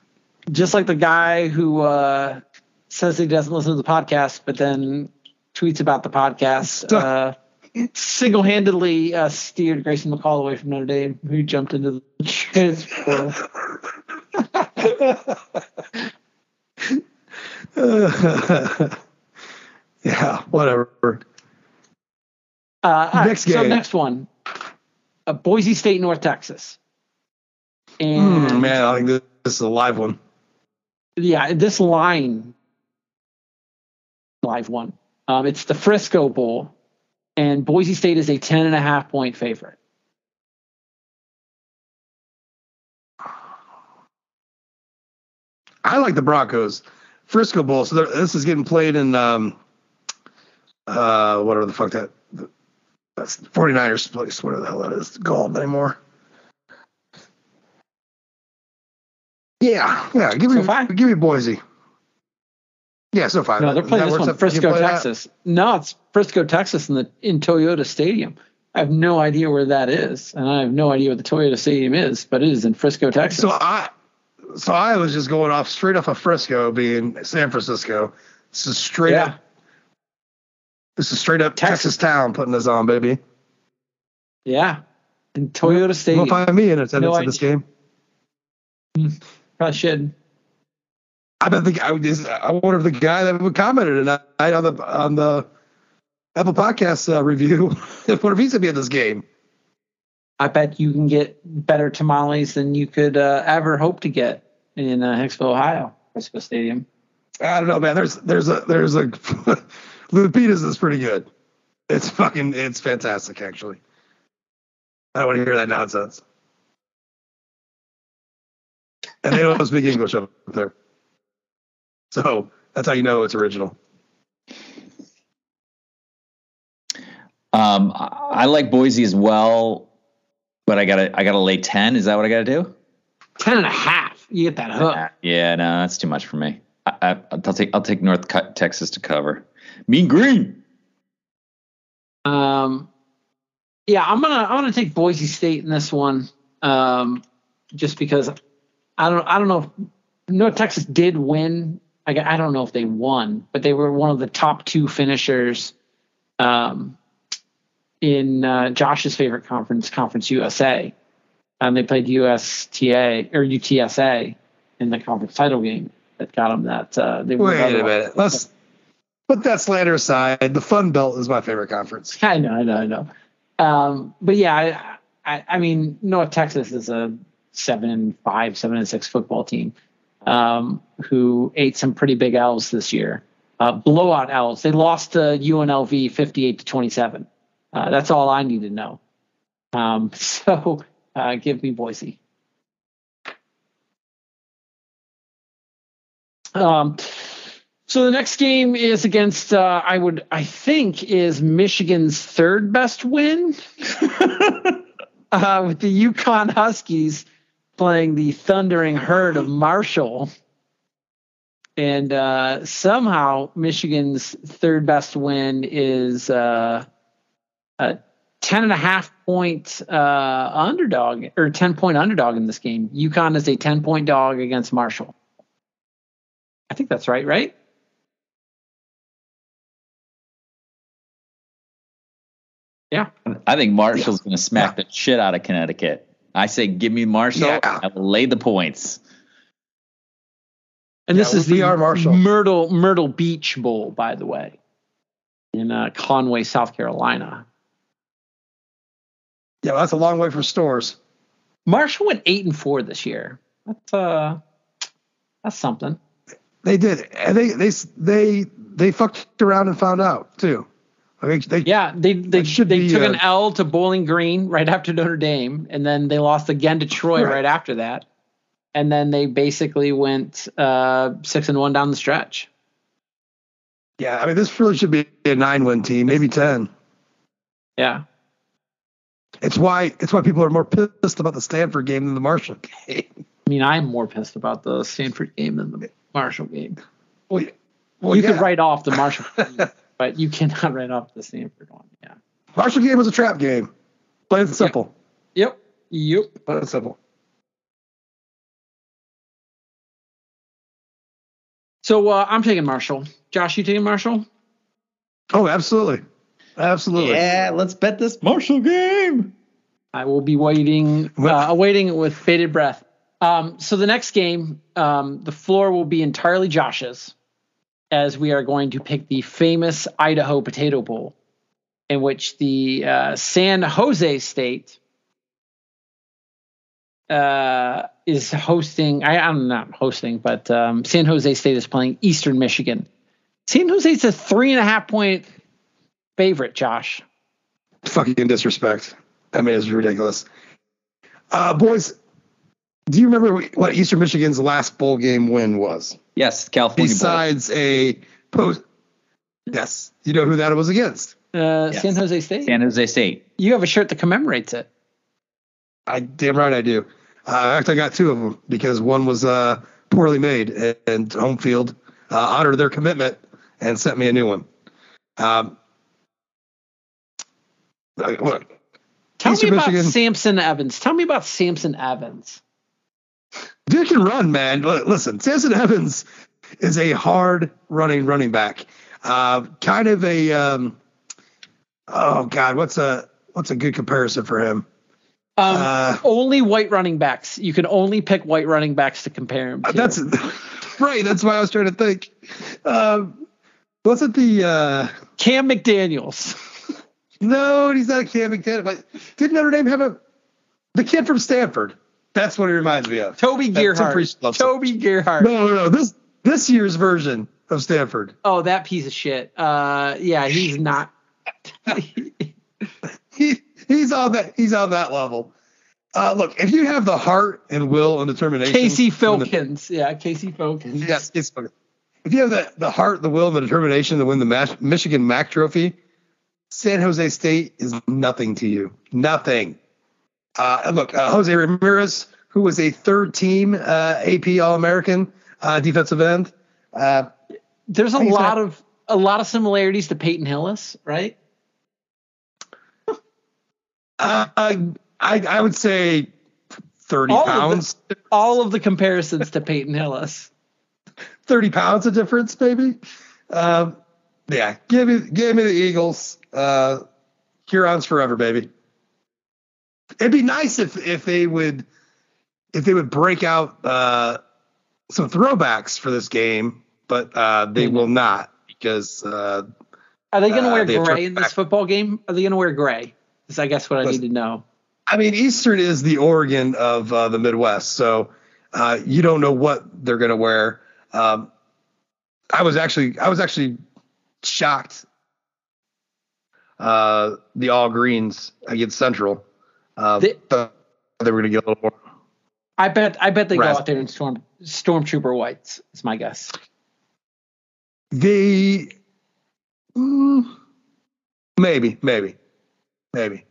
Just like the guy who uh, says he doesn't listen to the podcast, but then tweets about the podcast. Uh, single-handedly uh, steered Grayson McCall away from Notre Dame, who jumped into the transfer. yeah, whatever. Uh, Next So game. next one, uh, Boise State, North Texas. And Hmm, man, I think this, this is a live one. Yeah, this line, live one. Um, it's the Frisco Bowl, and Boise State is a ten and a half point favorite. I like the Broncos. Frisco Bowl. So this is getting played in um uh whatever the fuck that that's 49ers place, whatever the hell that is called anymore. Yeah, yeah. Give me SoFi? give me Boise. Yeah, so far. No, they're playing this one, in Frisco, Texas. No, it's Frisco, Texas, in the in Toyota Stadium. I have no idea where that is, and I have no idea what the Toyota Stadium is, but it is in Frisco, Texas. So I so I was just going off straight off of Frisco being San Francisco. This is straight Yeah. up this is straight up Texas, town putting this on, baby. yeah, in Toyota Stadium. You Stadium. won't find me in attendance No in this game. Hmm. Probably should. I bet the guy. I I wonder if the guy that commented tonight on the on the Apple Podcast uh, review, if he's gonna be at this game? I bet you can get better tamales than you could uh, ever hope to get in uh, Hicksville, Ohio, Frisco Stadium. I don't know, man. There's there's a there's a Lupita's is pretty good. It's fucking it's fantastic actually. I don't want to hear that nonsense. And they don't speak English up there. So that's how you know it's original. Um, I, I like Boise as well, but I gotta I gotta lay ten. Is that what I gotta do? Ten and a half. You get that hook. Yeah, no, that's too much for me. I, I, I'll take I'll take North Texas to cover. Mean Green. Um, yeah, I'm gonna I'm gonna take Boise State in this one, um, just because I don't I don't know. If, North Texas did win. I, I don't know if they won, but they were one of the top two finishers um, in uh, Josh's favorite conference, Conference USA. Um, they played USTA or UTSA in the conference title game that got them that. Uh, they Wait a minute. Let's put that slander aside. The Fun Belt is my favorite conference. I know, I know, I know. Um, but yeah, I, I, I mean, North Texas is a seven and five, seven and six football team um, who ate some pretty big L's this year. Uh, blowout L's. They lost to UNLV 58 to 27. Uh, that's all I need to know. Um, so uh, give me Boise. Um, so the next game is against uh, I would I think is Michigan's third best win uh, with the UConn Huskies playing the thundering herd of Marshall. And uh, somehow Michigan's third best win is uh, a 10 and a half point uh, underdog or 10 point underdog in this game. UConn is a 10 point dog against Marshall. I think that's right, right? Yeah. I think Marshall's going to smack the shit out of Connecticut. I say, give me Marshall. Yeah. I will lay the points. And this Yeah, is the are Marshall. Myrtle Myrtle Beach Bowl, by the way, in uh, Conway, South Carolina. Yeah, well, that's a long way from stores. Marshall went eight and four this year. That's uh, that's something. They did, and they they they they fucked around and found out too. I mean, they Yeah, they they should they be, took uh, an L to Bowling Green right after Notre Dame, and then they lost again to Troy Right. right, after that, and then they basically went uh, six and one down the stretch. yeah. I mean, this really should be a nine-win team, maybe ten. Yeah, It's why it's why people are more pissed about the Stanford game than the Marshall game. I mean, I'm more pissed about the Stanford game than the Marshall game. Well, well, you yeah. could write off the Marshall, game, but you cannot write off the Stanford one. Yeah. Marshall game was a trap game. Plain and simple. Yep. Yep. Plain and simple. So uh, I'm taking Marshall. Josh, you taking Marshall? Oh, absolutely, absolutely. Yeah, let's bet this Marshall game. I will be waiting, uh, awaiting it with bated breath. Um, so the next game, um, the floor will be entirely Josh's, as we are going to pick the famous Idaho Potato Bowl, in which the uh, San Jose State uh, is hosting. I, I'm not hosting, but um, San Jose State is playing Eastern Michigan. San Jose's a three and a half point favorite. Josh. Fucking disrespect. I mean, it's ridiculous. Uh, boys, do you remember what Eastern Michigan's last bowl game win was? Yes, California. Bowl. Besides a post. Yes, you know who that was against. Uh, Yes. San Jose State. San Jose State. You have a shirt that commemorates it. I damn right I do. Uh, actually, I got two of them because one was uh, poorly made, and, and home field uh, honored their commitment and sent me a new one. Um, look, Tell Eastern me about Michigan- Samson Evans. Tell me about Samson Evans. Dude can run, man. Listen, Samson Evans is a hard running running back. Uh, kind of a um, oh god, what's a what's a good comparison for him? Um, Uh, only white running backs. You can only pick white running backs to compare him to. Uh, That's right. That's why I was trying to think. Um, wasn't the uh, Cam McDaniels. no? He's not a Cam McDaniel. But did Notre Dame have a the kid from Stanford? That's what he reminds me of. Toby That Tim Gerhart. Priest. Toby Gerhart. No, no, no. This this year's version of Stanford. Oh, that piece of shit. Uh, yeah, he's not. he he's on that he's on that level. Uh, look, if you have the heart and will and determination, Casey win the- Filkins. Yeah, Casey Filkins. yes, it's if you have the, the heart, the will, and the determination to win the Mas- Michigan MAC trophy, San Jose State is nothing to you. Nothing. Uh, look, uh, Jose Ramirez, who was a third team uh, AP All American uh, defensive end. Uh, There's a lot of a lot of similarities to Peyton Hillis, right? uh, I, I would say 30 All of pounds. All of the comparisons to Peyton Hillis. 30 pounds of difference, maybe. Um, yeah, give me give me the Eagles. Uh, Hurons forever, baby. It'd be nice if if they would if they would break out uh, some throwbacks for this game, but uh, they will not because uh, Are they going to Uh, wear gray in this football game? Are they going to wear gray? Is I guess what I need to know. I mean Eastern is the Oregon of uh, the Midwest, so uh, you don't know what they're going to wear. Um, I was actually I was actually shocked. Uh, the all greens against Central. Uh, They- they were going to get a little more. I bet. I bet they Raz- go out there in storm stormtrooper whites. Is my guess. They mm, maybe maybe maybe.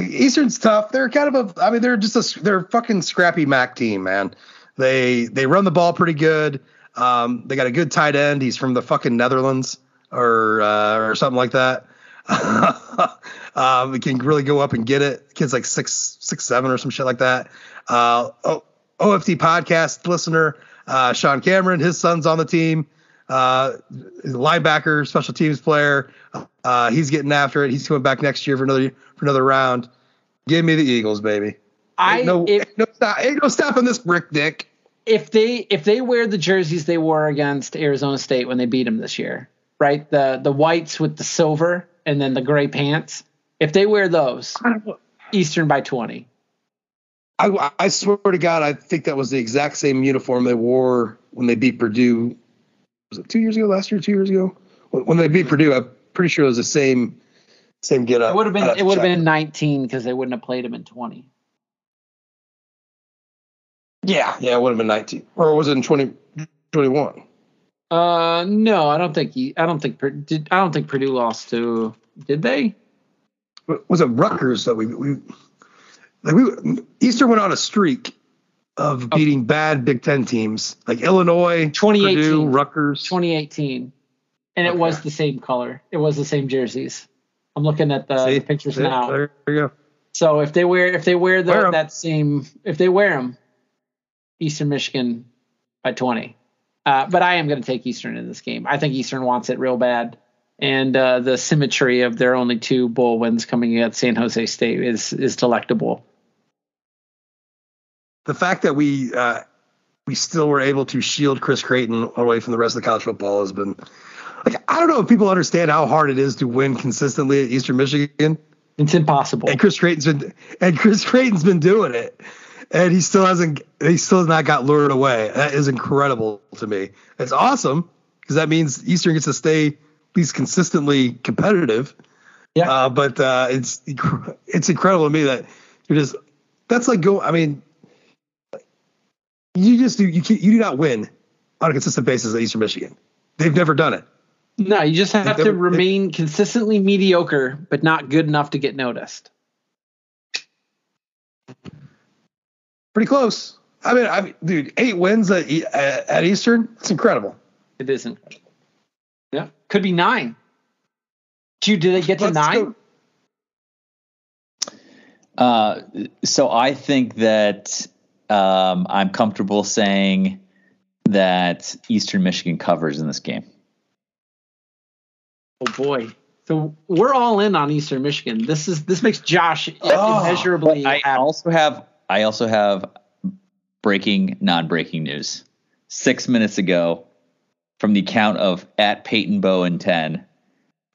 Eastern's tough. They're kind of a. I mean, they're just a. They're a fucking scrappy Mac team, man. They they run the ball pretty good. Um, they got a good tight end. He's from the fucking Netherlands or uh, or something like that. um, he can really go up and get it. Kid's like six six seven or some shit like that. Uh, o- OFT podcast listener uh, Sean Cameron, his son's on the team. Uh, linebacker, special teams player. Uh, he's getting after it. He's coming back next year for another for another round. Give me the Eagles, baby. I Ain't no, if, ain't no stop, ain't no stopping this brick dick. if they if they wear the jerseys they wore against Arizona State when they beat them this year, right? The the whites with the silver and then the gray pants. If they wear those, Eastern by twenty. I, I swear to God, I think that was the exact same uniform they wore when they beat Purdue. Was it two years ago? Last year? Two years ago? When when they beat Purdue, I'm pretty sure it was the same same get up. It would have been it would have been nineteen because they wouldn't have played them in twenty. Yeah, yeah, it would have been 19, or was it in 20, 21? Uh, no, I don't think he. I don't think did. I don't think Purdue lost to. Did they? Was it Rutgers that we we like we Eastern went on a streak of beating bad Big Ten teams like Illinois, 2018. Purdue, Rutgers. 2018, and it was the same color. It was the same jerseys. I'm looking at the, See? the pictures now. There you go. So if they wear if they wear, the, Wear that same if they wear them, Eastern Michigan by 20. Uh, but I am going to take Eastern in this game. I think Eastern wants it real bad, and uh, the symmetry of their only two bowl wins coming against San Jose State is is delectable. the fact that we uh, we still were able to shield Chris Creighton away from the rest of the college football has been like I don't know if people understand how hard it is to win consistently at Eastern Michigan. It's impossible. And Chris Creighton's been and Chris Creighton's been doing it, and he still hasn't he still has not got lured away. That is incredible to me. It's awesome because that means Eastern gets to stay at least consistently competitive. Yeah. Uh, but uh, it's it's incredible to me that you're just that's like go. I mean, you just do you can, you do not win on a consistent basis at Eastern Michigan. They've never done it. No, you just have They've to never- remain consistently mediocre, but not good enough to get noticed. Pretty close. I mean, I mean, dude, eight wins at at, at Eastern. It's incredible. It is incredible. Yeah, could be nine. Do do they get to Let's nine? Uh, so I think that um, I'm comfortable saying that Eastern Michigan covers in this game. Oh boy. So we're all in on Eastern Michigan. This is this makes Josh Oh, immeasurably I happy. also have I also have breaking non-breaking news. Six minutes ago, from the account of at Peyton Bowen ten,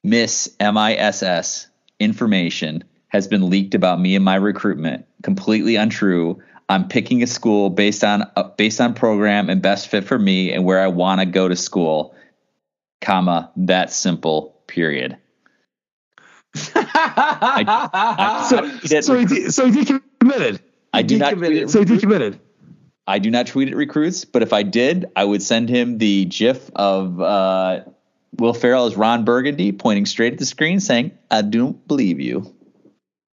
Miss MISS information has been leaked about me and my recruitment. Completely untrue. I'm picking a school based on uh, based on program and best fit for me and where I want to go to school. Comma. That simple. Period. I- So, I so he so he decommitted. I do not. decommitted. tweet So he decommitted. I do not tweet at recruits, but if I did, I would send him the GIF of uh, Will Ferrell as Ron Burgundy pointing straight at the screen, saying, "I don't believe you."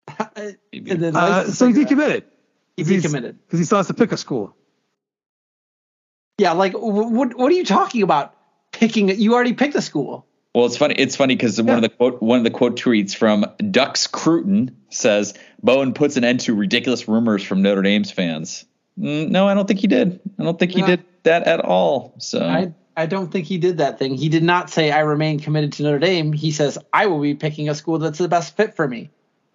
And then Uh, so he cigarette. decommitted. he he's- decommitted. Because he still has to pick a school. Yeah, like what what are you talking about? Picking you already picked a school. Well, it's funny. It's funny because one of the quote one of the quote tweets from Dux Cruton says Bowen puts an end to ridiculous rumors from Notre Dame's fans. Mm, no, I don't think he did. I don't think he No. did that at all. So I I don't think he did that thing. He did not say I remain committed to Notre Dame. He says I will be picking a school that's the best fit for me.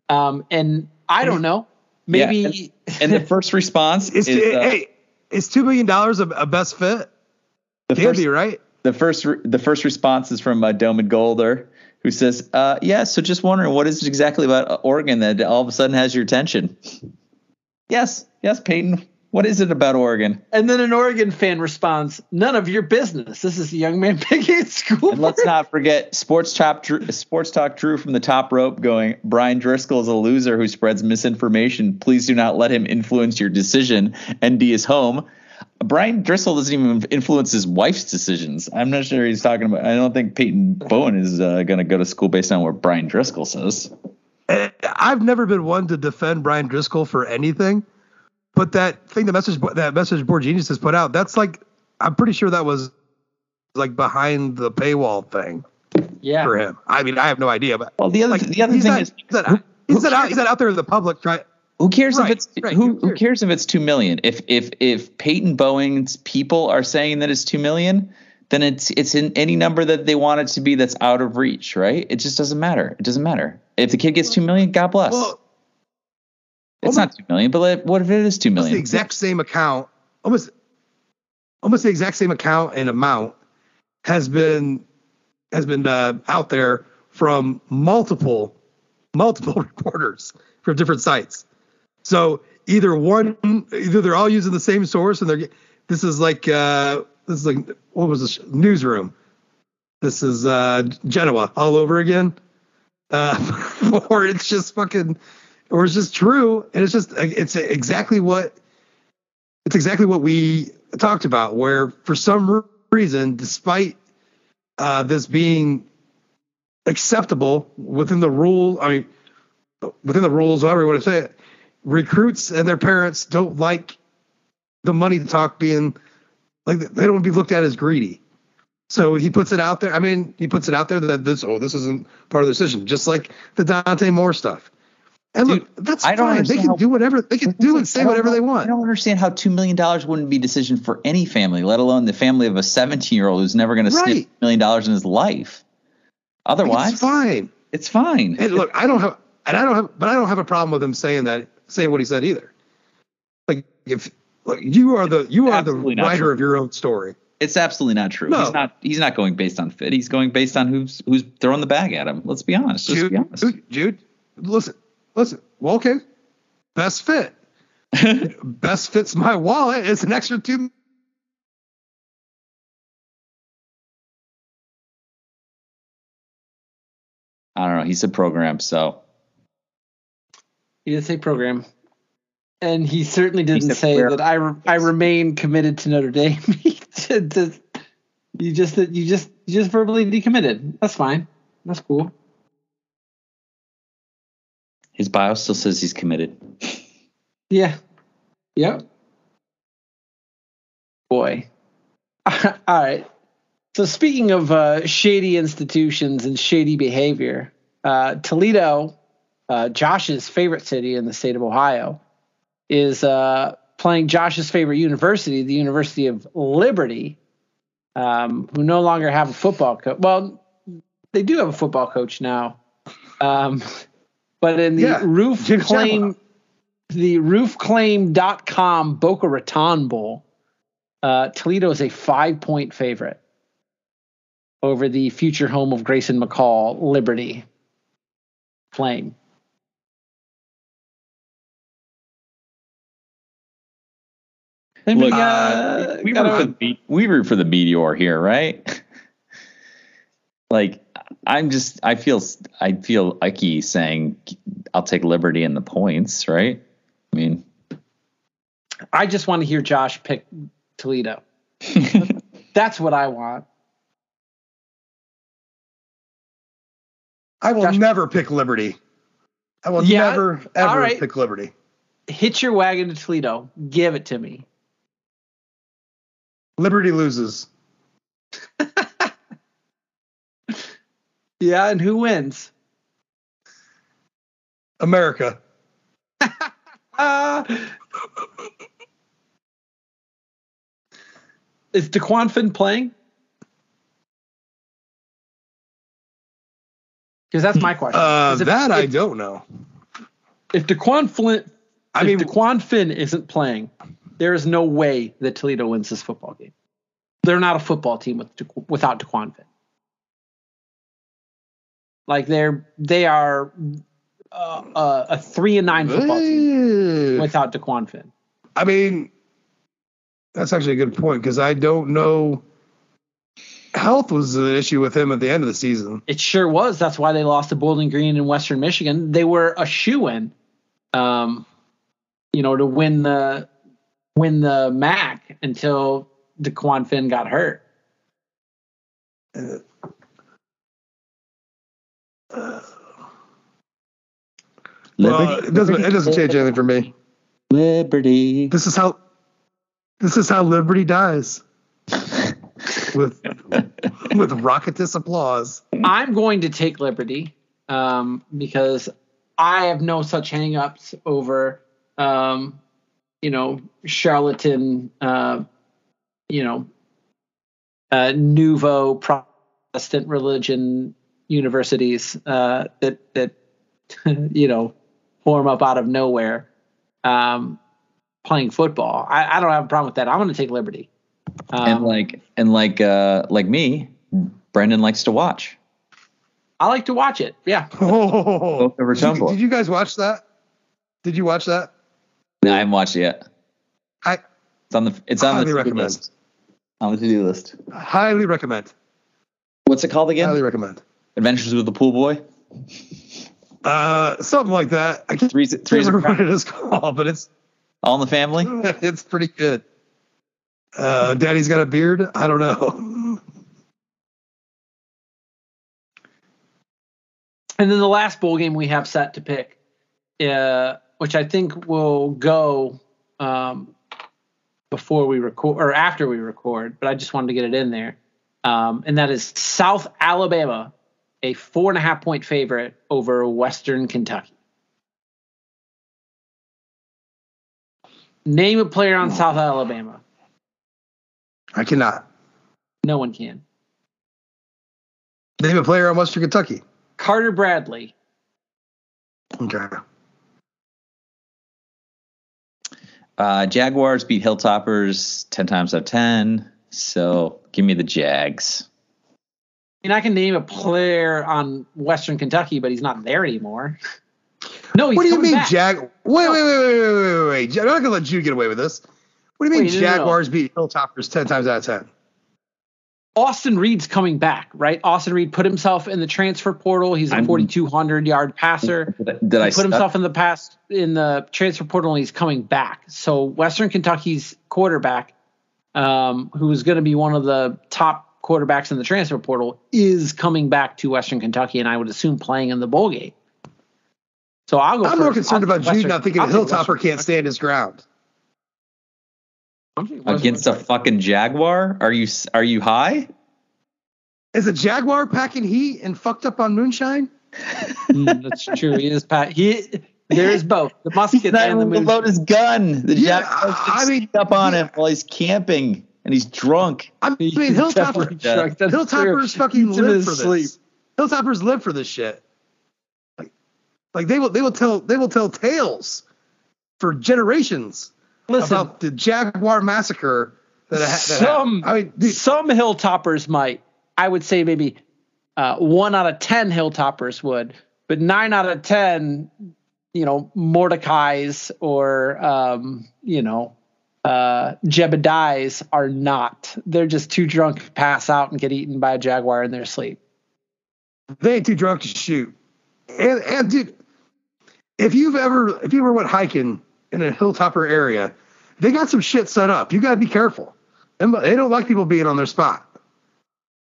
Um, and I don't know. Yeah, Maybe and, and the first response Is, is uh, hey, is two million dollars a, a best fit? the Can first be right. The first re- the first response is from uh, Doman Golder, who says, uh, "Yeah, so just wondering what is it exactly about Oregon that all of a sudden has your attention?" yes, yes, Peyton. What is it about Oregon? And then an Oregon fan responds, "None of your business. This is a young man picking a school." And let's not forget Sports Drew, Sports Talk Drew from the top rope going, Bryan Driskell is a loser who spreads misinformation. Please do not let him influence your decision. ND is home. Bryan Driskell doesn't even influence his wife's decisions. I'm not sure he's talking about. I don't think Peyton Bowen is uh, going to go to school based on what Bryan Driskell says. I've never been one to defend Bryan Driskell for anything, but that thing, the message that message board genius has put out, that's like I'm pretty sure that was like behind the paywall thing yeah. for him. I mean, I have no idea, but Well, the other like, the other thing not, is, he's not, he's not out, he's not out there in the public trying. Who cares Right, if it's right, who, who cares? if it's two million? If if if Peyton Bowen's people are saying that it's two million, then it's it's in any number that they want it to be that's out of reach, right? It just doesn't matter. It doesn't matter. If the kid gets two million, God bless. Well, it's well, not two million, but what if it is two million? almost the exact same account, almost almost the exact same account and amount has been has been uh, out there from multiple multiple reporters from different sites. So either one, either they're all using the same source, and they're this is like uh, this is like what was this newsroom? This is uh, Genoa all over again, uh, or it's just fucking, or it's just true, and it's just it's exactly what it's exactly what we talked about. Where for some reason, despite uh, this being acceptable within the rule, I mean, within the rules, however you want to say it, recruits and their parents don't like the money talk being like they don't want to be looked at as greedy. So he puts it out there. I mean, he puts it out there that this oh this isn't part of the decision, just like the Dante Moore stuff. And Dude, look, that's I don't fine. They can how- do whatever they can do and say whatever they want. I don't understand how two million dollars wouldn't be a decision for any family, let alone the family of a seventeen-year-old who's never going to sniff a million dollars in his life. Otherwise, it's fine. It's fine. And look, I don't have, and I don't have, but I don't have a problem with him saying that, saying what he said either. Like if like, you are the you are the writer true. of your own story. It's absolutely not true. No. He's not. He's not going based on fit. He's going based on who's who's throwing the bag at him. Let's be honest. Let's Jude, be honest. Jude, listen, listen. Well, okay, best fit. best fits my wallet. It's an extra two. I don't know. He said program, so He did say program, and he certainly didn't said say that I re- I remain committed to Notre Dame. He did- did- you just you just you just verbally decommitted. That's fine. That's cool. his bio still says he's committed. Yeah. Yep. Boy. All right. So speaking of uh, shady institutions and shady behavior, uh, Toledo, uh, Josh's favorite city in the state of Ohio, is uh, playing Josh's favorite university, the University of Liberty, um, who no longer have a football coach. Well, they do have a football coach now, um, but in the Yeah, roof Jim claim, the roofclaim.com Boca Raton Bowl, uh, Toledo is a five point favorite over the future home of Grayson McCall, Liberty Flame. Look, uh, we, got root for the, we root for the meteor here, right? like, I'm just, I feel, I feel icky saying I'll take Liberty in the points, right? I mean, I just want to hear Josh pick Toledo. That's what I want. I will Josh- never pick Liberty. I will Yeah, never ever right. pick Liberty. Hit your wagon to Toledo. Give it to me. Liberty loses. Yeah, and who wins? America. Uh, is DeQuan Finn playing? Because that's my question. Uh, if- that I if, don't know. if DeQuan Flint, I mean- DeQuan Finn isn't playing, there is no way that Toledo wins this football game. They're not a football team with without DeQuan Finn. Like they're they are uh, uh, a three and nine football team without DeQuan Finn. I mean, that's actually a good point because I don't know. Health was an issue with him at the end of the season. It sure was. That's why they lost to Bowling Green in Western Michigan. They were a shoe in, um, you know, to win the win the MAC until DeQuan Finn got hurt. Uh, well, it doesn't. It doesn't change anything for me. Liberty. This is how. This is how Liberty dies. with with rocketous applause. I'm going to take Liberty um, because I have no such hangups over, um, you know, charlatan, uh, you know, uh, nouveau Protestant religion universities uh, that that you know form up out of nowhere um, playing football. I, I don't have a problem with that. I'm going to take Liberty. Um, and like and like uh like me, Brendan likes to watch. I like to watch it. Yeah. Oh, did, you, did you guys watch that? Did you watch that? No, I haven't watched it yet. I It's on the it's on Highly the to-do recommend. list. On the to-do list. highly recommend. What's it called again? Highly recommend. Adventures with the Pool Boy. Uh, something like that. I can't Three three remember what it is called, but it's all in the family. it's pretty good. Uh, Daddy's got a beard. I don't know. And then the last bowl game we have set to pick, uh, which I think will go um, before we record or after we record, but I just wanted to get it in there. Um, and that is South Alabama, a four and a half point favorite over Western Kentucky. Name a player on South Alabama. I cannot. No one can. Name a player on Western Kentucky. Carter Bradley. Okay. Uh, Jaguars beat Hilltoppers ten times out of ten. So give me the Jags. I mean, I can name a player on Western Kentucky, but he's not there anymore. No, he's What do you mean, back. Jag? Wait, wait, wait, wait, wait, wait, wait, wait. I'm not gonna let you get away with this. What do you mean, Wait, no, no, no. Jaguars beat Hilltoppers ten times out of ten? Austin Reed's coming back, right? Austin Reed put himself in the transfer portal. He's a I'm- 4,200 yard passer. Did he I put himself in the past in the transfer portal, and he's coming back. So Western Kentucky's quarterback, um, who is going to be one of the top quarterbacks in the transfer portal, is coming back to Western Kentucky, and I would assume playing in the bowl game. So I'll go. I'm more concerned I'll about Jude not thinking a I'll take Hilltopper can't stand his ground. Kentucky. I'll take against a fucking Jaguar? Are you are you high? Is a Jaguar packing heat and fucked up on moonshine? Mm, That's true. He is Pat. He there is both the musket He's not and the even to moon. load his gun. The Yeah, Jaguars I can mean, up on him while he's camping and he's drunk. I mean, He's Hilltopper, drunk. Hilltoppers true. fucking Eats live his for this. Hilltoppers live for this shit. Like, like they will, they will tell, they will tell tales for generations Listen, about the Jaguar massacre. That, ha- that some happened. I mean, dude, some hilltoppers might. I would say maybe uh, one out of ten hilltoppers would, but nine out of ten, you know, Mordecai's or um, you know, uh, Jebediah's are not. They're just too drunk to pass out and get eaten by a jaguar in their sleep. they ain't too drunk to shoot. And and dude, if you've ever if you ever went hiking in a hilltopper area, they got some shit set up. You gotta be careful. Them- They don't like people being on their spot.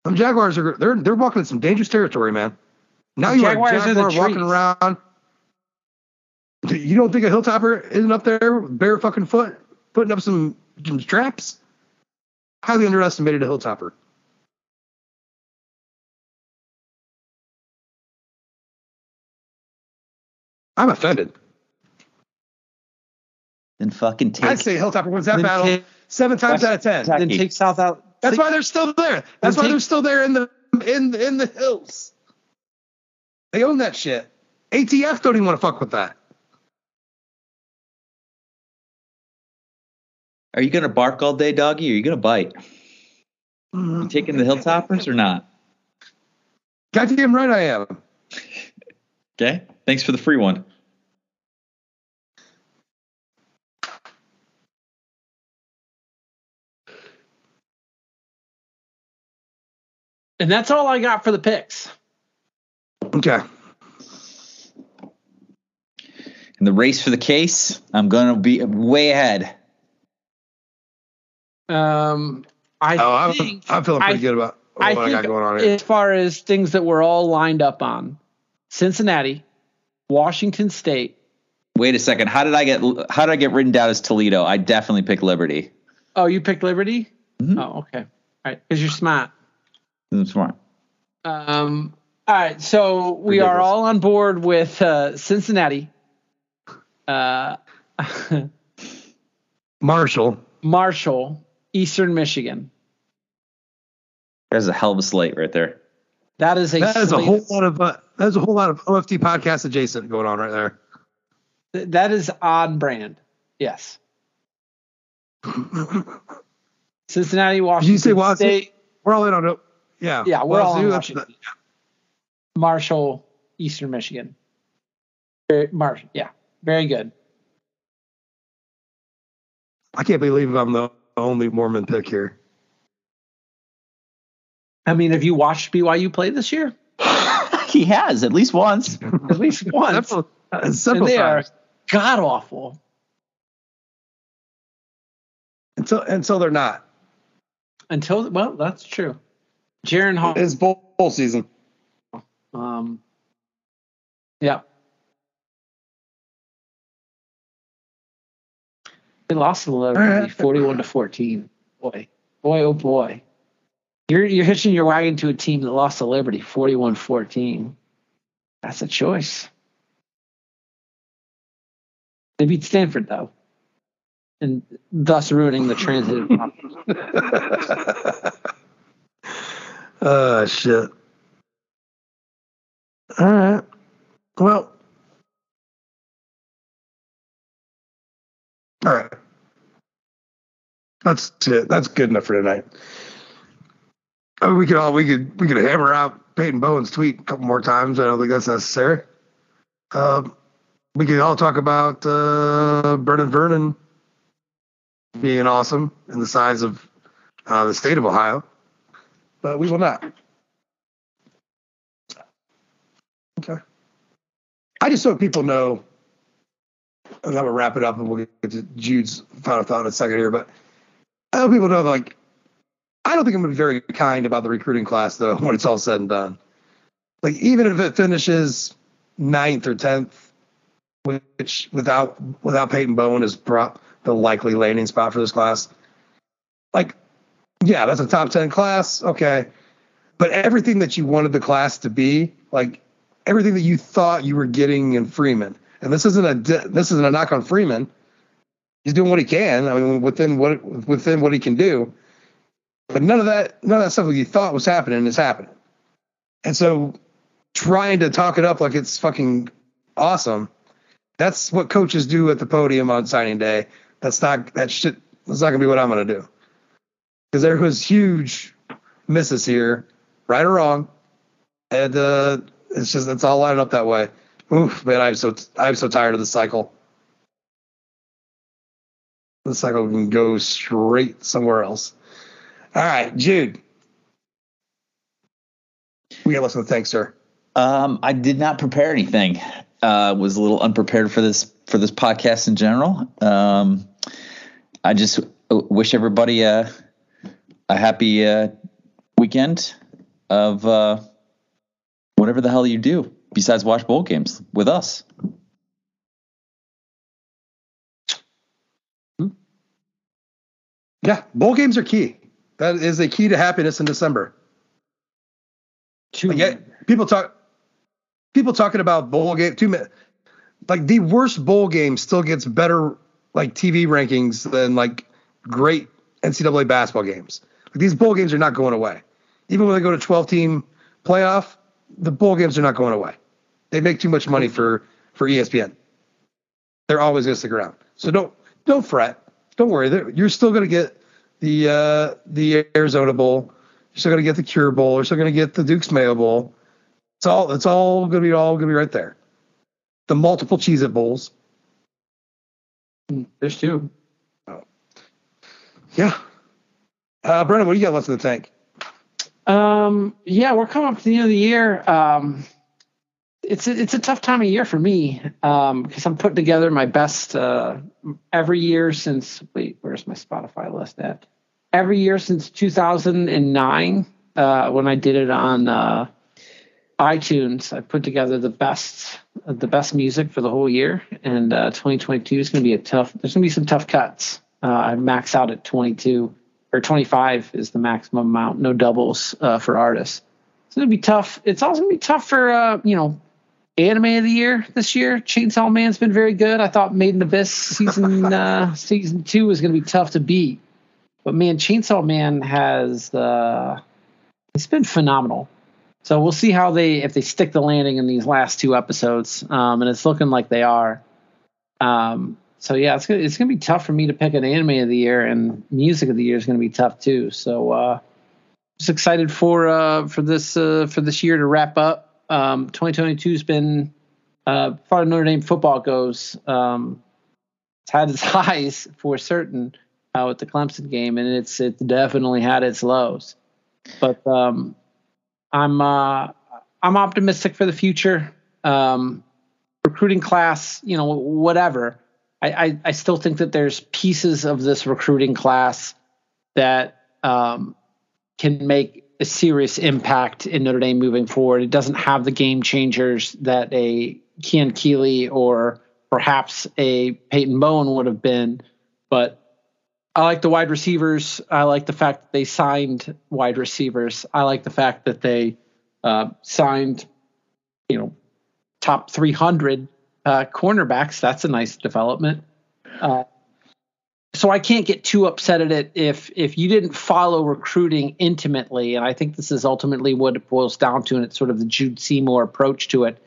Some jaguars are they're they're walking in some dangerous territory, man. Now you Jaguars the jaguar walking trees. around. You don't think a hilltopper isn't up there, bare fucking foot, putting up some, some straps? Highly underestimated a hilltopper. I'm offended. Then fucking take. I'd say Hilltopper wins that battle take- seven times out of ten. Kentucky. Then take South out. That's why they're still there. That's why take- they're still there in the in in the hills. They own that shit. ATF don't even want to fuck with that. Are you gonna bark all day, doggy? Or are you gonna bite? You taking the hilltoppers or not? Goddamn right I am. Okay. Thanks for the free one. And that's all I got for the picks. Okay. In the race for the case, I'm gonna be way ahead. Um, I Oh, I'm, think I'm feeling pretty I- good about what I I, think got going on here. as far as things that we're all lined up on, Cincinnati, Washington State. Wait a second. How did I get how did I get written down as Toledo? I definitely picked Liberty. Oh, you picked Liberty. Mhm. Oh, okay. All right, because you're smart. I'm smart. Um, all right, so we are all on board with uh, Cincinnati, uh, Marshall. Marshall, Eastern Michigan. There's a hell of a slate right there. That is a That is a whole lot of uh, that's a whole lot of OFD podcast adjacent going on right there. th- that is on brand. Yes. Cincinnati, Washington Did you say Wazoo? State, We're all in on it. Yeah. Yeah, we're all on Wazoo, that's Washington. Marshall, Eastern Michigan. Very, Marshall, yeah, very good. I can't believe I'm the only Mormon pick here. I mean, have you watched BYU play this year? he has at least once. At least once. Several, uh, and several they are god awful. Until until they're not. Until well, that's true. Jaren Hall. It's bowl, bowl season. Um, yeah. They lost to Liberty, All right. forty-one to fourteen. Boy, boy, oh boy. You're you're hitching your wagon to a team that lost to Liberty, 41-14. That's a choice. They beat Stanford though, and thus ruining the transitive. Oh shit. All right. Well. All right. That's it. That's good enough for tonight. I mean, we could all we could we could hammer out Peyton Bowen's tweet a couple more times. I don't think that's necessary. Um, we could all talk about uh, Vernon Vernon being awesome in the size of uh, the state of Ohio but we will not. Okay. I just so people know, and I'm gonna wrap it up, and we'll get to Jude's final thought in a second here. But I hope people know, like, I don't think I'm gonna be very kind about the recruiting class though when it's all said and done. Like, even if it finishes ninth or tenth, which without without Peyton Bowen is pro- the likely landing spot for this class, like yeah, that's a top 10 class. Okay. But everything that you wanted the class to be, like everything that you thought you were getting in Freeman, and this isn't a this isn't a knock on Freeman. He's doing what he can. I mean, within what within what he can do. But none of that none of that stuff that you thought was happening is happening. And so trying to talk it up like it's fucking awesome, that's what coaches do at the podium on signing day. That's not that shit. That's not gonna be what I'm gonna do because there was huge misses here, right or wrong, and uh, it's just it's all lined up that way. Oof, man, I'm so I'm so tired of the cycle. The cycle can go straight somewhere else. All right, Jude. We got listen. Thanks, sir. Um, I did not prepare anything. Uh, was a little unprepared for this for this podcast in general. Um, I just wish everybody a a happy uh, weekend of uh, whatever the hell you do besides watch bowl games with us. Hmm? Yeah, bowl games are key. That is a key to happiness in December. Two like, eh, people talk. People talking about bowl game two minutes. Like the worst bowl game still gets better like TV rankings than like great NCAA basketball games. These bowl games are not going away. Even when they go to 12 team playoff, the bowl games are not going away. They make too much money for for ESPN. They're always going to stick around. So don't don't fret. Don't worry. You're still going to get the uh, the Arizona Bowl. You're still going to get the Cure Bowl. You're still going to get the Duke's Mayo Bowl. It's all it's all going to be all going to be right there. The multiple Cheez It Bowls. There's two. Yeah. Uh, Brendan, what do you got left in the tank? Um, yeah, we're coming up to the end of the year. Um, it's a, it's a tough time of year for me um, because I'm putting together my best uh, every year since. Wait, where's my Spotify list at? Every year since 2009, uh, when I did it on uh, iTunes, I put together the best the best music for the whole year, and uh, 2022 is going to be a tough. There's going to be some tough cuts. Uh, I max out at 22 or 25 is the maximum amount, no doubles uh, for artists. It's going to be tough. It's also going to be tough for uh, you know anime of the year this year. Chainsaw Man's been very good. I thought Made in Abyss season uh, season two was going to be tough to beat, but man, Chainsaw Man has uh, it's been phenomenal. So we'll see how they if they stick the landing in these last two episodes, um, and it's looking like they are. Um, so yeah, it's gonna it's gonna be tough for me to pick an anime of the year, and music of the year is gonna be tough too. So uh, just excited for uh, for this uh, for this year to wrap up. Um, 2022's been uh, far as Notre Dame football goes, um, it's had its highs for certain uh, with the Clemson game, and it's it definitely had its lows. But um, I'm uh, I'm optimistic for the future. Um, recruiting class, you know, whatever. I, I, I still think that there's pieces of this recruiting class that um, can make a serious impact in Notre Dame moving forward. It doesn't have the game changers that a Keon Keeley or perhaps a Peyton Bowen would have been, but I like the wide receivers. I like the fact that they signed wide receivers. I like the fact that they uh, signed, you know, top 300 uh, cornerbacks. That's a nice development. Uh, so I can't get too upset at it if if you didn't follow recruiting intimately, and I think this is ultimately what it boils down to, and it's sort of the Jude Seymour approach to it.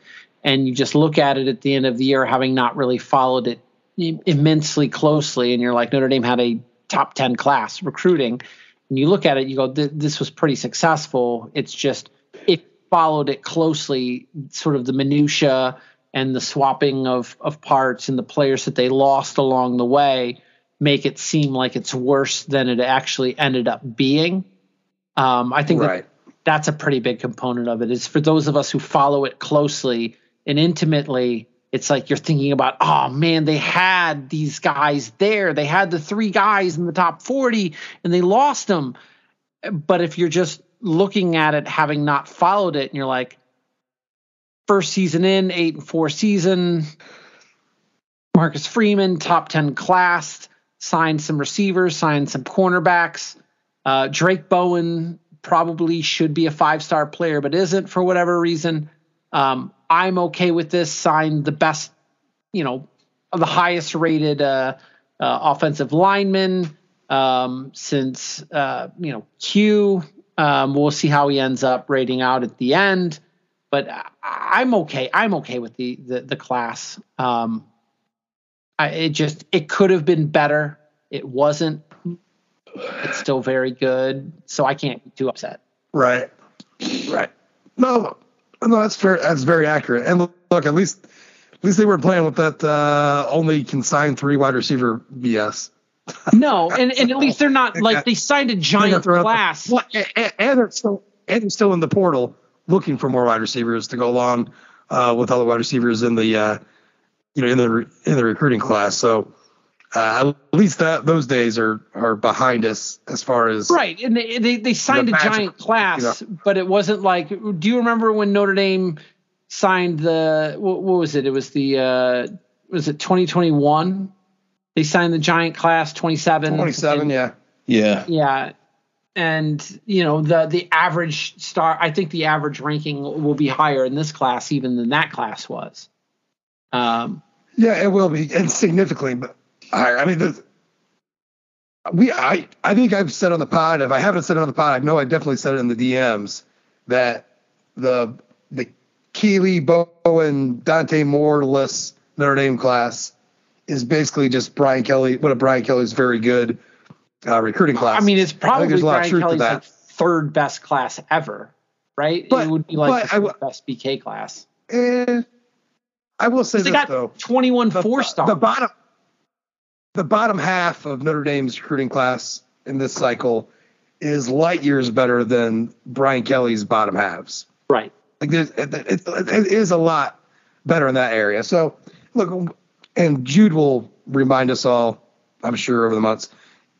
And you just look at it at the end of the year, having not really followed it immensely closely, and you're like Notre Dame had a top 10 class recruiting, and you look at it, you go, this was pretty successful. It's just you followed it closely, sort of the minutia and the swapping of of parts and the players that they lost along the way make it seem like it's worse than it actually ended up being. Um, I think Right. that that's a pretty big component of it. Is for those of us who follow it closely and intimately, it's like you're thinking about, oh man, they had these guys there. They had the three guys in the top 40 and they lost them. But if you're just looking at it, having not followed it, and you're like, first season in, eight and four season, Marcus Freeman, top 10 class, signed some receivers, signed some cornerbacks. Uh, Drayk Bowen probably should be a five star player, but isn't for whatever reason. Um, I'm okay with this. Signed the best, you know, the highest rated uh, uh, offensive lineman um, since, uh, you know, Q. Um, we'll see how he ends up rating out at the end. But I'm okay. I'm okay with the the, the class. Um, I, it just it could have been better. It wasn't. It's still very good, so I can't be too upset. Right. Right. No, no, that's fair. That's very accurate. And look, at least, at least they were playing with that uh, only consigned three wide receiver BS. No, and, and at least they're not like they signed a giant gonna throw out the- class. And, and- and they're still and they're still in the portal looking for more wide receivers to go along uh, with all the wide receivers in the uh, you know in the re- in the recruiting class. So uh, at least that those days are are behind us as far as Right, and they they, they signed The a magic, giant class, you but it wasn't like. Do you remember when Notre Dame signed the what, what was it? It was the uh, was it 2021? They signed the giant class 27. 27. and, Yeah. Yeah. Yeah. And you know the the average star. I think the average ranking will be higher in this class even than that class was. Um, Yeah, it will be, and significantly. But I, I mean, the, we, I, I think I've said on the pod. If I haven't said it on the pod, I know I definitely said it in the DMs that the the Keeley, Bowen, Dante Moore-less Notre Dame class is basically just Brian Kelly. What a Brian Kelly is very good uh, recruiting class. I mean, it's probably there's a lot of Brian Kelly's like third best class ever, right? But- it would be like the w- best BK class. Eh, I will say They this got though. 21 the, four stars. The bottom, the bottom half of Notre Dame's recruiting class in this cycle is light years better than Brian Kelly's bottom halves. Right. Like there's, it, it, it is a lot better in that area. So look, and Jude will remind us all, I'm sure, over the months.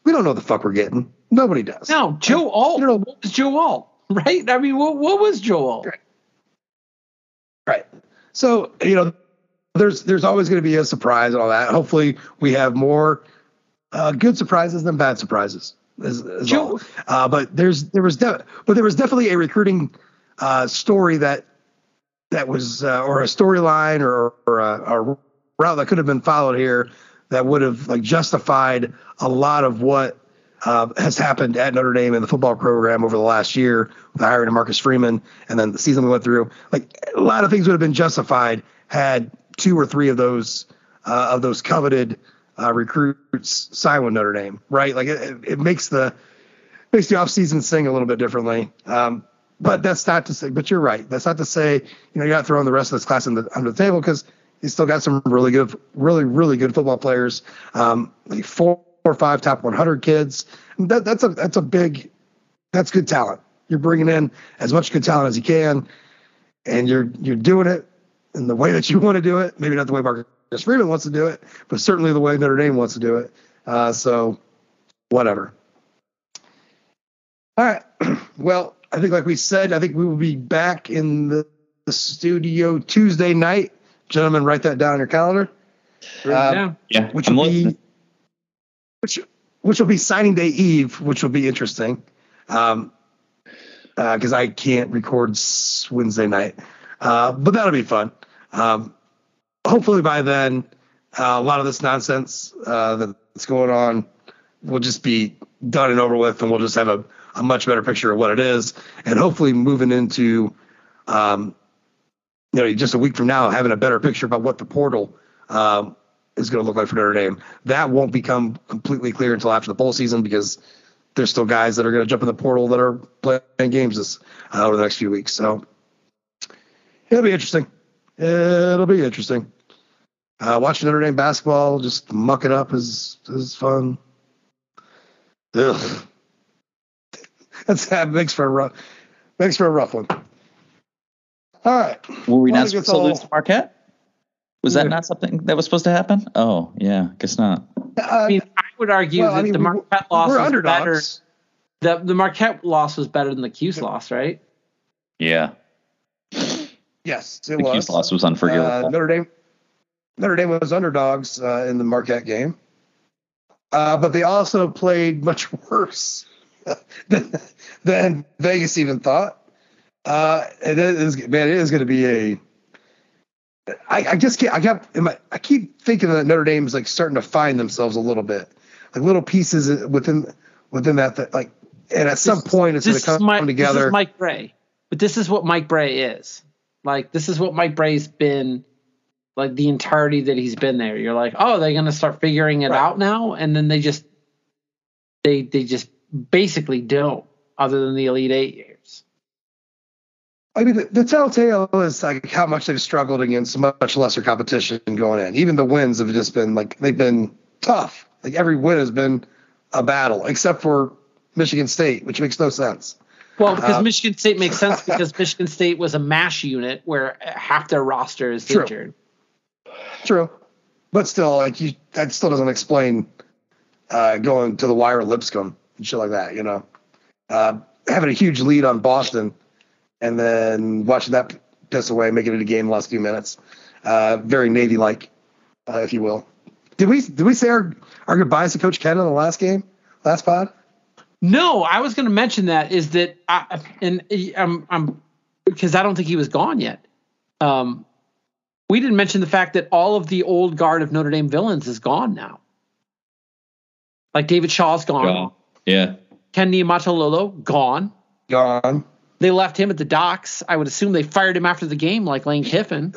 We don't know the fuck we're getting. Nobody does. No, Joe Alt. What was Joe Alt? Right? I mean, what, what was Joe Alt? Right. So you know, there's there's always going to be a surprise and all that. Hopefully, we have more uh, good surprises than bad surprises. Is, is all. Uh, but there's there was de- but there was definitely a recruiting uh, story that that was uh, or a storyline or, or a, a route that could have been followed here that would have like justified a lot of what uh, has happened at Notre Dame in the football program over the last year with the hiring of Marcus Freeman and then the season we went through. Like a lot of things would have been justified had two or three of those uh, of those coveted uh, recruits sign with Notre Dame, right? Like it, it makes the makes the offseason sing a little bit differently. Um, but that's not to say. But you're right. That's not to say you know you're not throwing the rest of this class the under the table because you still got some really good, really really good football players. Um, like four or five top 100 kids. That, that's a that's a big that's good talent. You're bringing in as much good talent as you can, and you're you're doing it in the way that you want to do it. Maybe not the way Marcus Freeman wants to do it, but certainly the way Notre Dame wants to do it. Uh, so whatever. All right. Well, I think like we said, I think we will be back in the, the studio Tuesday night. Gentlemen, write that down on your calendar. yeah. Yeah. Which will be which which will be signing day eve, which will be interesting. Um because I can't record Wednesday night, uh, but that'll be fun. Um, hopefully by then, uh, a lot of this nonsense uh, that's going on will just be done and over with, and we'll just have a, a much better picture of what it is, and hopefully moving into, um, you know, just a week from now, having a better picture about what the portal um, is going to look like for Notre Dame. That won't become completely clear until after the bowl season because there's still guys that are going to jump in the portal that are playing games this uh, over the next few weeks. So it'll be interesting. It'll be interesting. Uh, watching Notre Dame basketball just muck it up is is fun. Ugh. That's that makes for a rough makes for a rough one. All right. Were we Well, I not supposed to all- lose to Marquette? Was that not something that was supposed to happen? Oh, yeah, guess not. I mean, I would argue well, I that mean, the Marquette loss we're was better. underdogs. The the Marquette loss was better than the Cuse loss, right? Yeah. Yes, it The was. Cuse loss was unforgivable. Uh, Notre Dame, Notre Dame was underdogs uh, in the Marquette game, uh, but they also played much worse than, than Vegas even thought. Uh, it is, man, it is going to be a. I, I just can't. I got. in my- I keep thinking that Notre Dame is like starting to find themselves a little bit, like little pieces within within that. that like, and at some point, it's going to come Mike, together. This is Mike Brey, but this is what Mike Brey is. Like this is what Mike Brey's been, like the entirety that he's been there. You're like, oh, they're gonna start figuring it out now, and then they just, they they just basically don't, other than the Elite Eight years. I mean, the, the telltale is like how much they've struggled against much lesser competition going in. Even the wins have just been like they've been tough. Like every win has been a battle, except for Michigan State, which makes no sense. Well, because Uh, Michigan State makes sense because Michigan State was a mash unit where half their roster is True. injured. True, but still, like you, that still doesn't explain uh, going to the wire Lipscomb and shit like that. You know, uh, having a huge lead on Boston and then watching that piss away, making it a game in the last few minutes. Uh, very Navy like, uh, if you will. Did we did we say our, our goodbyes to Coach Ken in the last game, last pod? No, I was going to mention that is that I and I'm I'm because I don't think he was gone yet. Um, we didn't mention the fact that all of the old guard of Notre Dame villains is gone now. Like David Shaw's gone. Gone. Yeah. Ken Niumatalolo gone. Gone. They left him at the docks. I would assume they fired him after the game, like Lane Kiffin.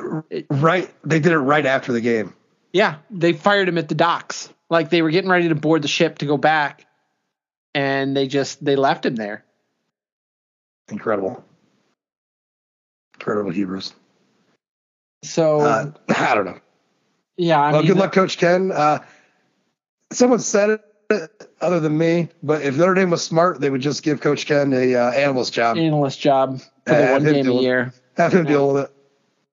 Right. They did it right after the game. Yeah, they fired him at the docks. Like they were getting ready to board the ship to go back, and they just they left him there. Incredible. Incredible Hebrews. So Uh, I don't know. yeah, I well, mean, good luck, Coach Ken. Uh, someone said it other than me, but if Notre Dame was smart, they would just give Coach Ken a uh, analyst job. analyst job for the one game a deal- year. Have him deal with it.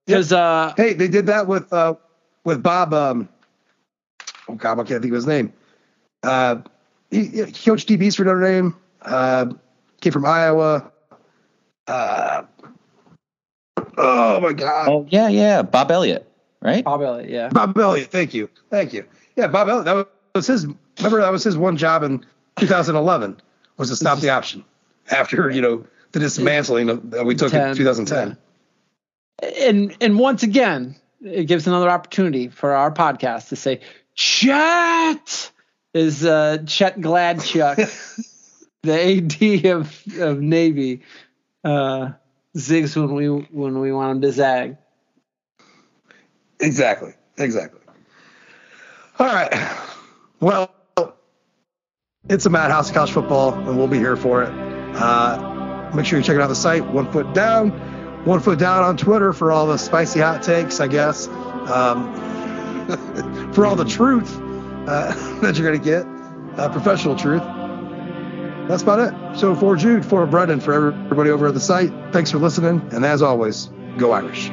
Because uh, Hey, they did that with uh, with Bob. Um, oh God, I can't think of his name. Uh, he, he coached DBs for Notre Dame. Uh, came from Iowa. Uh, oh my God, Oh yeah, yeah. Bob Elliott, right? Bob Elliott, yeah. Bob Elliott. Thank you, thank you. Yeah, Bob Elliott. That was his. Remember, that was his one job in 2011 was to stop the option after you know the dismantling of- that we took in 10, 2010. And and once again, it gives another opportunity for our podcast to say, Chet is uh, Chet Gladchuck, the AD of, of Navy, uh, zigs when we when we want him to zag. Exactly. Exactly. All right. Well, it's a madhouse of college football, and we'll be here for it. Uh, make sure you check it out the site, One Foot Down. One Foot Down on Twitter for all the spicy hot takes, I guess. Um, for all the truth uh, that you're going to get, uh, professional truth. That's about it. So for Jude, for Brendan, for everybody over at the site, thanks for listening. And as always, go Irish.